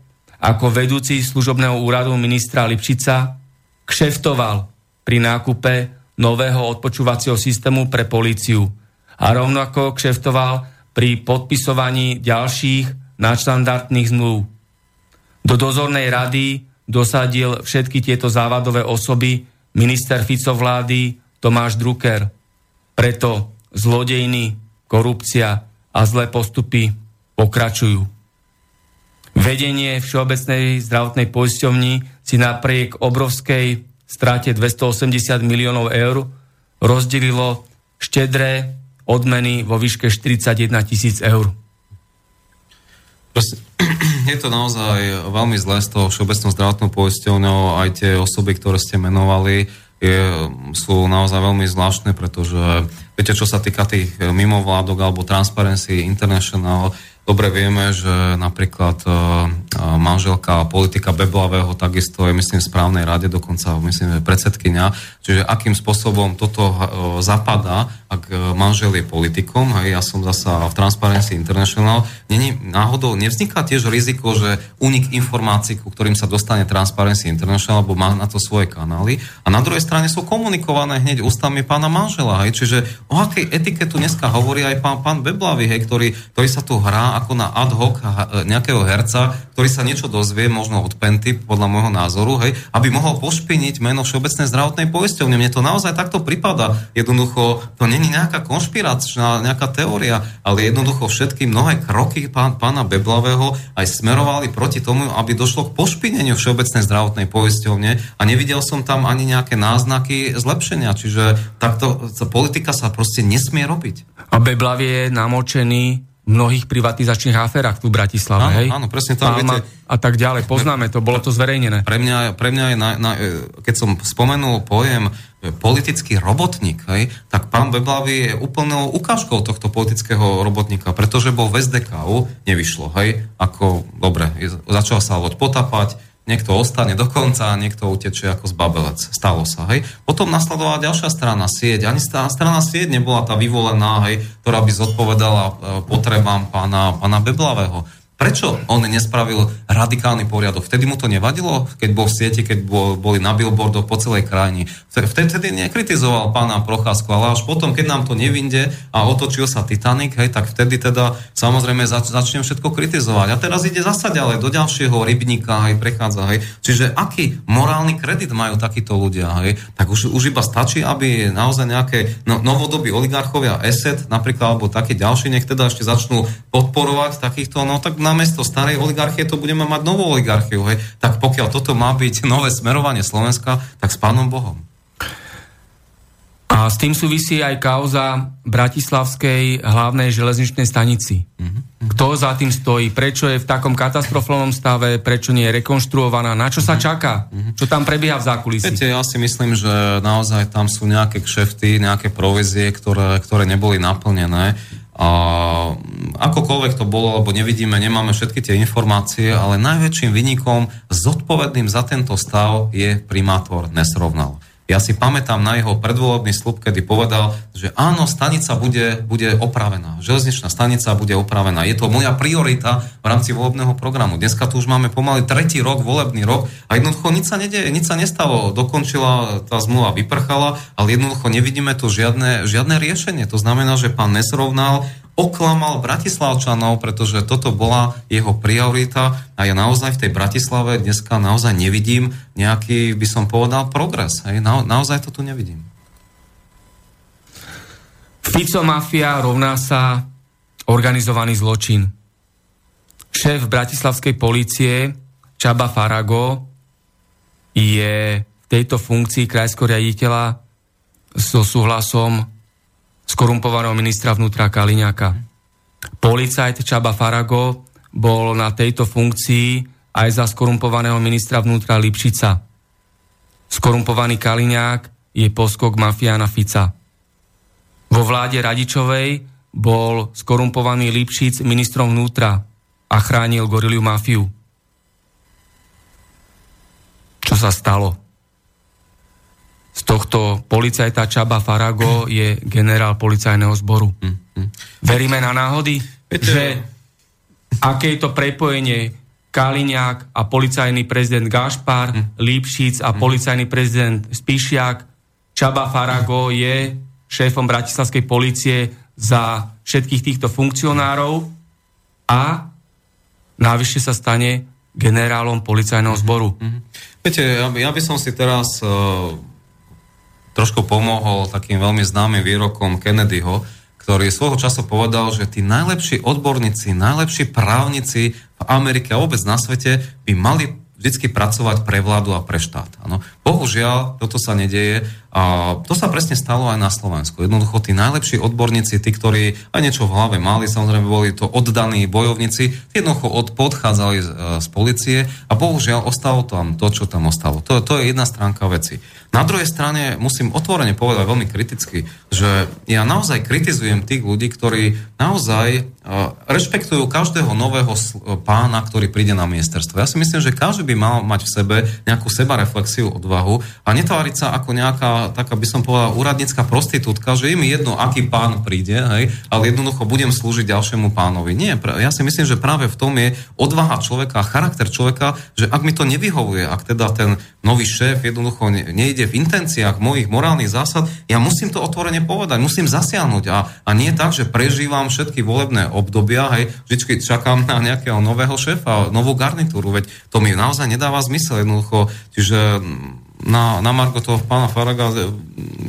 ako vedúci služobného úradu ministra Lipšica kšeftoval pri nákupe nového odpočúvacieho systému pre políciu a rovnako kšeftoval pri podpisovaní ďalších nadštandardných zmluv. Do dozornej rady dosadil všetky tieto závadové osoby minister Fico vlády Tomáš Drucker. Preto zlodejny, korupcia a zlé postupy pokračujú. Vedenie Všeobecnej zdravotnej poisťovni si napriek obrovskej strate 280 miliónov eur rozdelilo štedré odmeny vo výške 41 tisíc eur. Je to naozaj veľmi zlé s tou všeobecnou zdravotnou poisťovňou. Aj tie osoby, ktoré ste menovali, je, sú naozaj veľmi zvláštne, pretože viete, čo sa týka tých mimovládok alebo Transparency International, Dobre vieme, že napríklad uh, manželka politika Beblavého takisto je, myslím, v správnej rade, dokonca, myslím, že predsedkynia. Čiže akým spôsobom toto uh, zapadá, ak manžel je politikom, hej, ja som zasa v Transparency International, není, náhodou nevzniká tiež riziko, že unik informácií, ku ktorým sa dostane Transparency International, alebo má na to svoje kanály, a na druhej strane sú komunikované hneď ústami pána manžela, hej, čiže o akej etiketu dneska hovorí aj pán, pán Beblavý, hej, ktorý, ktorý sa tu hrá ako na ad hoc nejakého herca, ktorý sa niečo dozvie, možno od Penty, podľa môjho názoru, hej, aby mohol pošpiniť meno Všeobecnej zdravotnej poisťovne. Mne to naozaj takto pripada. Jednoducho, to není nejaká konšpiračná, nejaká teória, ale jednoducho všetky mnohé kroky pán, pána Beblavého aj smerovali proti tomu, aby došlo k pošpineniu Všeobecnej zdravotnej poisťovne a nevidel som tam ani nejaké náznaky zlepšenia. Čiže takto politika sa proste nesmie robiť. A Beblavie je namočený mnohých privatizačných aférach tu v Bratislave. Áno, hej? áno presne to. Viete, a tak ďalej. Poznáme to, bolo to zverejnené. Pre mňa, pre mňa je, na, na, keď som spomenul pojem e, politický robotník, hej, tak pán Beblavý je úplnou ukážkou tohto politického robotníka, pretože bol v SDKU, nevyšlo, hej, ako, dobre, začal sa loď potapať, niekto ostane do konca a niekto utečie ako zbabelec. Stalo sa, hej. Potom nasledovala ďalšia strana sieť. Ani strana sieť nebola tá vyvolená, hej, ktorá by zodpovedala e, potrebám pána, pána Beblavého. Prečo on nespravil radikálny poriadok? Vtedy mu to nevadilo, keď bol v sieti, keď bol, boli na billboardoch po celej krajine. Vtedy, vtedy nekritizoval pána Procházku, ale až potom, keď nám to nevinde a otočil sa Titanic, hej, tak vtedy teda samozrejme zač- začnem všetko kritizovať. A teraz ide zasa ďalej do ďalšieho rybníka, hej, prechádza, hej. Čiže aký morálny kredit majú takíto ľudia, hej? Tak už, už iba stačí, aby naozaj nejaké no, novodobí oligarchovia ESET, napríklad, alebo takí ďalší, nech teda ešte začnú podporovať takýchto, no tak na namiesto starej oligarchie to budeme mať novú oligarchiu. Hej. Tak pokiaľ toto má byť nové smerovanie Slovenska, tak s pánom Bohom. A s tým súvisí aj kauza Bratislavskej hlavnej železničnej stanici. Mm-hmm. Kto za tým stojí? Prečo je v takom katastrofálnom stave? Prečo nie je rekonštruovaná? Na čo sa mhm. čaká? Mm-hmm. Čo tam prebieha v zákulisí? Viete, ja si myslím, že naozaj tam sú nejaké kšefty, nejaké provizie, ktoré, ktoré neboli naplnené. A akokoľvek to bolo, lebo nevidíme, nemáme všetky tie informácie, ale najväčším vynikom zodpovedným za tento stav je primátor Nesrovnal. Ja si pamätám na jeho predvolebný slub, kedy povedal, že áno, stanica bude, bude opravená. Železničná stanica bude opravená. Je to moja priorita v rámci volebného programu. Dneska tu už máme pomaly tretí rok, volebný rok a jednoducho nič sa nedeje, nič sa nestalo. Dokončila, tá zmluva vyprchala, ale jednoducho nevidíme tu žiadne, žiadne riešenie. To znamená, že pán Nesrovnal oklamal Bratislavčanov, pretože toto bola jeho priorita a ja naozaj v tej Bratislave dneska naozaj nevidím nejaký, by som povedal, progres. Hej? Na, naozaj to tu nevidím. Fico mafia rovná sa organizovaný zločin. Šéf bratislavskej policie Čaba Farago je v tejto funkcii krajského riaditeľa so súhlasom skorumpovaného ministra vnútra Kaliňaka. Policajt Čaba Farago bol na tejto funkcii aj za skorumpovaného ministra vnútra Lipšica. Skorumpovaný Kaliňák je poskok mafiána Fica. Vo vláde Radičovej bol skorumpovaný Lipšic ministrom vnútra a chránil goriliu mafiu. Čo sa stalo? Z tohto policajta Čaba Farago je generál policajného zboru. Hm, hm. Veríme na náhody, Viete, že aké je to prepojenie Kaliňák a policajný prezident Gašpar, hm. Lipšic a hm. policajný prezident Spišiak. Čaba Farago je šéfom bratislavskej policie za všetkých týchto funkcionárov a návyššie sa stane generálom policajného zboru. Viete, ja, ja by som si teraz uh, trošku pomohol takým veľmi známym výrokom Kennedyho, ktorý svojho času povedal, že tí najlepší odborníci, najlepší právnici v Amerike a vôbec na svete by mali vždy pracovať pre vládu a pre štát. Ano. Bohužiaľ, toto sa nedeje a to sa presne stalo aj na Slovensku. Jednoducho tí najlepší odborníci, tí, ktorí aj niečo v hlave mali, samozrejme boli to oddaní bojovníci, jednoducho od, podchádzali z, z policie a bohužiaľ ostalo tam to, čo tam ostalo. To, to je jedna stránka veci. Na druhej strane musím otvorene povedať veľmi kriticky, že ja naozaj kritizujem tých ľudí, ktorí naozaj uh, rešpektujú každého nového pána, ktorý príde na ministerstvo. Ja si myslím, že každý by mal mať v sebe nejakú sebareflexiu, odvahu a netváriť sa ako nejaká, taká by som povedal, úradnícka prostitútka, že mi jedno, aký pán príde, hej, ale jednoducho budem slúžiť ďalšiemu pánovi. Nie, ja si myslím, že práve v tom je odvaha človeka, charakter človeka, že ak mi to nevyhovuje, ak teda ten nový šéf jednoducho nejde v intenciách mojich morálnych zásad, ja musím to otvorene povedať, musím zasiahnuť a, a nie tak, že prežívam všetky volebné obdobia, hej, vždy čakám na nejakého nového šéfa, novú garnitúru, veď to mi naozaj nedáva zmysel jednoducho, čiže na, na Marko toho pána Faraga,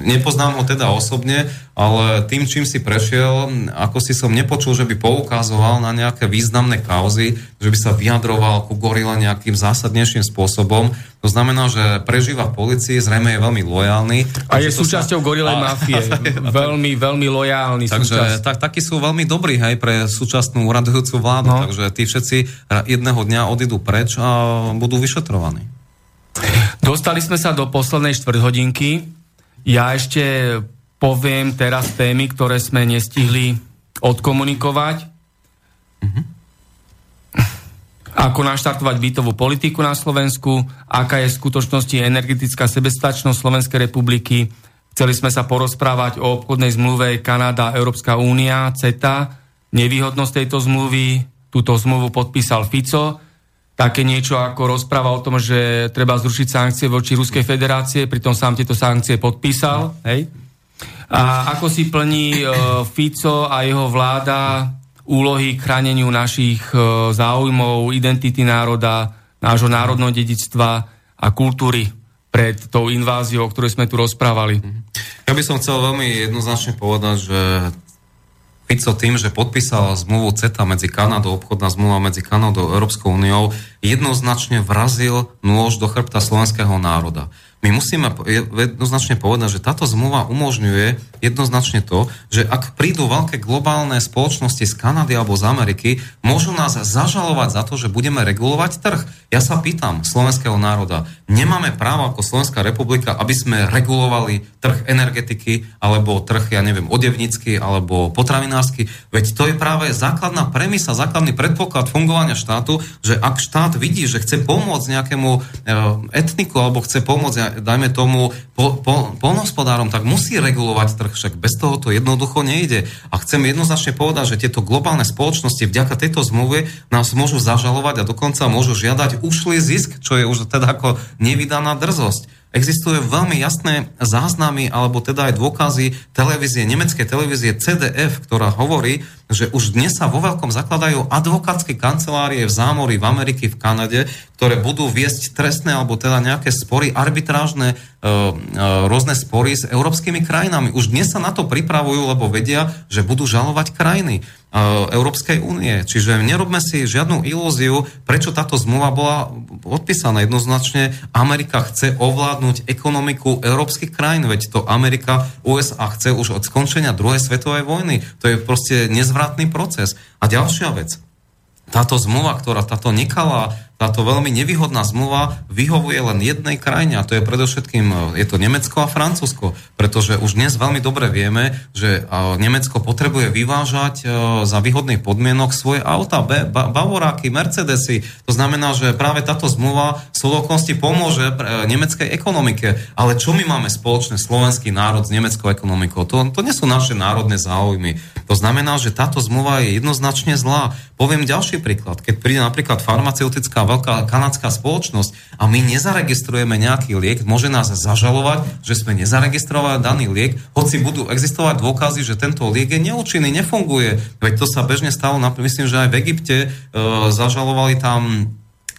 nepoznám ho teda osobne, ale tým, čím si prešiel, ako si som nepočul, že by poukazoval na nejaké významné kauzy, že by sa vyjadroval ku gorila nejakým zásadnejším spôsobom. To znamená, že prežíva v policii, zrejme je veľmi lojálny. A je súčasťou sa... gorilej mafie. veľmi, veľmi lojálny Takže tak, takí sú veľmi dobrí aj pre súčasnú uradujúcu vládu. No. Takže tí všetci jedného dňa odídu preč a budú vyšetrovaní. Dostali sme sa do poslednej štvrthodinky. Ja ešte poviem teraz témy, ktoré sme nestihli odkomunikovať. Mm-hmm. Ako naštartovať bytovú politiku na Slovensku, aká je v skutočnosti energetická sebestačnosť Slovenskej republiky. Chceli sme sa porozprávať o obchodnej zmluve Kanada, Európska únia, CETA, nevýhodnosť tejto zmluvy. Túto zmluvu podpísal Fico také niečo ako rozpráva o tom, že treba zrušiť sankcie voči Ruskej federácie, pritom sám tieto sankcie podpísal. Hej? A ako si plní uh, Fico a jeho vláda úlohy k chráneniu našich uh, záujmov, identity národa, nášho národného dedictva a kultúry pred tou inváziou, o ktorej sme tu rozprávali. Ja by som chcel veľmi jednoznačne povedať, že Fico tým, že podpísal zmluvu CETA medzi Kanadou, obchodná zmluva medzi Kanadou a Európskou úniou, jednoznačne vrazil nôž do chrbta slovenského národa. My musíme jednoznačne povedať, že táto zmluva umožňuje jednoznačne to, že ak prídu veľké globálne spoločnosti z Kanady alebo z Ameriky, môžu nás zažalovať za to, že budeme regulovať trh. Ja sa pýtam slovenského národa, nemáme právo ako Slovenská republika, aby sme regulovali trh energetiky alebo trh, ja neviem, odevnícky alebo potravinársky. Veď to je práve základná premisa, základný predpoklad fungovania štátu, že ak štát vidí, že chce pomôcť nejakému e, etniku alebo chce pomôcť dajme tomu, po, po, polnohospodárom, tak musí regulovať trh, však bez toho to jednoducho nejde. A chcem jednoznačne povedať, že tieto globálne spoločnosti vďaka tejto zmluve nás môžu zažalovať a dokonca môžu žiadať ušlý zisk, čo je už teda ako nevydaná drzosť. Existujú veľmi jasné záznamy, alebo teda aj dôkazy televízie, nemeckej televízie CDF, ktorá hovorí, že už dnes sa vo veľkom zakladajú advokátske kancelárie v zámori, v Amerike, v Kanade, ktoré budú viesť trestné alebo teda nejaké spory, arbitrážne, e, e, rôzne spory s európskymi krajinami. Už dnes sa na to pripravujú, lebo vedia, že budú žalovať krajiny. Európskej únie. Čiže nerobme si žiadnu ilúziu, prečo táto zmluva bola odpísaná. Jednoznačne Amerika chce ovládnuť ekonomiku európskych krajín, veď to Amerika, USA chce už od skončenia druhej svetovej vojny. To je proste nezvratný proces. A ďalšia vec. Táto zmluva, ktorá táto nekalá táto veľmi nevýhodná zmluva vyhovuje len jednej krajine a to je predovšetkým, je to Nemecko a Francúzsko, pretože už dnes veľmi dobre vieme, že Nemecko potrebuje vyvážať e, za výhodných podmienok svoje auta, Bavoráky, Mercedesy. To znamená, že práve táto zmluva súdokosti pomôže e, nemeckej ekonomike. Ale čo my máme spoločné slovenský národ s nemeckou ekonomikou? To, to nie sú naše národné záujmy. To znamená, že táto zmluva je jednoznačne zlá. Poviem ďalší príklad. Keď príde napríklad farmaceutická veľká kanadská spoločnosť a my nezaregistrujeme nejaký liek, môže nás zažalovať, že sme nezaregistrovali daný liek, hoci budú existovať dôkazy, že tento liek je neúčinný, nefunguje. Veď to sa bežne stalo, myslím, že aj v Egypte e, zažalovali tam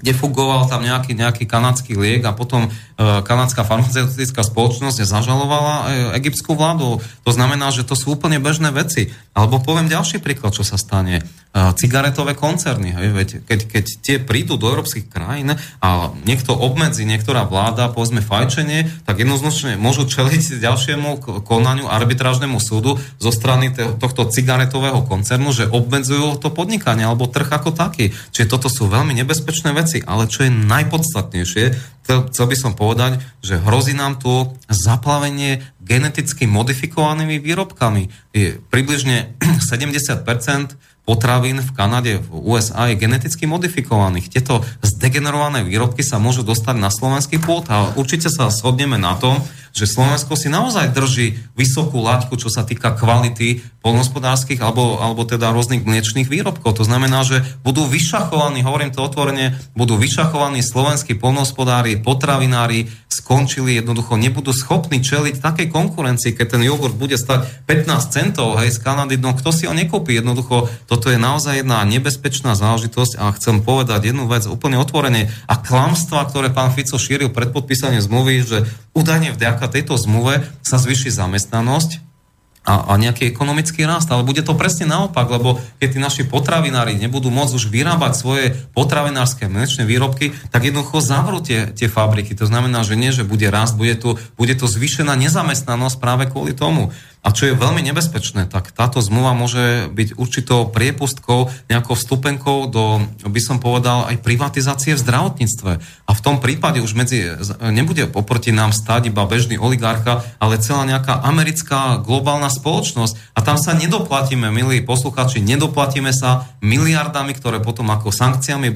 defugoval tam nejaký, nejaký kanadský liek a potom e, kanadská farmaceutická spoločnosť zažalovala e, egyptskú vládu. To znamená, že to sú úplne bežné veci. Alebo poviem ďalší príklad, čo sa stane. E, cigaretové koncerny. Hej, veď, keď, keď tie prídu do európskych krajín a niekto obmedzi, niektorá vláda, povedzme fajčenie, tak jednoznačne môžu čeliť ďalšiemu konaniu arbitrážnemu súdu zo strany tohto cigaretového koncernu, že obmedzujú to podnikanie alebo trh ako taký. Čiže toto sú veľmi nebezpečné veci veci, ale čo je najpodstatnejšie, chcel by som povedať, že hrozí nám tu zaplavenie geneticky modifikovanými výrobkami. Je približne 70% potravín v Kanade, v USA je geneticky modifikovaných. Tieto zdegenerované výrobky sa môžu dostať na slovenský pôd a určite sa shodneme na tom, že Slovensko si naozaj drží vysokú laťku, čo sa týka kvality polnospodárských alebo, alebo teda rôznych mliečných výrobkov. To znamená, že budú vyšachovaní, hovorím to otvorene, budú vyšachovaní slovenskí polnospodári, potravinári, skončili, jednoducho nebudú schopní čeliť takej konkurencii, keď ten jogurt bude stať 15 centov hej, z Kanady, no kto si ho nekúpi? Jednoducho, toto je naozaj jedna nebezpečná záležitosť a chcem povedať jednu vec úplne otvorene. A klamstva, ktoré pán Fico šíril pred podpísaním zmluvy, že údajne vďaka tejto zmluve sa zvyši zamestnanosť a, a nejaký ekonomický rast. Ale bude to presne naopak, lebo keď tí naši potravinári nebudú môcť už vyrábať svoje potravinárske mliečne výrobky, tak jednoducho zavrú tie, tie fabriky. To znamená, že nie, že bude rast, bude tu, bude tu zvýšená nezamestnanosť práve kvôli tomu. A čo je veľmi nebezpečné, tak táto zmluva môže byť určitou priepustkou, nejakou vstupenkou do, by som povedal, aj privatizácie v zdravotníctve. A v tom prípade už medzi, nebude oproti nám stáť iba bežný oligarcha, ale celá nejaká americká globálna spoločnosť. A tam sa nedoplatíme, milí posluchači, nedoplatíme sa miliardami, ktoré potom ako sankciami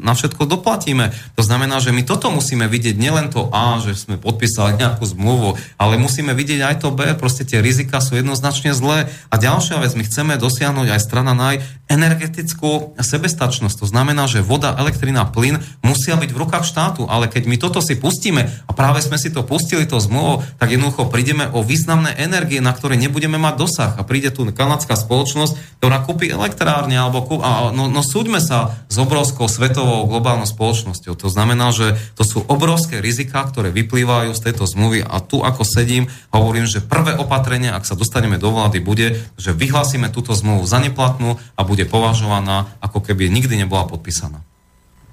na všetko doplatíme. To znamená, že my toto musíme vidieť, nielen to A, že sme podpísali nejakú zmluvu, ale musíme vidieť aj to B, proste tie rizika rizika sú jednoznačne zlé. A ďalšia vec, my chceme dosiahnuť aj strana naj energetickú sebestačnosť. To znamená, že voda, elektrina, plyn musia byť v rukách štátu, ale keď my toto si pustíme a práve sme si to pustili to zmluvou, tak jednoducho prídeme o významné energie, na ktoré nebudeme mať dosah. A príde tu kanadská spoločnosť, ktorá kúpi elektrárne alebo kúp, a, no, no súďme sa s obrovskou svetovou globálnou spoločnosťou. To znamená, že to sú obrovské rizika, ktoré vyplývajú z tejto zmluvy a tu ako sedím, hovorím, že prvé opatrenie, ak sa dostaneme do vlády, bude, že vyhlásime túto zmluvu za neplatnú a bude považovaná, ako keby nikdy nebola podpísaná.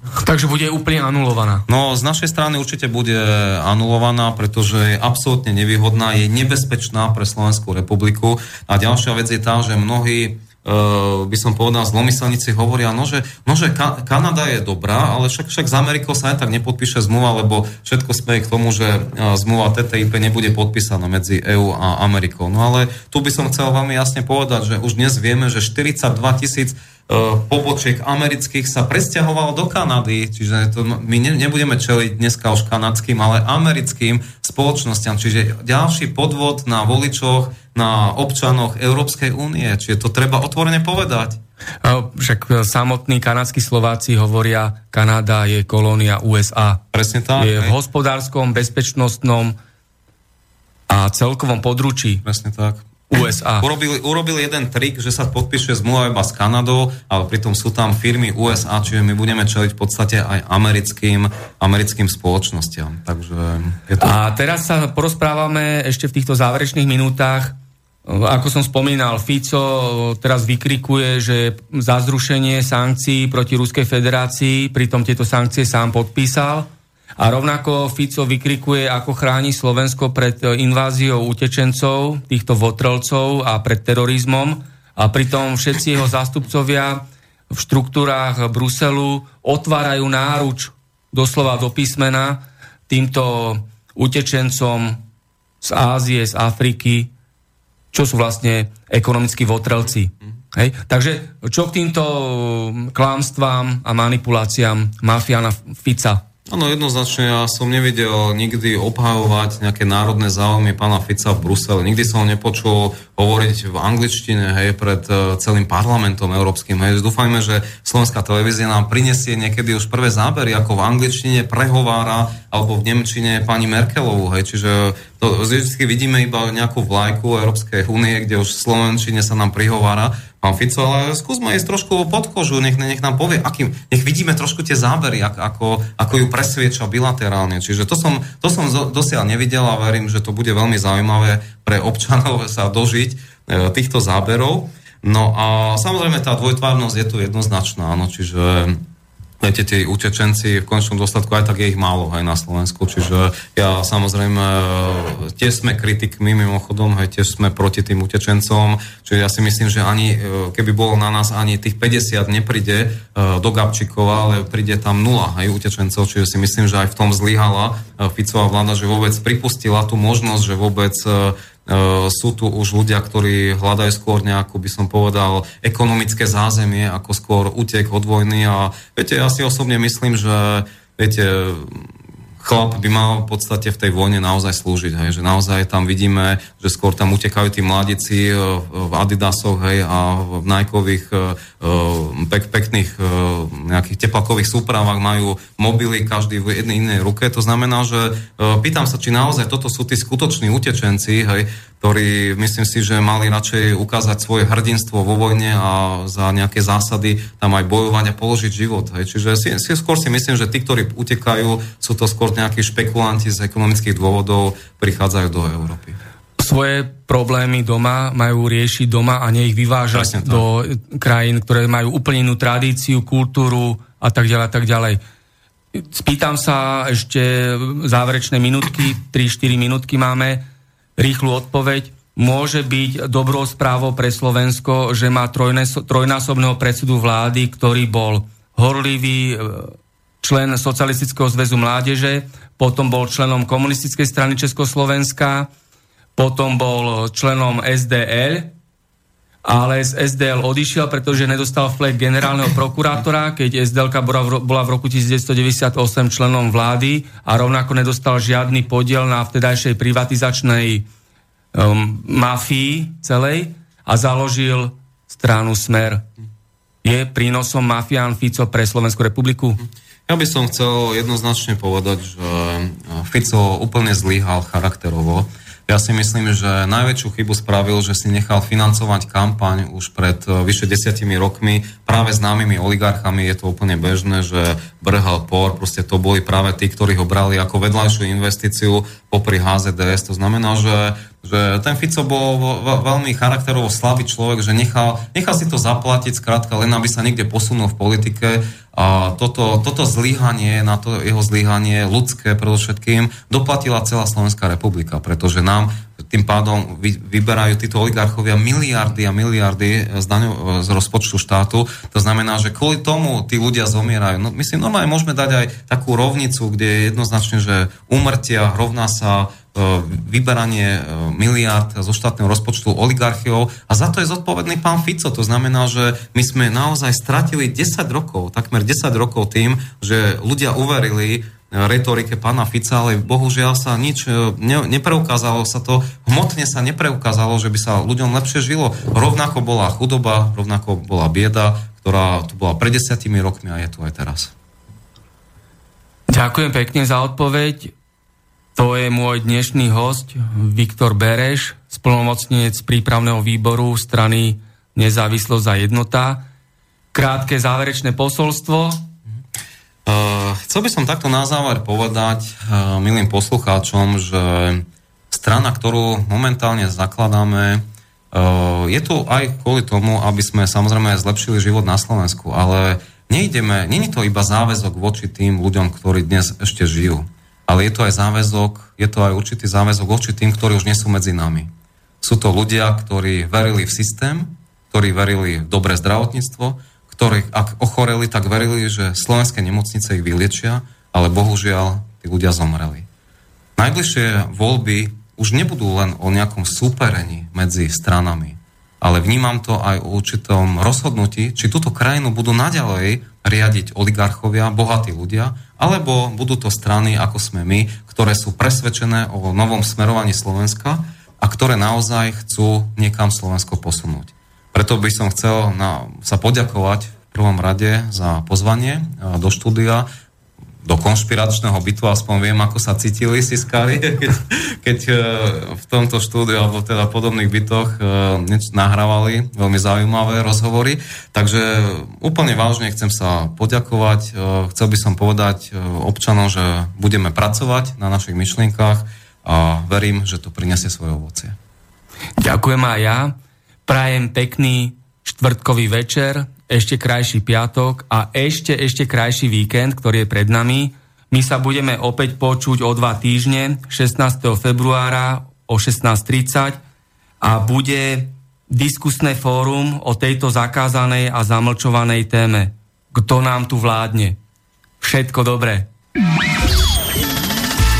Takže bude úplne anulovaná. No, z našej strany určite bude anulovaná, pretože je absolútne nevýhodná, je nebezpečná pre Slovenskú republiku. A ďalšia vec je tá, že mnohí by som povedal, zlomyselníci hovoria, no že, no, že Ka- Kanada je dobrá, ale však, však s Amerikou sa aj tak nepodpíše zmluva, lebo všetko smeje k tomu, že uh, zmluva TTIP nebude podpísaná medzi EÚ a Amerikou. No ale tu by som chcel veľmi jasne povedať, že už dnes vieme, že 42 tisíc pobočiek amerických sa presťahovalo do Kanady, čiže to, my ne, nebudeme čeliť dneska už kanadským, ale americkým spoločnosťam, čiže ďalší podvod na voličoch, na občanoch Európskej únie, čiže to treba otvorene povedať. Však samotní kanadskí Slováci hovoria, Kanada je kolónia USA. Presne tak. Je hej. v hospodárskom, bezpečnostnom a celkovom područí. Presne tak. USA. Urobili, urobili jeden trik, že sa podpíše zmluva iba s Kanadou, ale pritom sú tam firmy USA, čiže my budeme čeliť v podstate aj americkým, americkým spoločnostiam. Takže je to... A teraz sa porozprávame ešte v týchto záverečných minútach. Ako som spomínal, Fico teraz vykrikuje, že za zrušenie sankcií proti Ruskej federácii, pritom tieto sankcie sám podpísal a rovnako Fico vykrikuje, ako chráni Slovensko pred e, inváziou utečencov, týchto votrelcov a pred terorizmom. A pritom všetci jeho zástupcovia v štruktúrách Bruselu otvárajú náruč doslova do písmena týmto utečencom z Ázie, z Afriky, čo sú vlastne ekonomickí votrelci. Hej? Takže čo k týmto klámstvám a manipuláciám mafiána Fica? Áno, jednoznačne ja som nevidel nikdy obhajovať nejaké národné záujmy pána Fica v Bruseli. Nikdy som ho nepočul hovoriť v angličtine, hej, pred uh, celým parlamentom európskym. Hej. Dúfajme, že slovenská televízia nám prinesie niekedy už prvé zábery, ako v angličtine prehovára alebo v nemčine pani Merkelovú. Hej. Čiže to vždy vidíme iba nejakú vlajku Európskej únie, kde už v slovenčine sa nám prihovára pán Fico, ale skúsme ísť trošku pod kožu, nech, nech nám povie, akým, nech vidíme trošku tie zábery, ako, ako ju presvieča bilaterálne. Čiže to som, to som dosiaľ nevidel a verím, že to bude veľmi zaujímavé pre občanov sa dožiť e, týchto záberov. No a samozrejme tá dvojtvárnosť je tu jednoznačná, áno, čiže Viete, tí utečenci v končnom dôsledku aj tak je ich málo aj na Slovensku, čiže ja samozrejme e, tiež sme kritikmi mimochodom, aj tiež sme proti tým utečencom, čiže ja si myslím, že ani e, keby bolo na nás ani tých 50 nepríde e, do Gabčíkova, ale príde tam nula aj utečencov, čiže si myslím, že aj v tom zlyhala Ficová vláda, že vôbec pripustila tú možnosť, že vôbec sú tu už ľudia, ktorí hľadajú skôr nejakú, by som povedal, ekonomické zázemie, ako skôr utek od vojny. A viete, ja si osobne myslím, že viete, chlap by mal v podstate v tej vojne naozaj slúžiť, hej, že naozaj tam vidíme, že skôr tam utekajú tí mladíci e, v Adidasoch hej, a v Nikeových e, pek, pekných nejakých teplakových súpravách majú mobily každý v jednej inej ruke. To znamená, že pýtam sa, či naozaj toto sú tí skutoční utečenci, hej, ktorí myslím si, že mali radšej ukázať svoje hrdinstvo vo vojne a za nejaké zásady tam aj bojovať a položiť život. Hej. Čiže si, si, skôr si myslím, že tí, ktorí utekajú, sú to skôr nejakí špekulanti z ekonomických dôvodov, prichádzajú do Európy. Svoje problémy doma majú riešiť doma a nie ich vyvážať do krajín, ktoré majú úplne inú tradíciu, kultúru a tak ďalej a tak ďalej. Spýtam sa ešte záverečné minútky, 3-4 minútky máme rýchlu odpoveď. Môže byť dobrou správou pre Slovensko, že má trojnásobného predsedu vlády, ktorý bol horlivý e, člen Socialistického zväzu mládeže, potom bol členom komunistickej strany Československa, potom bol členom SDL, ale z SDL odišiel, pretože nedostal flek generálneho prokurátora, keď SDL bola v roku 1998 členom vlády a rovnako nedostal žiadny podiel na vtedajšej privatizačnej um, mafii celej a založil stranu Smer. Je prínosom mafián Fico pre Slovenskú republiku? Ja by som chcel jednoznačne povedať, že Fico úplne zlyhal charakterovo. Ja si myslím, že najväčšiu chybu spravil, že si nechal financovať kampaň už pred e, vyše desiatimi rokmi práve známymi oligarchami. Je to úplne bežné, že Brhal, Por, proste to boli práve tí, ktorí ho brali ako vedľajšiu investíciu popri HZDS. To znamená, že že ten Fico bol veľmi charakterovo slabý človek, že nechal, nechal si to zaplatiť skrátka len aby sa niekde posunul v politike a toto, toto zlyhanie, na to jeho zlyhanie ľudské predovšetkým doplatila celá Slovenská republika, pretože nám tým pádom vy, vyberajú títo oligarchovia miliardy a miliardy z, daňo, z rozpočtu štátu. To znamená, že kvôli tomu tí ľudia zomierajú. No, myslím, normálne môžeme dať aj takú rovnicu, kde je jednoznačne, že umrtia rovná sa vyberanie e, miliard zo štátneho rozpočtu oligarchiou a za to je zodpovedný pán Fico. To znamená, že my sme naozaj stratili 10 rokov, takmer 10 rokov tým, že ľudia uverili retorike pána Fica, ale bohužiaľ sa nič ne, nepreukázalo sa to, hmotne sa nepreukázalo, že by sa ľuďom lepšie žilo. Rovnako bola chudoba, rovnako bola bieda, ktorá tu bola pred desiatimi rokmi a je tu aj teraz. Ďakujem pekne za odpoveď. To je môj dnešný host, Viktor Bereš, splnomocnenec prípravného výboru strany Nezávislosť a jednota. Krátke záverečné posolstvo. Uh, chcel by som takto na záver povedať uh, milým poslucháčom, že strana, ktorú momentálne zakladáme, uh, je tu aj kvôli tomu, aby sme samozrejme zlepšili život na Slovensku, ale nejdeme, není to iba záväzok voči tým ľuďom, ktorí dnes ešte žijú ale je to aj záväzok, je to aj určitý záväzok voči tým, ktorí už nie sú medzi nami. Sú to ľudia, ktorí verili v systém, ktorí verili v dobré zdravotníctvo, ktorí ak ochoreli, tak verili, že slovenské nemocnice ich vyliečia, ale bohužiaľ tí ľudia zomreli. Najbližšie voľby už nebudú len o nejakom súperení medzi stranami, ale vnímam to aj o určitom rozhodnutí, či túto krajinu budú naďalej riadiť oligarchovia, bohatí ľudia, alebo budú to strany, ako sme my, ktoré sú presvedčené o novom smerovaní Slovenska a ktoré naozaj chcú niekam Slovensko posunúť. Preto by som chcel na, sa poďakovať v prvom rade za pozvanie do štúdia, do konšpiračného bytu, aspoň viem, ako sa cítili siskári, keď, keď e, v tomto štúdiu alebo teda podobných bytoch e, nahrávali veľmi zaujímavé rozhovory. Takže úplne vážne chcem sa poďakovať. E, chcel by som povedať občanom, že budeme pracovať na našich myšlienkach a verím, že to prinesie svoje ovocie. Ďakujem aj ja. Prajem pekný štvrtkový večer, ešte krajší piatok a ešte, ešte krajší víkend, ktorý je pred nami. My sa budeme opäť počuť o dva týždne, 16. februára o 16.30 a bude diskusné fórum o tejto zakázanej a zamlčovanej téme. Kto nám tu vládne? Všetko dobré.